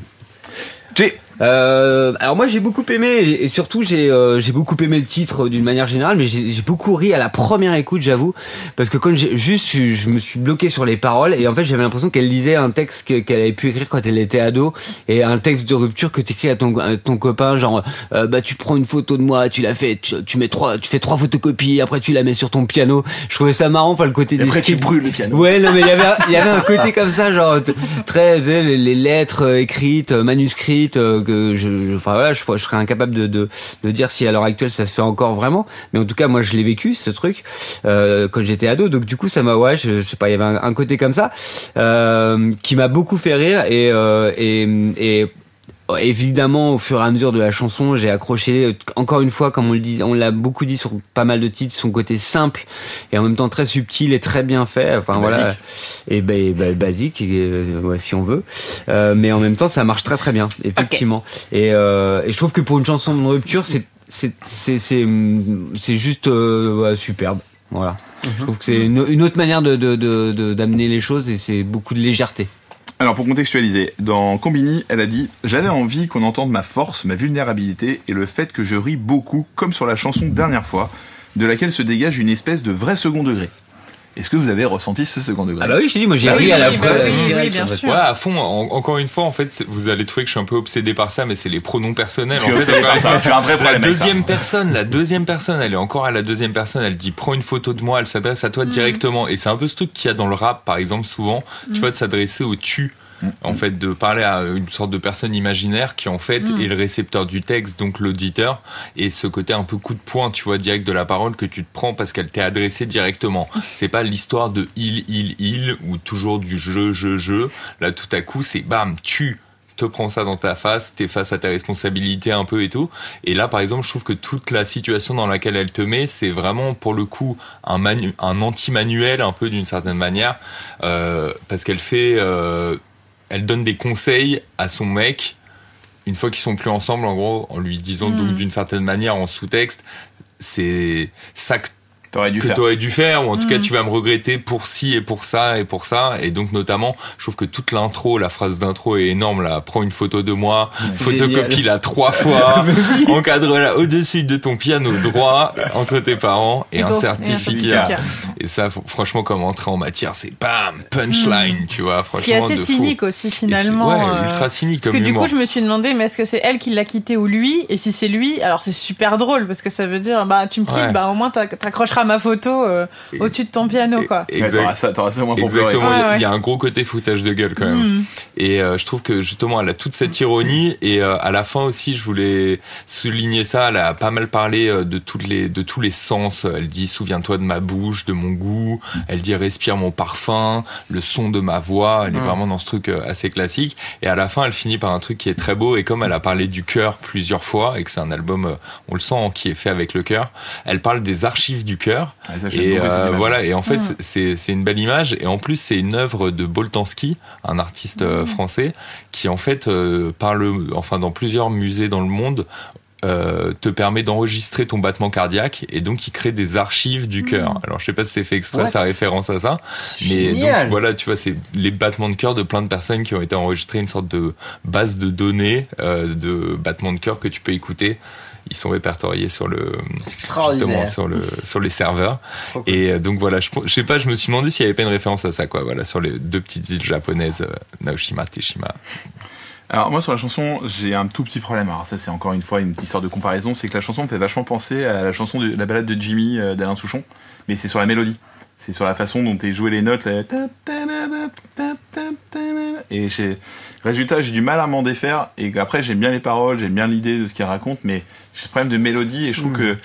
Jay Euh, alors moi j'ai beaucoup aimé et et surtout j'ai euh, j'ai beaucoup aimé le titre d'une manière générale mais j'ai beaucoup ri à la première écoute j'avoue parce que quand j'ai juste je, je me suis bloqué sur les paroles et en fait j'avais l'impression qu'elle lisait un texte que- qu'elle avait pu écrire quand elle était ado et un texte de rupture que t'écris à ton à ton copain genre euh, bah tu prends une photo de moi tu la fais tu, tu mets trois tu fais trois photocopies après tu la mets sur ton piano je trouvais ça marrant enfin le côté des Après, tu brûles le piano. Ouais, non, mais il y avait, il y avait un côté comme ça, genre très, les, les lettres euh, écrites, euh, manuscrites, que je, enfin voilà, je, je serais incapable de, de, de dire si à l'heure actuelle ça se fait encore vraiment, mais en tout cas moi je l'ai vécu ce truc euh, quand j'étais ado, donc du coup ça m'a, ouais, je, je sais pas, il y avait un, un côté comme ça euh, qui m'a beaucoup fait rire et euh, et, et Évidemment, au fur et à mesure de la chanson, j'ai accroché euh, encore une fois, comme on le dit, on l'a beaucoup dit sur pas mal de titres, son côté simple et en même temps très subtil et très bien fait. Enfin voilà, et ben bah, basique, et, euh, ouais, si on veut. Euh, mais en même temps, ça marche très très bien, effectivement. Et, euh, et je trouve que pour une chanson de rupture, c'est c'est c'est c'est c'est juste ouais, superbe. Voilà. Je trouve que c'est une, une autre manière de de- de- de- d'amener les choses et c'est beaucoup de légèreté. Alors pour contextualiser, dans Combini, elle a dit J'avais envie qu'on entende ma force, ma vulnérabilité et le fait que je ris beaucoup, comme sur la chanson Dernière fois, de laquelle se dégage une espèce de vrai second degré. Est-ce que vous avez ressenti ce second degré? Ah bah oui, je te dis, moi j'ai Bah ri oui, à la oui, bah oui, direct, oui, bien sûr. Ouais, à fond. En- encore une fois, en fait, vous allez trouver que je suis un peu obsédé par ça, mais c'est les pronoms personnels. En fait, par ça, tu as un vrai La problème avec ça. deuxième personne, la deuxième personne, elle est encore à la deuxième personne. Elle dit prends une photo de moi, elle s'adresse à Mm. toi directement. Et c'est un peu ce truc qu'il y a dans le rap, par exemple, souvent. Tu vois, de s'adresser au tu. En fait, de parler à une sorte de personne imaginaire qui en fait Mm. est le récepteur du texte, donc l'auditeur, et ce côté un peu coup de poing, tu vois, direct de la parole que tu te prends parce qu'elle t'est adressée directement. C'est pas l'histoire de il, il, il ou toujours du je, je, je. Là, tout à coup, c'est bam, tu te prends ça dans ta face, t'es face à tes responsabilités un peu et tout. Et là, par exemple, je trouve que toute la situation dans laquelle elle te met, c'est vraiment pour le coup un, manu un anti-manuel un peu d'une certaine manière, euh, parce qu'elle fait, euh, elle donne des conseils à son mec une fois qu'ils sont plus ensemble, en gros, en lui disant Mm. donc d'une certaine manière en sous-texte, c'est ça que T'aurais dû que faire. tu aurais dû faire, ou en tout cas Mhm. tu vas me regretter pour ci et pour ça et pour ça. Et donc notamment, je trouve que toute l'intro, la phrase d'intro est énorme là. Prends une photo de moi, photocopie-la trois fois, encadre-la au-dessus de ton piano droit, entre tes parents et, un ton- certificat. Et ça, franchement, comme entrée en matière, c'est bam, punchline, tu vois. Ce Franchement, qui est assez fou. cynique aussi finalement. ouais, euh, ultra cynique Parce comme que du humour. coup, je me suis demandé, mais est-ce que c'est elle qui l'a quitté ou lui? Et si c'est lui, alors c'est super drôle parce que ça veut dire, bah tu me quittes, Ouais. bah au moins t'ac- ma photo euh, au-dessus de ton piano, quoi. Ouais, Exact. T'auras ça, t'auras ça au moins pour pleurer. Exactement, il y a- Ouais, il y, a un gros côté foutage de gueule quand même. Mm. Et euh, je trouve que justement, elle a toute cette ironie. Et euh, à la fin aussi, je voulais souligner ça. Elle a pas mal parlé de toutes les de tous les sens. Elle dit souviens-toi de ma bouche, de mon goût. Elle dit respire mon parfum, le son de ma voix. Elle est vraiment dans ce truc assez classique. Et à la fin, elle finit par un truc qui est très beau. Et comme elle a parlé du cœur plusieurs fois et que c'est un album, on le sent, qui est fait avec le cœur. Elle parle des archives du cœur. Ah, ça, Et euh, image. voilà, et en fait, Mm. c'est c'est une belle image. Et en plus, c'est une œuvre de Boltanski, un artiste euh, français, qui en fait euh, parle, enfin dans plusieurs musées dans le monde, euh, te permet d'enregistrer ton battement cardiaque et donc il crée des archives du cœur. Alors je sais pas si c'est fait exprès, What? ça référence à ça, mais Génial. donc voilà, tu vois, c'est les battements de cœur de plein de personnes qui ont été enregistrés, une sorte de base de données euh, de battements de cœur que tu peux écouter. Ils sont répertoriés sur le justement sur le sur les serveurs. Et euh, donc voilà, je, je sais pas, je me suis demandé s'il y avait pas une référence à ça, quoi. Voilà, sur les deux petites îles japonaises, euh, Naoshima, Teshima. Alors moi sur la chanson, j'ai un tout petit problème. Alors ça c'est encore une fois une histoire de comparaison, c'est que la chanson me fait vachement penser à la chanson de la balade de Jimmy euh, d'Alain Souchon, mais c'est sur la mélodie. C'est sur la façon dont est joué les notes. là. Et j'ai résultat, j'ai du mal à m'en défaire. Et après, j'aime bien les paroles, j'aime bien l'idée de ce qu'il raconte, mais j'ai ce problème de mélodie. Et je trouve que,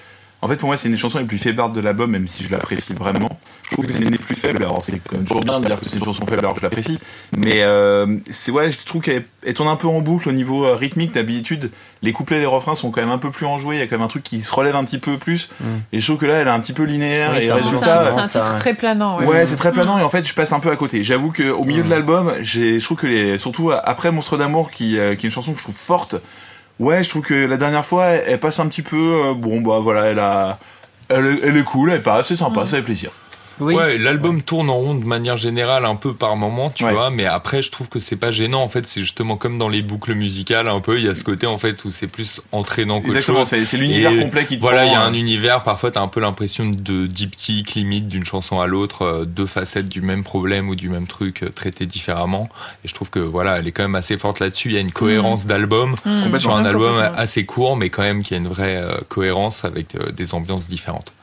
en fait, pour moi, c'est une des chansons les plus faiblardes de l'album, même si je l'apprécie vraiment. Je trouve que c'est une des plus faibles. Alors, c'est quand même toujours bien de dire que c'est une chanson faible alors que je l'apprécie. Mais euh, c'est ouais, je trouve qu'elle elle tourne un peu en boucle au niveau euh, rythmique. D'habitude, les couplets et les refrains sont quand même un peu plus enjoués. Il y a quand même un truc qui se relève un petit peu plus. Et je trouve que là, elle est un petit peu linéaire. Oui, et C'est résultat, un, c'est un titre très planant. Ouais. Ouais, c'est très planant et en fait je passe un peu à côté. J'avoue que au milieu de l'album, j'ai, je trouve que les, surtout après Monstre d'amour, qui, euh, qui est une chanson que je trouve forte. Ouais, je trouve que la dernière fois, elle, elle passe un petit peu. euh, bon bah voilà, elle a, elle, est- elle est cool, elle passe, c'est sympa, ça fait plaisir. Oui. Ouais, l'album tourne en rond de manière générale un peu par moment, tu Ouais. vois, mais après je trouve que c'est pas gênant en fait, c'est justement comme dans les boucles musicales un peu, il y a ce côté en fait où c'est plus entraînant qu'autre Exactement, chose. c'est, c'est l'univers Et complet qui te Voilà, il y a prend, un euh, univers, parfois t'as un peu l'impression de diptyque limite d'une chanson à l'autre, euh, deux facettes du même problème ou du même truc euh, traité différemment. Et je trouve que voilà, elle est quand même assez forte là-dessus. Il y a une cohérence d'album Complètement. sur un album assez court, mais quand même qui a une vraie euh, cohérence avec euh, des ambiances différentes.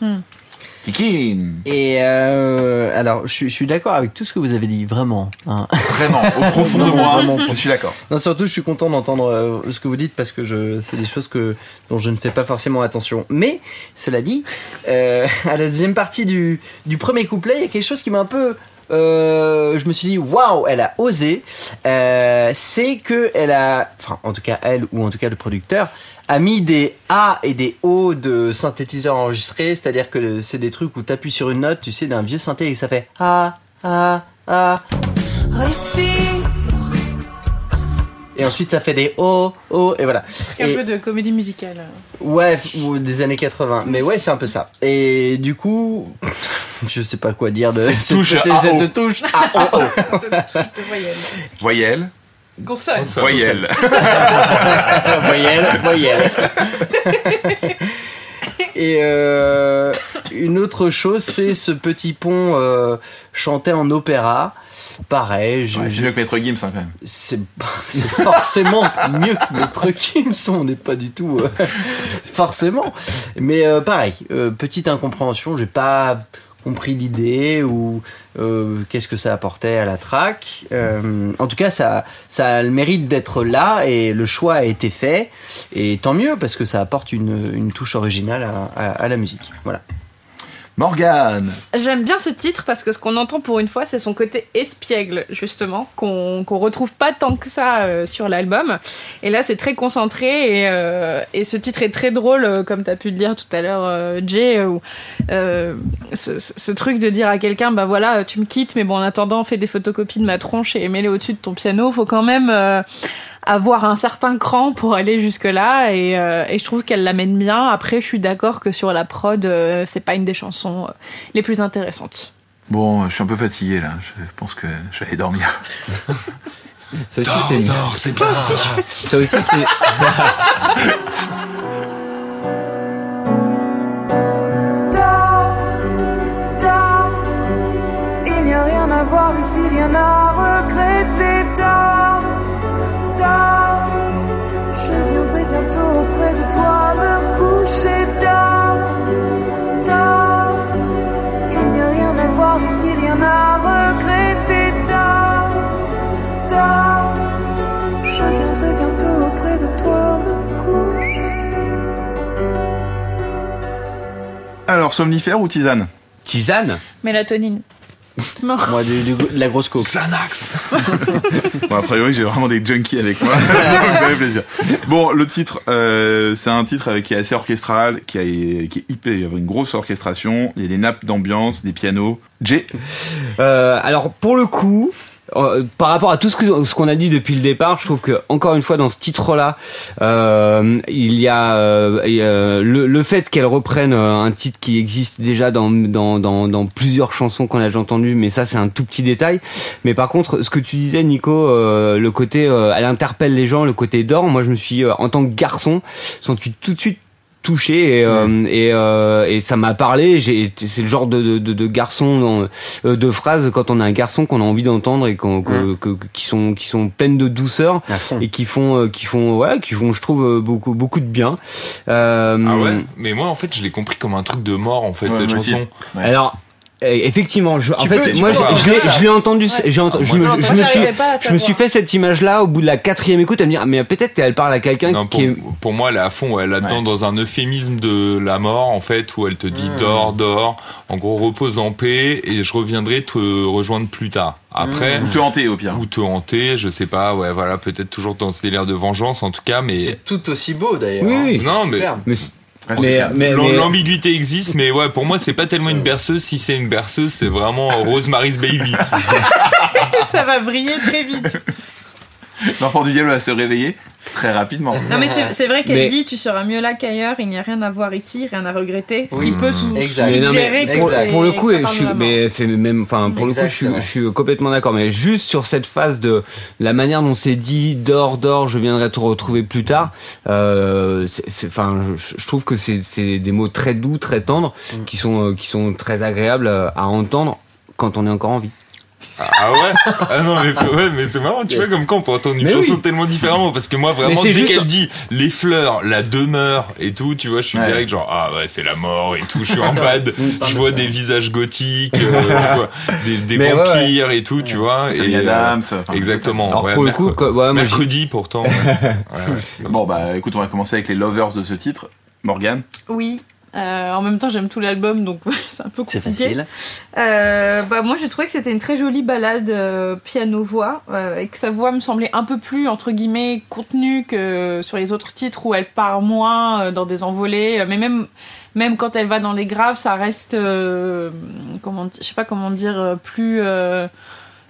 Et euh, alors, je, suis- je suis d'accord avec tout ce que vous avez dit, vraiment. hein. Vraiment, au profond de moi, je suis d'accord. Non, surtout, je suis content d'entendre euh, ce que vous dites parce que je, c'est des choses que dont je ne fais pas forcément attention. Mais cela dit, euh, à la deuxième partie du, du premier couplet, il y a quelque chose qui m'a un peu euh, je me suis dit waouh, elle a osé. Euh, c'est que elle a, enfin en tout cas elle ou en tout cas le producteur a mis des A et des O de synthétiseurs enregistrés, c'est-à-dire que c'est des trucs où tu appuies sur une note, tu sais, d'un vieux synthé et ça fait A A A Respire, et ensuite ça fait des O O et voilà. Un Et- peu de comédie musicale. Ouais, ou des années 80. Mais ouais, c'est un peu ça. Et du coup, je sais pas quoi dire de cette, touche cette- touche à O. De voyelle. Voyelle, Consonne. voyelle. voyelle, voyelle. Et euh, une autre chose, c'est ce petit pont euh, chanté en opéra. Pareil, je, Ouais, c'est mieux que Maître Gims hein, quand même. c'est c'est forcément mieux que Maître Gims, on n'est pas du tout euh, forcément. Mais euh, pareil, euh, petite incompréhension, j'ai pas compris l'idée ou euh, qu'est-ce que ça apportait à la track. Euh, en tout cas, ça, ça a le mérite d'être là et le choix a été fait. Et tant mieux parce que ça apporte une, une touche originale à, la musique. Voilà. Morgane. J'aime bien ce titre parce que ce qu'on entend pour une fois, c'est son côté espiègle, justement, qu'on retrouve pas tant que ça euh, sur l'album. Et là, c'est très concentré et, euh, et ce titre est très drôle, euh, comme tu as pu le dire tout à l'heure, Jay, où, ce, ce- truc de dire à quelqu'un, bah voilà, tu me quittes, mais bon, en attendant, fais des photocopies de ma tronche et mets-les au-dessus de ton piano. Faut quand même avoir un certain cran pour aller jusque là et, euh, et je trouve qu'elle l'amène bien. Après, je suis d'accord que sur la prod, euh, c'est pas une des chansons euh, les plus intéressantes. Bon, je suis un peu fatigué là. Je pense que je vais aller dormir. Ça aussi, c'est une- c'est bien. ça aussi, c'est- dors, dors. Il n'y a rien à voir ici, rien à Alors, somnifère ou tisane Tisane Mélatonine. Non. Moi, du, du- de la grosse coke. Xanax. Bon, a priori, j'ai vraiment des junkies avec moi. Donc, ça fait plaisir. Bon, le titre, euh, c'est un titre avec, qui est assez orchestral, qui, a, qui est hyper, il y a une grosse orchestration, il y a des nappes d'ambiance, des pianos. J. Euh, alors pour le coup, euh, par rapport à tout ce que ce qu'on a dit depuis le départ, je trouve que encore une fois dans ce titre-là, euh, il y a euh, euh, le, le fait qu'elle reprenne euh, un titre qui existe déjà dans dans dans, dans plusieurs chansons qu'on a déjà entendues, mais ça c'est un tout petit détail. Mais par contre, ce que tu disais, Nico, le côté elle interpelle les gens, le côté d'or. Moi, je me suis en tant que garçon senti tout de suite touché et euh, et, euh, et ça m'a parlé. J'ai c'est le genre de de, de, de garçon dans- euh, de phrases quand on a un garçon qu'on a envie d'entendre et qu'on que, que- que- qui sont qui sont pleines de douceur et qui font euh, qui font ouais qui font je trouve euh, beaucoup beaucoup de bien. Euh, Ah ouais? Mais moi, en fait, je l'ai compris comme un truc de mort, en fait, Ouais, cette chanson. Ouais. alors effectivement je, en fait peux- moi je, l'ai ça. je l'ai entendu j'ai ent- Ah, je me, je suis je me suis fait cette image là au bout de la quatrième écoute à me dire mais peut-être qu'elle parle à quelqu'un qui est pour moi, elle est à fond, là-dedans, Ouais. dans un euphémisme de la mort, en fait, où elle te dit Mm. dors, dors, en gros, repose en paix, et je reviendrai te rejoindre plus tard. Après, Ou te hanter au pire. ou te hanter, je sais pas, ouais, voilà, peut-être toujours dans ce délire de vengeance, en tout cas, mais. C'est tout aussi beau d'ailleurs. Oui, hein. Non, mais. Mais, mais- L'ambiguïté existe, mais ouais, pour moi, c'est pas tellement une berceuse. Si c'est une berceuse, c'est vraiment Rosemary's Baby. Ça va briller très vite. L'enfant du diable va se réveiller très rapidement. Non mais c'est- c'est vrai qu'elle Mais- dit tu seras mieux là qu'ailleurs, il n'y a rien à voir ici, rien à regretter. Ce Oui. qui peut sous Exact. Mais non, mais suggérer que pour, c'est- pour le coup, je suis, mais c'est même, enfin, pour le coup, je suis, je suis complètement d'accord. Mais juste sur cette phase de la manière dont c'est dit, dors, dors, je viendrai te retrouver plus tard. Euh, enfin, je, je trouve que c'est, c'est des mots très doux, très tendres, Mm. qui sont, euh, qui sont très agréables à entendre quand on est encore en vie. Ah ouais? Ah non, mais, ouais, mais c'est marrant, tu Yes. vois, comme quand on peut entendre une Mais chanson oui. tellement différemment. Parce que moi, vraiment, dès juste- qu'elle dit les fleurs, la demeure et tout, tu vois, je suis Ouais. direct genre, ah ouais, c'est la mort et tout, je suis en bad. Mm, Je vois des visages gothiques, euh, je vois des, des ouais, vampires et tout, tu vois. Famille Et, euh, Adams, enfin, exactement. Alors ouais, pour le coup, quoi- mercredi pourtant. ouais. Ouais, ouais. Bon bah écoute, on va commencer avec les lovers de ce titre. Morgane? Oui. Euh, en même temps, j'aime tout l'album, donc c'est un peu C'est compliqué. facile. Euh, bah moi j'ai trouvé que c'était une très jolie balade euh, piano-voix euh, et que sa voix me semblait un peu plus entre guillemets contenue que sur les autres titres où elle part moins euh, dans des envolées. Mais même même quand elle va dans les graves, ça reste euh, comment je sais pas comment dire plus euh,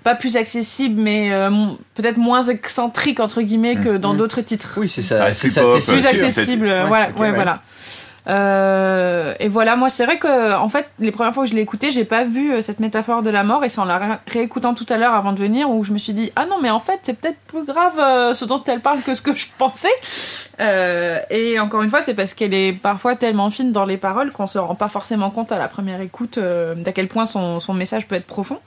pas plus accessible, mais euh, peut-être moins excentrique entre guillemets que dans Mhm. d'autres titres. Oui, c'est Ça ça. reste C'est plus plus accessible. c'est- Ouais, voilà, ok, ouais, ouais. voilà. Euh, et voilà, moi c'est vrai que en fait les premières fois que je l'ai écouté, j'ai pas vu euh, cette métaphore de la mort et c'est en la ré- réécoutant tout à l'heure avant de venir où je me suis dit ah non mais en fait c'est peut-être plus grave euh, ce dont elle parle que ce que je pensais. Et encore une fois c'est parce qu'elle est parfois tellement fine dans les paroles qu'on se rend pas forcément compte à la première écoute d'à quel point son, son message peut être profond.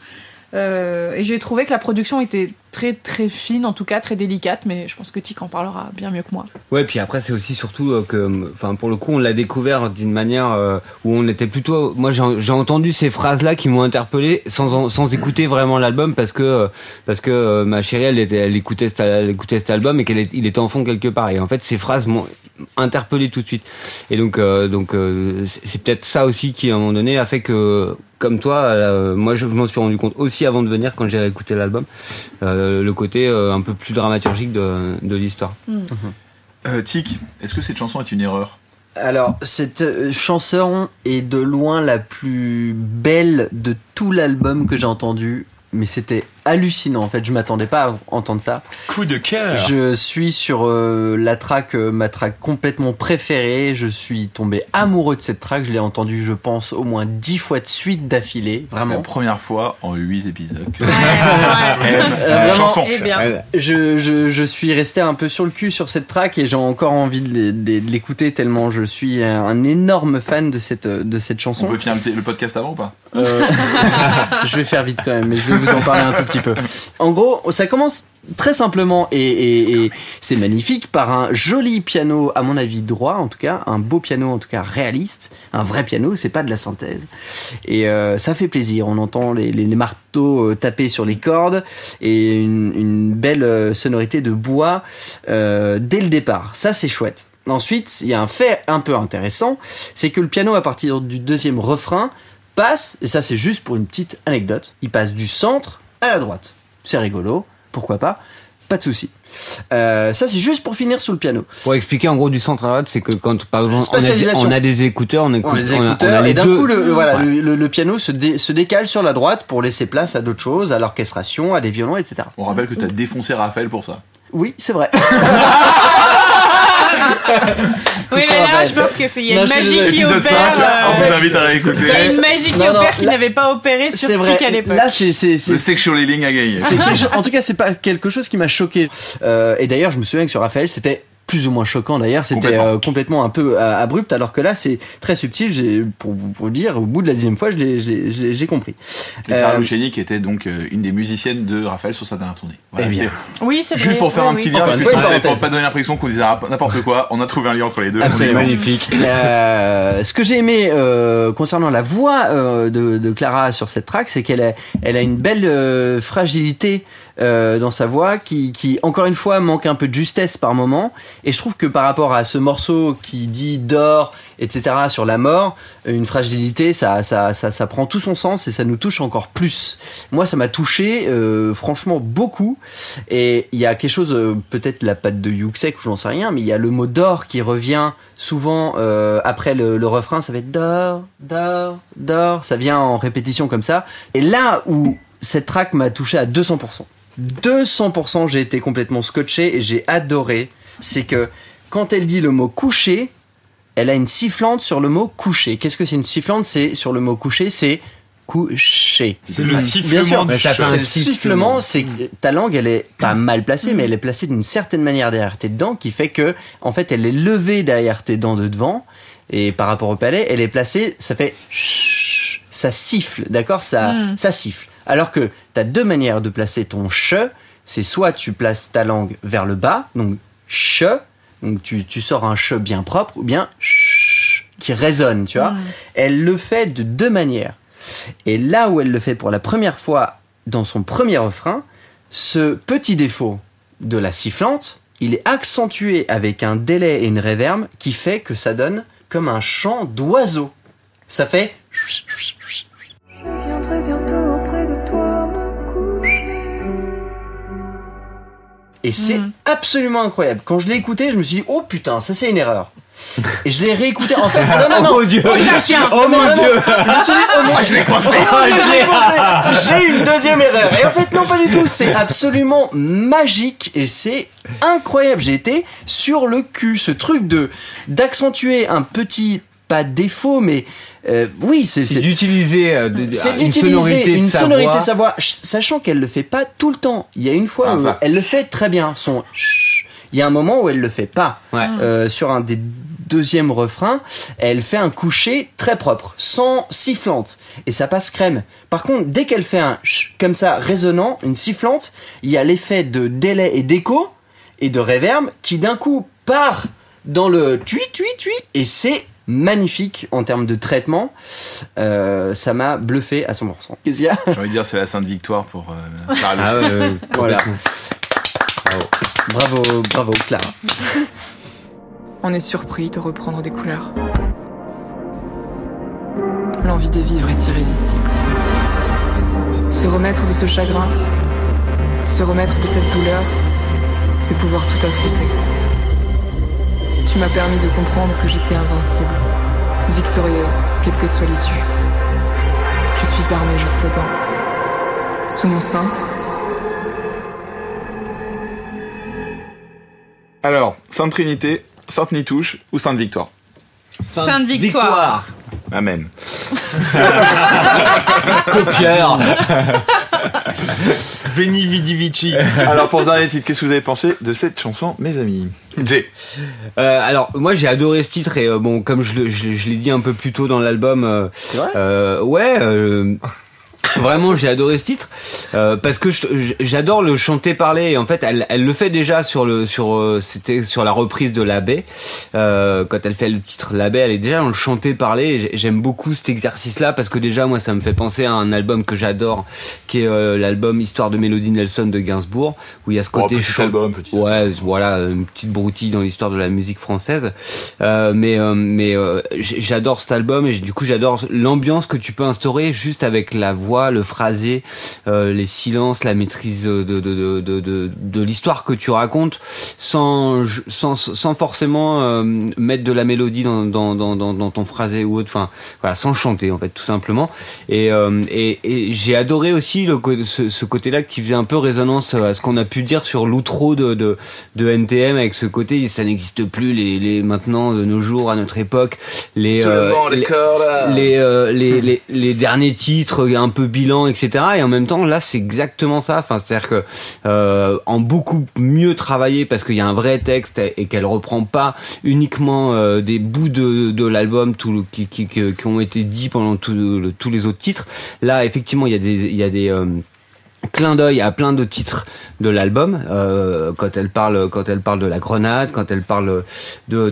Et j'ai trouvé que la production était très très fine, en tout cas très délicate, mais je pense que Tic en parlera bien mieux que moi. Ouais, puis après c'est aussi surtout euh, que, enfin pour le coup, on l'a découvert d'une manière euh, où on était plutôt. Moi, j'ai entendu ces phrases-là qui m'ont interpellé sans sans écouter vraiment l'album parce que euh, parce que euh, ma chérie, elle était, elle écoutait cet, elle écoutait cet album et qu'elle il était en fond quelque part. Et en fait, ces phrases m'ont interpellé tout de suite. Et donc euh, donc euh, c'est peut-être ça aussi qui à un moment donné a fait que comme toi, euh, moi je, m'en suis rendu compte aussi avant de venir quand j'ai réécouté l'album, euh, le côté euh, un peu plus dramaturgique de, de l'histoire. Euh, Tic, est-ce que cette chanson est une erreur? Alors, cette euh, chanson est de loin la plus belle de tout l'album que j'ai entendu. Mais c'était hallucinant en fait, je m'attendais pas à entendre ça. Coup de cœur. Je suis sur euh, la track, euh, ma track complètement préférée. Je suis tombé amoureux de cette track. Je l'ai entendue, je pense, au moins dix fois de suite d'affilée. La Vraiment. première fois en 8 épisodes. que- Euh, vraiment, chanson. Eh bien. Ouais. je, je, je suis resté un peu sur le cul sur cette track et j'ai encore envie de, l'é- de- de l'écouter tellement je suis un, un énorme fan de cette, de cette On chanson. peut finir le, le podcast avant ou pas? Euh, je vais faire vite quand même, mais je vais vous en parler un tout petit peu. En gros, ça commence très simplement et, et- et c'est magnifique par un joli piano, à mon avis droit en tout cas, un beau piano en tout cas réaliste, un vrai piano, c'est pas de la synthèse. Et euh, ça fait plaisir, on entend les, les- les marteaux euh, taper sur les cordes et une, une belle euh, sonorité de bois dès le départ. Ça c'est chouette. Ensuite, il y a un fait un peu intéressant, c'est que le piano à partir du deuxième refrain passe, et ça c'est juste pour une petite anecdote, il passe du centre à la droite. C'est rigolo, pourquoi pas? pas de souci. Euh, ça c'est juste pour finir sous le piano. Pour expliquer en gros du centre à droite, c'est que quand par exemple on a, des, Spatialisation. on a des écouteurs, on écoute, On les on a- on écouteurs a les et d'un coup le, le- voilà Ouais. le, le- le piano se, dé- se décale sur la droite pour laisser place à d'autres choses, à l'orchestration, à des violons, etc. On rappelle que t'as défoncé Raphaël pour ça. Oui, c'est vrai. Oui, mais là, je pense que c'est il y a une magie qui opère. 5, euh, on vous invite à réécouter. Il y a une magie qui Non, non, opère qui là- n'avait pas opéré sur C'est vrai. Tic à l'époque. Là, c'est c'est c'est Le sexualing a gagné. c'est en tout cas, c'est pas quelque chose qui m'a choqué. Euh, et d'ailleurs, je me souviens que sur Raphaël, c'était plus ou moins choquant d'ailleurs, c'était Complètement. euh, complètement un peu euh, abrupt, alors que là, c'est très subtil. J'ai, pour vous dire, au bout de la dixième fois, je l'ai- je l'ai- je l'ai- j'ai compris. Et Clara Euh, Luciani qui était donc euh, une des musiciennes de Raphaël sur sa dernière tournée. Voilà, Eh bien. Oui, c'est vrai. Juste pour faire oui, un petit oui. lien, parce que sinon, pour parenthèse. pas donner l'impression qu'on disait n'importe quoi, on a trouvé un lien entre les deux. Absolument. Magnifique. Euh, ce que j'ai aimé euh, concernant la voix euh, de, de Clara sur cette track, c'est qu'elle a, elle a une belle euh, fragilité euh, dans sa voix qui, qui, encore une fois, manque un peu de justesse par moment. Et je trouve que par rapport à ce morceau qui dit d'or, etc., sur la mort, une fragilité, ça, ça, ça, prend tout son sens et ça nous touche encore plus. Moi, ça m'a touché, euh, franchement, beaucoup. Et il y a quelque chose, euh, peut-être la patte de Yuxek ou j'en sais rien, mais il y a le mot d'or qui revient souvent euh, après le, le refrain, ça va être d'or, d'or, d'or, ça vient en répétition comme ça. Et là où cette track m'a touché à 200%, 200%, j'ai été complètement scotché et j'ai adoré, c'est que quand elle dit le mot coucher, elle a une sifflante sur le mot coucher. Qu'est-ce que c'est une sifflante? C'est sur le mot coucher, c'est coucher. C'est le Bien sifflement sûr, du un c'est le sifflement. sifflement, c'est que ta langue, elle est pas mal placée, mais elle est placée d'une certaine manière derrière tes dents, qui fait que, en fait, elle est levée derrière tes dents de devant, et par rapport au palais, elle est placée, ça fait ça siffle, d'accord, ça, Mm. ça siffle. Alors que t'as deux manières de placer ton che, c'est soit tu places ta langue vers le bas, donc che, donc tu, tu sors un che bien propre, ou bien chut, qui résonne, tu vois. Elle le fait de deux manières. Et là où elle le fait pour la première fois dans son premier refrain, ce petit défaut de la sifflante, il est accentué avec un délai et une réverbe qui fait que ça donne comme un chant d'oiseau. Ça fait Je viendrai bientôt et c'est absolument incroyable. Quand je l'ai écouté, je me suis dit oh putain, ça c'est une erreur. Et je l'ai réécouté en fait. Non non non. Oh mon dieu. Oh, je me suis dit, oh mon dieu. Je me suis dit oh mon Ah, je l'ai coincé. J'ai une deuxième erreur. Et en fait, non, pas du tout. C'est absolument magique et c'est incroyable. J'ai été sur le cul. Ce truc de d'accentuer un petit pas défaut, mais euh, oui, c'est C'est c'est d'utiliser euh, de- c'est une d'utiliser sonorité, de une sa sonorité voix. de sa voix, ch- sachant qu'elle le fait pas tout le temps. Il y a une fois Ah, où ça. elle le fait très bien, son Il y a un moment où elle le fait pas. Ouais. Euh, sur un des deuxièmes refrains, elle fait un coucher très propre, sans sifflante, et ça passe crème. Par contre, dès qu'elle fait un ch- comme ça résonnant, une sifflante, il y a l'effet de délai et d'écho et de réverb qui d'un coup part dans le tui tui tui et c'est magnifique en termes de traitement. Euh, ça m'a bluffé à 100%. Qu'est-ce qu'il y a J'ai envie de dire, c'est la Sainte Victoire pour euh, Clara Ah ouais, Voilà. Bravo, bravo Clara. On est surpris de reprendre des couleurs. L'envie de vivre est irrésistible. Se remettre de ce chagrin, se remettre de cette douleur, c'est pouvoir tout affronter. Tu m'as permis de comprendre que j'étais invincible, victorieuse, quelle que soit l'issue. Je suis armée jusqu'aux dents. Sous mon sein, Alors, Sainte Trinité, Sainte Nitouche ou Sainte Victoire? Sainte Victoire. Amen. Copieur. Veni Vidi Vici. Alors, pour dernier titre, qu'est-ce que vous avez pensé de cette chanson, mes amis Jay. Euh, alors moi j'ai adoré ce titre et euh, bon comme je, le- je, je l'ai dit un peu plus tôt dans l'album, euh, vrai euh, ouais. Vraiment, j'ai adoré ce titre euh, parce que j'adore le chanter parler. Et en fait, elle, elle le fait déjà sur le sur euh, c'était sur la reprise de l'abbé euh, quand elle fait le titre l'abbé. Elle est déjà dans le chanter parler. J'aime beaucoup cet exercice-là parce que déjà moi ça me fait penser à un album que j'adore qui est euh, l'album Histoire de Mélodie Nelson de Gainsbourg où il y a ce Oh, côté petit chant- album, petit Ouais, voilà, une petite broutille dans l'histoire de la musique française. Euh, mais euh, mais euh, j'adore cet album et du coup j'adore l'ambiance que tu peux instaurer juste avec la voix voix, le phrasé, euh, les silences, la maîtrise de de de de, de, de l'histoire que tu racontes, sans sans sans forcément euh, mettre de la mélodie dans dans dans dans, ton phrasé ou autre. Enfin voilà, sans chanter en fait tout simplement. Et euh, et, et j'ai adoré aussi le ce, ce côté-là qui faisait un peu résonance à ce qu'on a pu dire sur l'outro de, de de NTM avec ce côté ça n'existe plus les les maintenant de nos jours à notre époque les euh, les, les, euh, les, les, les derniers titres un peu bilan etc et en même temps là c'est exactement ça. Enfin c'est à dire que euh, en beaucoup mieux travaillé parce qu'il y a un vrai texte et qu'elle reprend pas uniquement euh, des bouts de, l'album tout le- qui, qui, qui, ont été dits pendant tous les autres titres. Là effectivement il y a des il y a des euh, clin d'œil à plein de titres de l'album euh, quand elle parle quand elle parle de la grenade quand elle parle de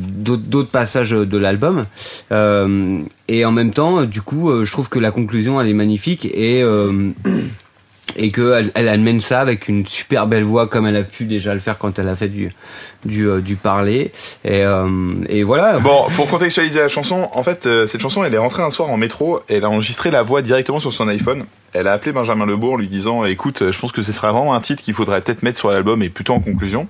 d'autres passages de l'album. Euh, et en même temps du coup euh, je trouve que la conclusion elle est magnifique et et que elle, elle amène ça avec une super belle voix comme elle a pu déjà le faire quand elle a fait du du, euh, du parler et euh, et voilà Bon, pour contextualiser la chanson, en fait, euh, cette chanson, elle est rentrée un soir en métro, elle a enregistré la voix directement sur son iPhone. Elle a appelé Benjamin Lebourg en lui disant, écoute, je pense que ce serait vraiment un titre qu'il faudrait peut-être mettre sur l'album et plutôt en conclusion.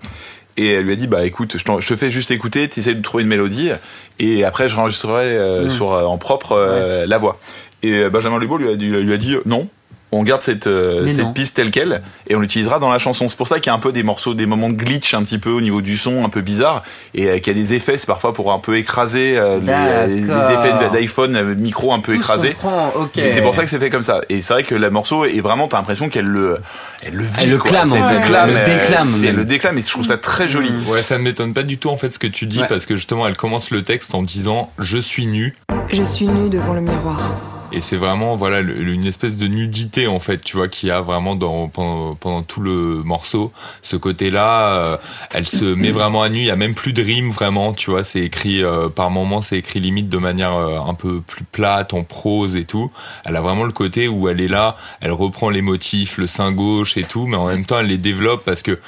Et elle lui a dit, bah écoute, je, te fais juste écouter, t'essayes de trouver une mélodie, et après je enregistrerai euh, Mm. sur, euh, en propre euh, la voix. Et Benjamin Lebourg lui a dit, lui a dit non. On garde cette, euh, cette piste telle quelle et on l'utilisera dans la chanson. C'est pour ça qu'il y a un peu des morceaux, des moments de glitch un petit peu au niveau du son, un peu bizarre, et euh, qu'il y a des effets, c'est parfois pour un peu écraser euh, les, les D'accord. effets de- d'iPhone, euh, micro un peu Tout écrasé. comprend, ok. Et c'est pour ça que c'est fait comme ça. Et c'est vrai que le morceau est vraiment, t'as l'impression qu'elle le, elle le vit, Elle le clame, elle clame, Elle le euh, déclame, même. le déclame et je trouve ça très joli. Ouais, ça ne m'étonne pas du tout en fait ce que tu dis Ouais. parce que justement elle commence le texte en disant je suis nu Je suis nue devant le miroir. Et c'est vraiment voilà une espèce de nudité en fait tu vois qu'il y a vraiment dans pendant, pendant tout le morceau. Ce côté là elle se met vraiment à nu. Il y a même plus de rime vraiment tu vois. C'est écrit euh, par moments c'est écrit limite de manière euh, un peu plus plate en prose et tout. Elle a vraiment le côté où elle est là. Elle reprend les motifs le sein gauche et tout. Mais en même temps elle les développe parce que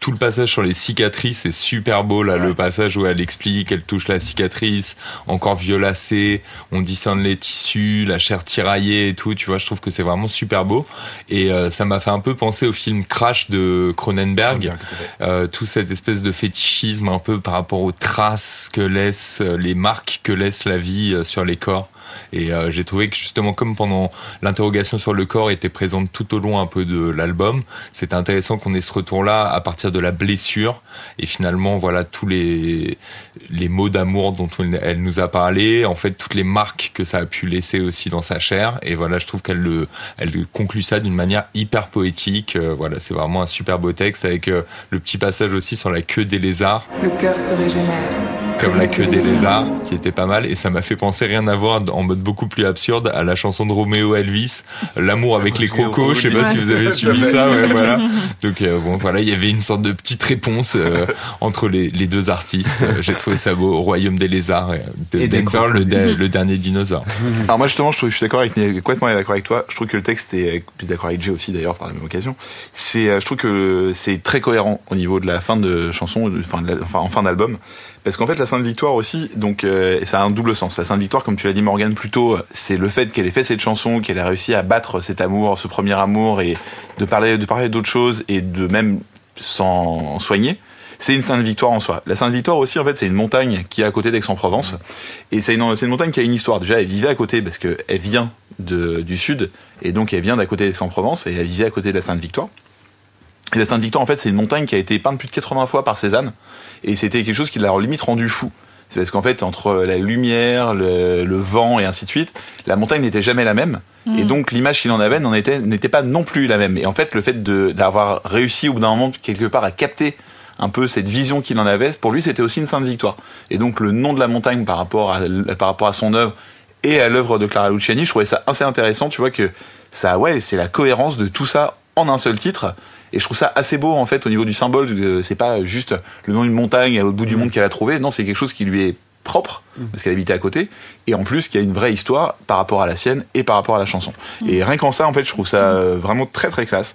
tout le passage sur les cicatrices c'est super beau là le passage où elle explique elle touche la cicatrice encore violacée on discerne les tissus la chair tiraillée et tout tu vois je trouve que c'est vraiment super beau. Et euh, ça m'a fait un peu penser au film Crash de Cronenberg. Euh, tout cette espèce de fétichisme un peu par rapport aux traces que laissent euh, les marques que laisse la vie euh, sur les corps et euh, j'ai trouvé que justement comme pendant l'interrogation sur le corps était présente tout au long un peu de l'album c'était intéressant qu'on ait ce retour là à partir de la blessure. Et finalement voilà tous les les mots d'amour dont on- elle nous a parlé en fait toutes les marques que ça a pu laisser aussi dans sa chair. Et voilà je trouve qu'elle le elle conclut ça d'une manière hyper poétique. Euh, voilà c'est vraiment un super beau texte avec euh, le petit passage aussi sur la queue des lézards. Le cœur se régénère. Comme la queue des lézards, qui était pas mal, et ça m'a fait penser rien à voir en mode beaucoup plus absurde à la chanson de Roméo Elvis, l'amour avec les crocos. Je sais pas si vous avez suivi ça, ouais, voilà. Donc euh, bon, voilà, il y avait une sorte de petite réponse euh, entre les, les deux artistes. Euh, J'ai trouvé ça beau, au royaume des lézards, euh, de Et Denver, le, de- le dernier dinosaure. Alors moi justement, je, trouve, je suis d'accord avec complètement d'accord avec toi. Je trouve que le texte est, puis d'accord avec Jay aussi d'ailleurs par la même occasion. C'est, je trouve que c'est très cohérent au niveau de la fin de chanson, enfin en fin d'album, parce qu'en fait la Sainte Victoire aussi, donc euh, ça a un double sens. La Sainte Victoire, comme tu l'as dit Morgan plus tôt, c'est le fait qu'elle ait fait cette chanson, qu'elle ait réussi à battre cet amour, ce premier amour, et de parler, de parler d'autres choses et de même s'en soigner. C'est une Sainte Victoire en soi. La Sainte Victoire aussi, en fait, c'est une montagne qui est à côté d'Aix-en-Provence. Et c'est une, montagne qui a une histoire. Déjà, elle vivait à côté parce qu'elle vient de, du sud. Et donc, elle vient d'à côté d'Aix-en-Provence. Et elle vivait à côté de la Sainte Victoire. Et la Sainte Victoire, en fait, c'est une montagne qui a été peinte plus de 80 fois par Cézanne. Et c'était quelque chose qui l'a limite rendu fou. C'est parce qu'en fait, entre la lumière, le, le vent et ainsi de suite, la montagne n'était jamais la même. Et donc, l'image qu'il en avait n'était pas non plus la même. Et en fait, le fait d'avoir réussi au bout d'un moment, quelque part, à capter un peu cette vision qu'il en avait, pour lui, c'était aussi une sainte victoire. Et donc, le nom de la montagne par rapport à, par rapport à son œuvre et à l'œuvre de Clara Luciani, je trouvais ça assez intéressant. Tu vois que ça, ouais, c'est la cohérence de tout ça en un seul titre. Et je trouve ça assez beau en fait au niveau du symbole. que C'est pas juste le nom d'une montagne à l'autre bout du monde qu'elle a trouvé. Non, c'est quelque chose qui lui est propre parce qu'elle habitait à côté et en plus qu'il y a une vraie histoire par rapport à la sienne et par rapport à la chanson. Et rien qu'en ça, en fait, je trouve ça euh, vraiment très très classe.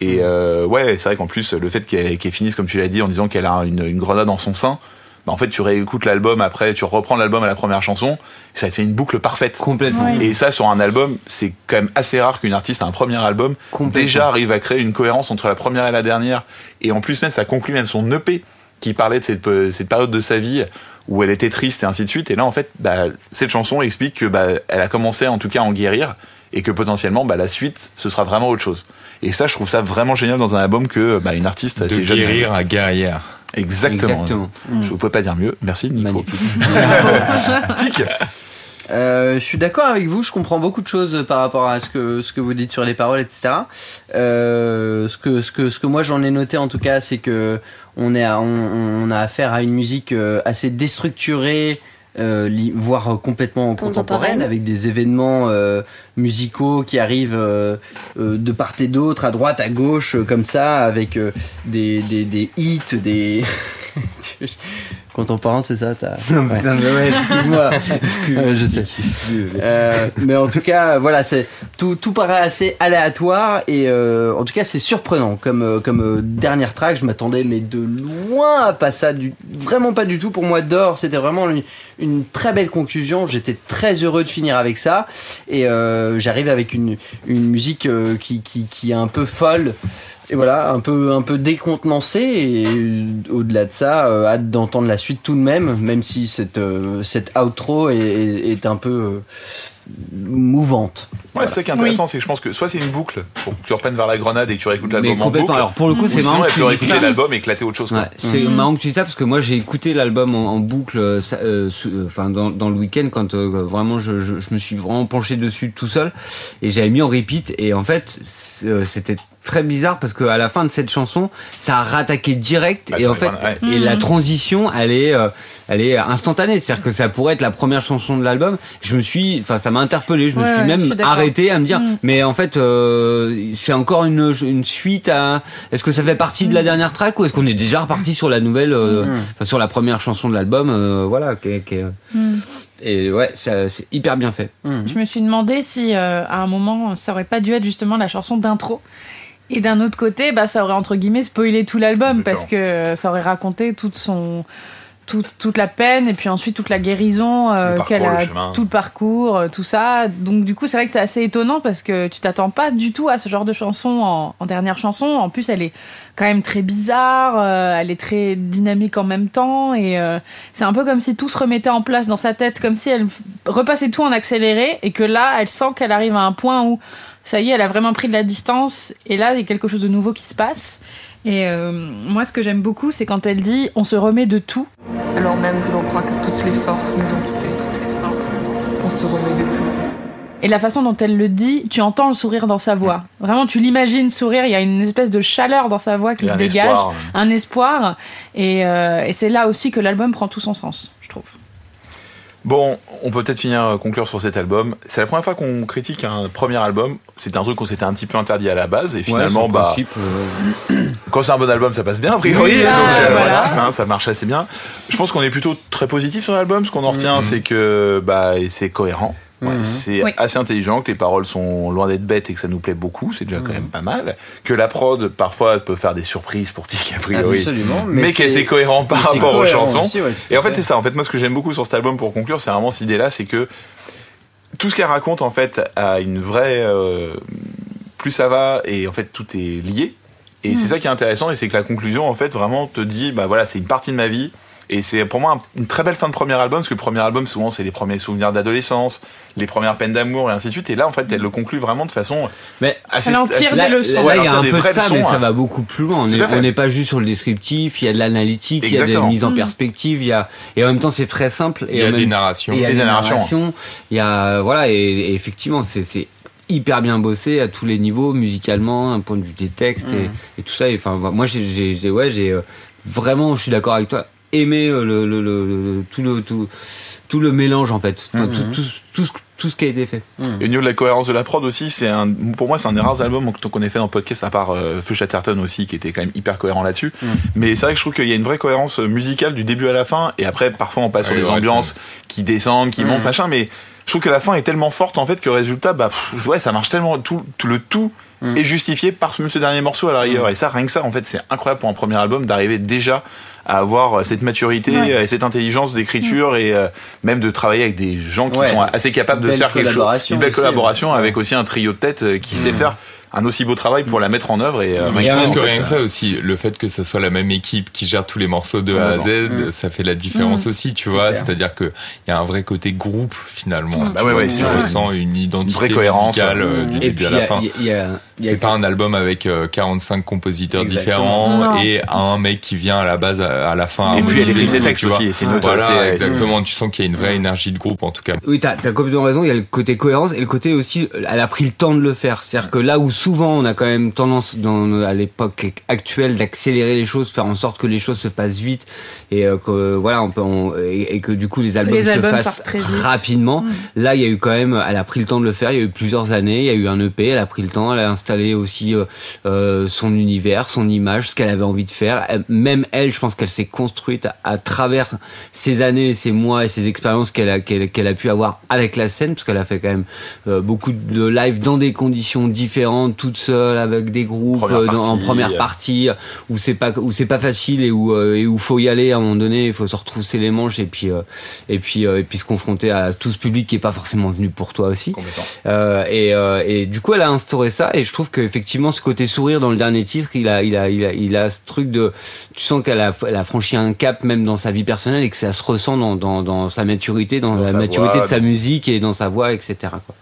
Et euh, ouais, c'est vrai qu'en plus le fait qu'elle finisse comme tu l'as dit en disant qu'elle a une, une grenade dans son sein, bah, en fait tu réécoutes l'album après, tu reprends l'album à la première chanson, ça te fait une boucle parfaite. Complètement. Oui. Et ça sur un album, c'est quand même assez rare qu'une artiste à un premier album déjà arrive à créer une cohérence entre la première et la dernière. Et en plus même ça conclut même son EP qui parlait de cette, euh, cette période de sa vie où elle était triste et ainsi de suite. Et là en fait, bah, cette chanson explique que bah, elle a commencé en tout cas à en guérir et que potentiellement bah, la suite ce sera vraiment autre chose. Et ça je trouve ça vraiment génial dans un album que bah, une artiste De assez jeune. guérir à guerrière. Exactement. Exactement. Je ne pouvais pas dire mieux. Merci Nico. Magnifique. Tic. Euh, je suis d'accord avec vous, je comprends beaucoup de choses par rapport à ce que, ce que vous dites sur les paroles, etc. Euh, ce, que, ce, que, ce que moi j'en ai noté en tout cas, c'est que on, est à- on, on a affaire à une musique euh, assez déstructurée, euh, voire complètement contemporaine, Contemporaine. avec des événements euh, musicaux qui arrivent euh, euh, de part et d'autre, à droite, à gauche, euh, comme ça, avec euh, des, des, des hits, des... Contemporain, c'est ça t'as... Ouais. Putain, mais ouais, excuse-moi. Ouais, je sais. Euh, mais en tout cas, voilà, c'est tout, tout paraît assez aléatoire et euh, en tout cas c'est surprenant comme euh, comme euh, dernière track. Je m'attendais mais de loin à pas ça, du, vraiment pas du tout. Pour moi, d'or, c'était vraiment une, une très belle conclusion. J'étais très heureux de finir avec ça et euh, j'arrive avec une une musique euh, qui, qui qui est un peu folle. Et voilà, un peu, un peu décontenancé et au-delà de ça, euh, hâte d'entendre la suite tout de même, même si cette, euh, cette outro est, est, est un peu euh, mouvante. Ouais, c'est ça qui est intéressant, c'est que je pense que soit c'est une boucle pour que tu reprennes vers la grenade et que tu réécoutes l'album en boucle. Alors pour le coup, ou c'est sinon, marrant elle que tu peut réécouter l'album et éclater autre chose. Ouais, c'est Mhm. marrant que tu dis ça parce que moi j'ai écouté l'album en, en boucle, enfin dans, dans le week-end quand euh, vraiment je, je, je me suis vraiment penché dessus tout seul et j'avais mis en repeat et en fait c'était très bizarre parce que à la fin de cette chanson ça a rattaqué direct Bah, et en fait ouais. et la transition elle est euh, elle est instantanée c'est-à-dire que ça pourrait être la première chanson de l'album je me suis enfin ça m'a interpellé je me suis même suis arrêté à me dire Mm. mais en fait euh, c'est encore une, une suite à est-ce que ça fait partie de la dernière track ou est-ce qu'on est déjà reparti sur la nouvelle euh, Mm. enfin, sur la première chanson de l'album euh, voilà qui est- qui est- et ouais c'est hyper bien fait Mhm. Je me suis demandé si euh, à un moment ça aurait pas dû être justement la chanson d'intro. Et d'un autre côté, bah, ça aurait entre guillemets spoilé tout l'album parce que euh, ça aurait raconté toute son toute, toute la peine et puis ensuite toute la guérison euh, qu'elle le a, tout le parcours, euh, tout ça. Donc du coup, c'est vrai que c'est assez étonnant parce que tu t'attends pas du tout à ce genre de chanson en, en dernière chanson. En plus, elle est quand même très bizarre, euh, elle est très dynamique en même temps et euh, c'est un peu comme si tout se remettait en place dans sa tête, comme si elle repassait tout en accéléré et que là, elle sent qu'elle arrive à un point où ça y est, elle a vraiment pris de la distance et là, il y a quelque chose de nouveau qui se passe. Et euh, moi, ce que j'aime beaucoup, c'est quand elle dit on se remet de tout. Alors même que l'on croit que toutes les forces nous ont quittés. On se remet de tout. Et la façon dont elle le dit, tu entends le sourire dans sa voix. Vraiment, tu l'imagines sourire, il y a une espèce de chaleur dans sa voix qui se un dégage, espoir. un espoir. Et, euh, et c'est là aussi que l'album prend tout son sens. Bon, on peut peut-être finir euh, conclure sur cet album. C'est la première fois qu'on critique un premier album. C'était un truc qu'on s'était un petit peu interdit à la base et finalement, Ouais, bah, principe, euh, quand c'est un bon album, ça passe bien a priori. Oui, donc ah, euh, voilà. voilà, hein, ça marche assez bien. Je pense qu'on est plutôt très positif sur l'album. Ce qu'on en retient, c'est que bah c'est cohérent. Ouais, Mhm. C'est Oui. assez intelligent, que les paroles sont loin d'être bêtes et que ça nous plaît beaucoup, c'est déjà quand même pas mal. Que la prod, parfois, peut faire des surprises pour Tic, a priori. Absolument. Mais, que c'est cohérent par rapport aux chansons. aussi, ouais, tout Et en fait, fait. c'est ça. En fait, moi, ce que j'aime beaucoup sur cet album, pour conclure, c'est vraiment cette idée-là, c'est que tout ce qu'elle raconte, en fait, a une vraie. euh, plus ça va, et en fait, tout est lié. Et c'est ça qui est intéressant, et c'est que la conclusion, en fait, vraiment te dit, bah voilà, c'est une partie de ma vie. Et c'est pour moi un- une très belle fin de premier album, parce que le premier album, souvent, c'est les premiers souvenirs d'adolescence, les premières peines d'amour, et ainsi de suite. Et là, en fait, elle le conclut vraiment de façon mais assez. Elle en tire assez- des là, leçons. là, Ouais, il y a un peu de ça, mais ça hein. va beaucoup plus loin. On n'est pas juste sur le descriptif, il y a de l'analytique, il y a des mises en perspective, il y a et en même temps c'est très simple. Il y a même- des narrations. il y a Des des narrations. narrations, il y a voilà et, et effectivement c'est hyper bien bossé à tous les niveaux musicalement, un point de vue des textes et, et tout ça. Et, enfin moi j'ai ouais j'ai euh, vraiment je suis d'accord avec toi aimé euh, le, le, le, le- tout le tout tout le mélange en fait, Enfin, tout, tout, tout, ce, tout ce qui a été fait. Et au niveau de la cohérence de la prod aussi, c'est un, pour moi, c'est un des rares albums qu'on ait fait dans le podcast, à part euh, Feu Chatterton aussi, qui était quand même hyper cohérent là-dessus. Mais c'est vrai que je trouve qu'il y a une vraie cohérence euh, musicale du début à la fin, et après, parfois, on passe Oui, sur des ouais, ambiances qui descendent, qui montent, machin, mais je trouve que la fin est tellement forte, en fait, que le résultat, bah, pff, ouais, ça marche tellement, tout, tout le tout est justifié par ce, ce dernier morceau à la rigueur. Et ça, rien que ça, en fait, c'est incroyable pour un premier album d'arriver déjà à avoir euh, cette maturité Ouais. et cette intelligence d'écriture et euh, même de travailler avec des gens qui Ouais. sont assez capables de faire quelque chose. collaboration Une belle aussi, collaboration ouais. avec aussi un trio de tête euh, qui sait Mm. faire un aussi beau travail pour la mettre en œuvre et, euh, Mais je pense que rien que euh, ça aussi, le fait que ça soit la même équipe qui gère tous les morceaux de A à Z, Complètement. Mm. ça fait la différence Mm. aussi, tu vois. C'est-à-dire que il y a un vrai côté groupe finalement. Mm. Tu Bah ouais, ouais, on ressent une identité vraie cohérence. musicale euh, du Et début puis, à la y a- fin. il y a- il y a- il y a- C'est pas un album avec euh, 45 compositeurs Exactement. différents Non. et un mec qui vient à la base à, la fin. Et puis, elle écrit ses textes aussi, c'est une Voilà, exactement. Tu sens qu'il y a une vraie énergie de groupe en tout cas. Oui, t'as as complètement raison. Il y a le côté cohérence et le côté aussi, elle a pris le temps de le faire. C'est-à-dire que là où souvent on a quand même tendance, dans, à l'époque actuelle, d'accélérer les choses, faire en sorte que les choses se passent vite et euh, que voilà, on peut, on- et, et que du coup les albums les se albums fassent sortent très rapidement. Mm. Là, il y a eu quand même, elle a pris le temps de le faire. Il y a eu plusieurs années. Il y a eu un EP. Elle a pris le temps. Elle a installé aussi euh, euh, son univers, son image, ce qu'elle avait envie de faire. Même elle, je pense qu'elle s'est construite à, à travers ces années, ces mois et ces expériences qu'elle a qu'elle qu'elle a pu avoir avec la scène, parce qu'elle a fait quand même euh, beaucoup de live dans des conditions différentes, toute seule, avec des groupes, Première euh, dans- en première euh. partie, où c'est pas où c'est pas facile et où euh, et où faut y aller à un moment donné. Il faut se retrousser les manches et puis et puis et puis se confronter à tout ce public qui est pas forcément venu pour toi aussi. Et, et du coup, elle a instauré ça et je trouve qu'effectivement, ce côté sourire dans le dernier titre, il a, il a, il a, il a ce truc de, tu sens qu'elle a, elle a franchi un cap même dans sa vie personnelle et que ça se ressent dans, dans, dans sa maturité, dans, Dans la maturité voix, de sa musique et dans sa voix, etc. Quoi.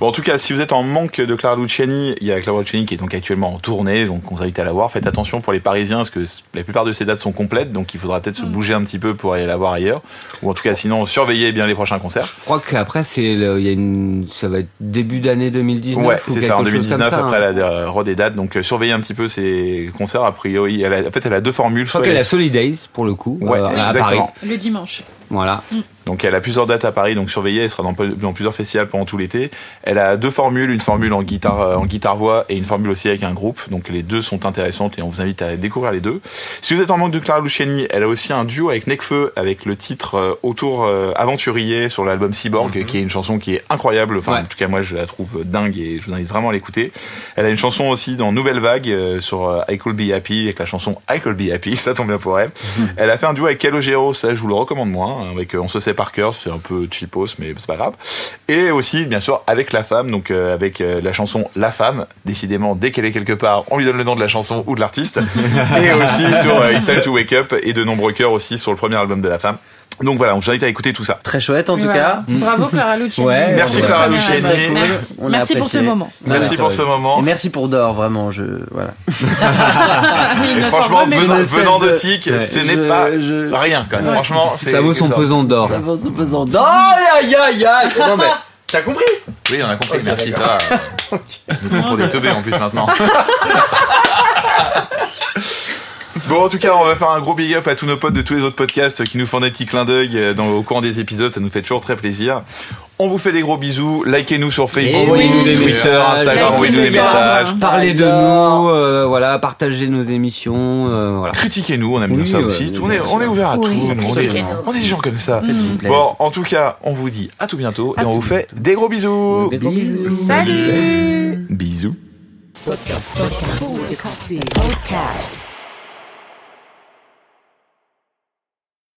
Bon, en tout cas, si vous êtes en manque de Clara Luciani, il y a Clara Luciani qui est donc actuellement en tournée, donc on vous invite à la voir. Faites attention pour les Parisiens, parce que la plupart de ces dates sont complètes, donc il faudra peut-être se bouger un petit peu pour aller la voir ailleurs. Ou en tout cas, sinon, surveillez bien les prochains concerts. Je crois qu'après, c'est, le- il y a une, ça va être début d'année 2019. Ouais, ou c'est ça, en chose comme 2019, ça, hein. après elle a re des dates, donc euh, surveillez un petit peu ces concerts. A priori, elle a, en fait, elle a deux formules. Je crois qu'elle elle- a Solidays pour le coup, Ouais, euh, à Paris. Le dimanche. Voilà. Donc elle a plusieurs dates à Paris, donc surveillez, elle sera dans, dans plusieurs festivals pendant tout l'été. Elle a deux formules, une formule en guitare euh, en guitare voix et une formule aussi avec un groupe. Donc les deux sont intéressantes et on vous invite à découvrir les deux. Si vous êtes en manque de Clara Luciani, elle a aussi un duo avec Necfeu avec le titre euh, autour euh, aventurier sur l'album Cyborg, qui est une chanson qui est incroyable. Enfin, Ouais. en tout cas moi je la trouve dingue et je vous invite vraiment à l'écouter. Elle a une chanson aussi dans Nouvelle Vague euh, sur euh, I Could Be Happy avec la chanson I Could Be Happy, ça tombe bien pour elle. Elle a fait un duo avec Calogero, ça je vous le recommande moins, hein, avec euh, On se sait par cœur, c'est un peu cheapos mais c'est pas grave. Et aussi bien sûr avec La Femme, donc euh, avec euh, la chanson La Femme, décidément dès qu'elle est quelque part, on lui donne le nom de la chanson ou de l'artiste. et aussi sur It's Time to Wake Up et de nombreux cœurs aussi sur le premier album de La Femme. Donc voilà, on vous invite à écouter tout ça. Très chouette en tout Voilà. cas. Bravo Clara Luciani. Ouais, Merci Clara. Luciani. Merci. On Merci pour ce moment. Merci pour ce moment. Et merci pour Dor, vraiment, je voilà. Et franchement, venant, de Tic, Ouais. ce Je- n'est pas je- rien quand même. Ouais. Franchement, c'est Ça vaut son pesant d'or. Ça vaut son pesant d'or. Aïe aïe aïe Non mais, t'as compris Oui, on a compris. Merci, ça va. Nous comptons pour des teubés en plus maintenant. Bon, en tout cas, on va faire un gros big up à tous nos potes de tous les autres podcasts qui nous font des petits clins d'œil euh, dans, au courant des épisodes. Ça nous fait toujours très plaisir. On vous fait des gros bisous. Likez-nous sur Facebook, Envoyez-nous des Twitter, messages. Instagram, envoyez-nous des messages. Parlez de nous, euh, voilà, partagez nos émissions, euh, voilà. Critiquez-nous, on aime bien Oui, ça ouais, aussi. on, est, on est ouvert à Oui, tout. on, est, critiquez-nous. on est des gens comme ça. Bon, en tout cas, on vous dit à tout bientôt et on vous fait des gros bisous. Des gros bisous. Salut Bisous. Podcast.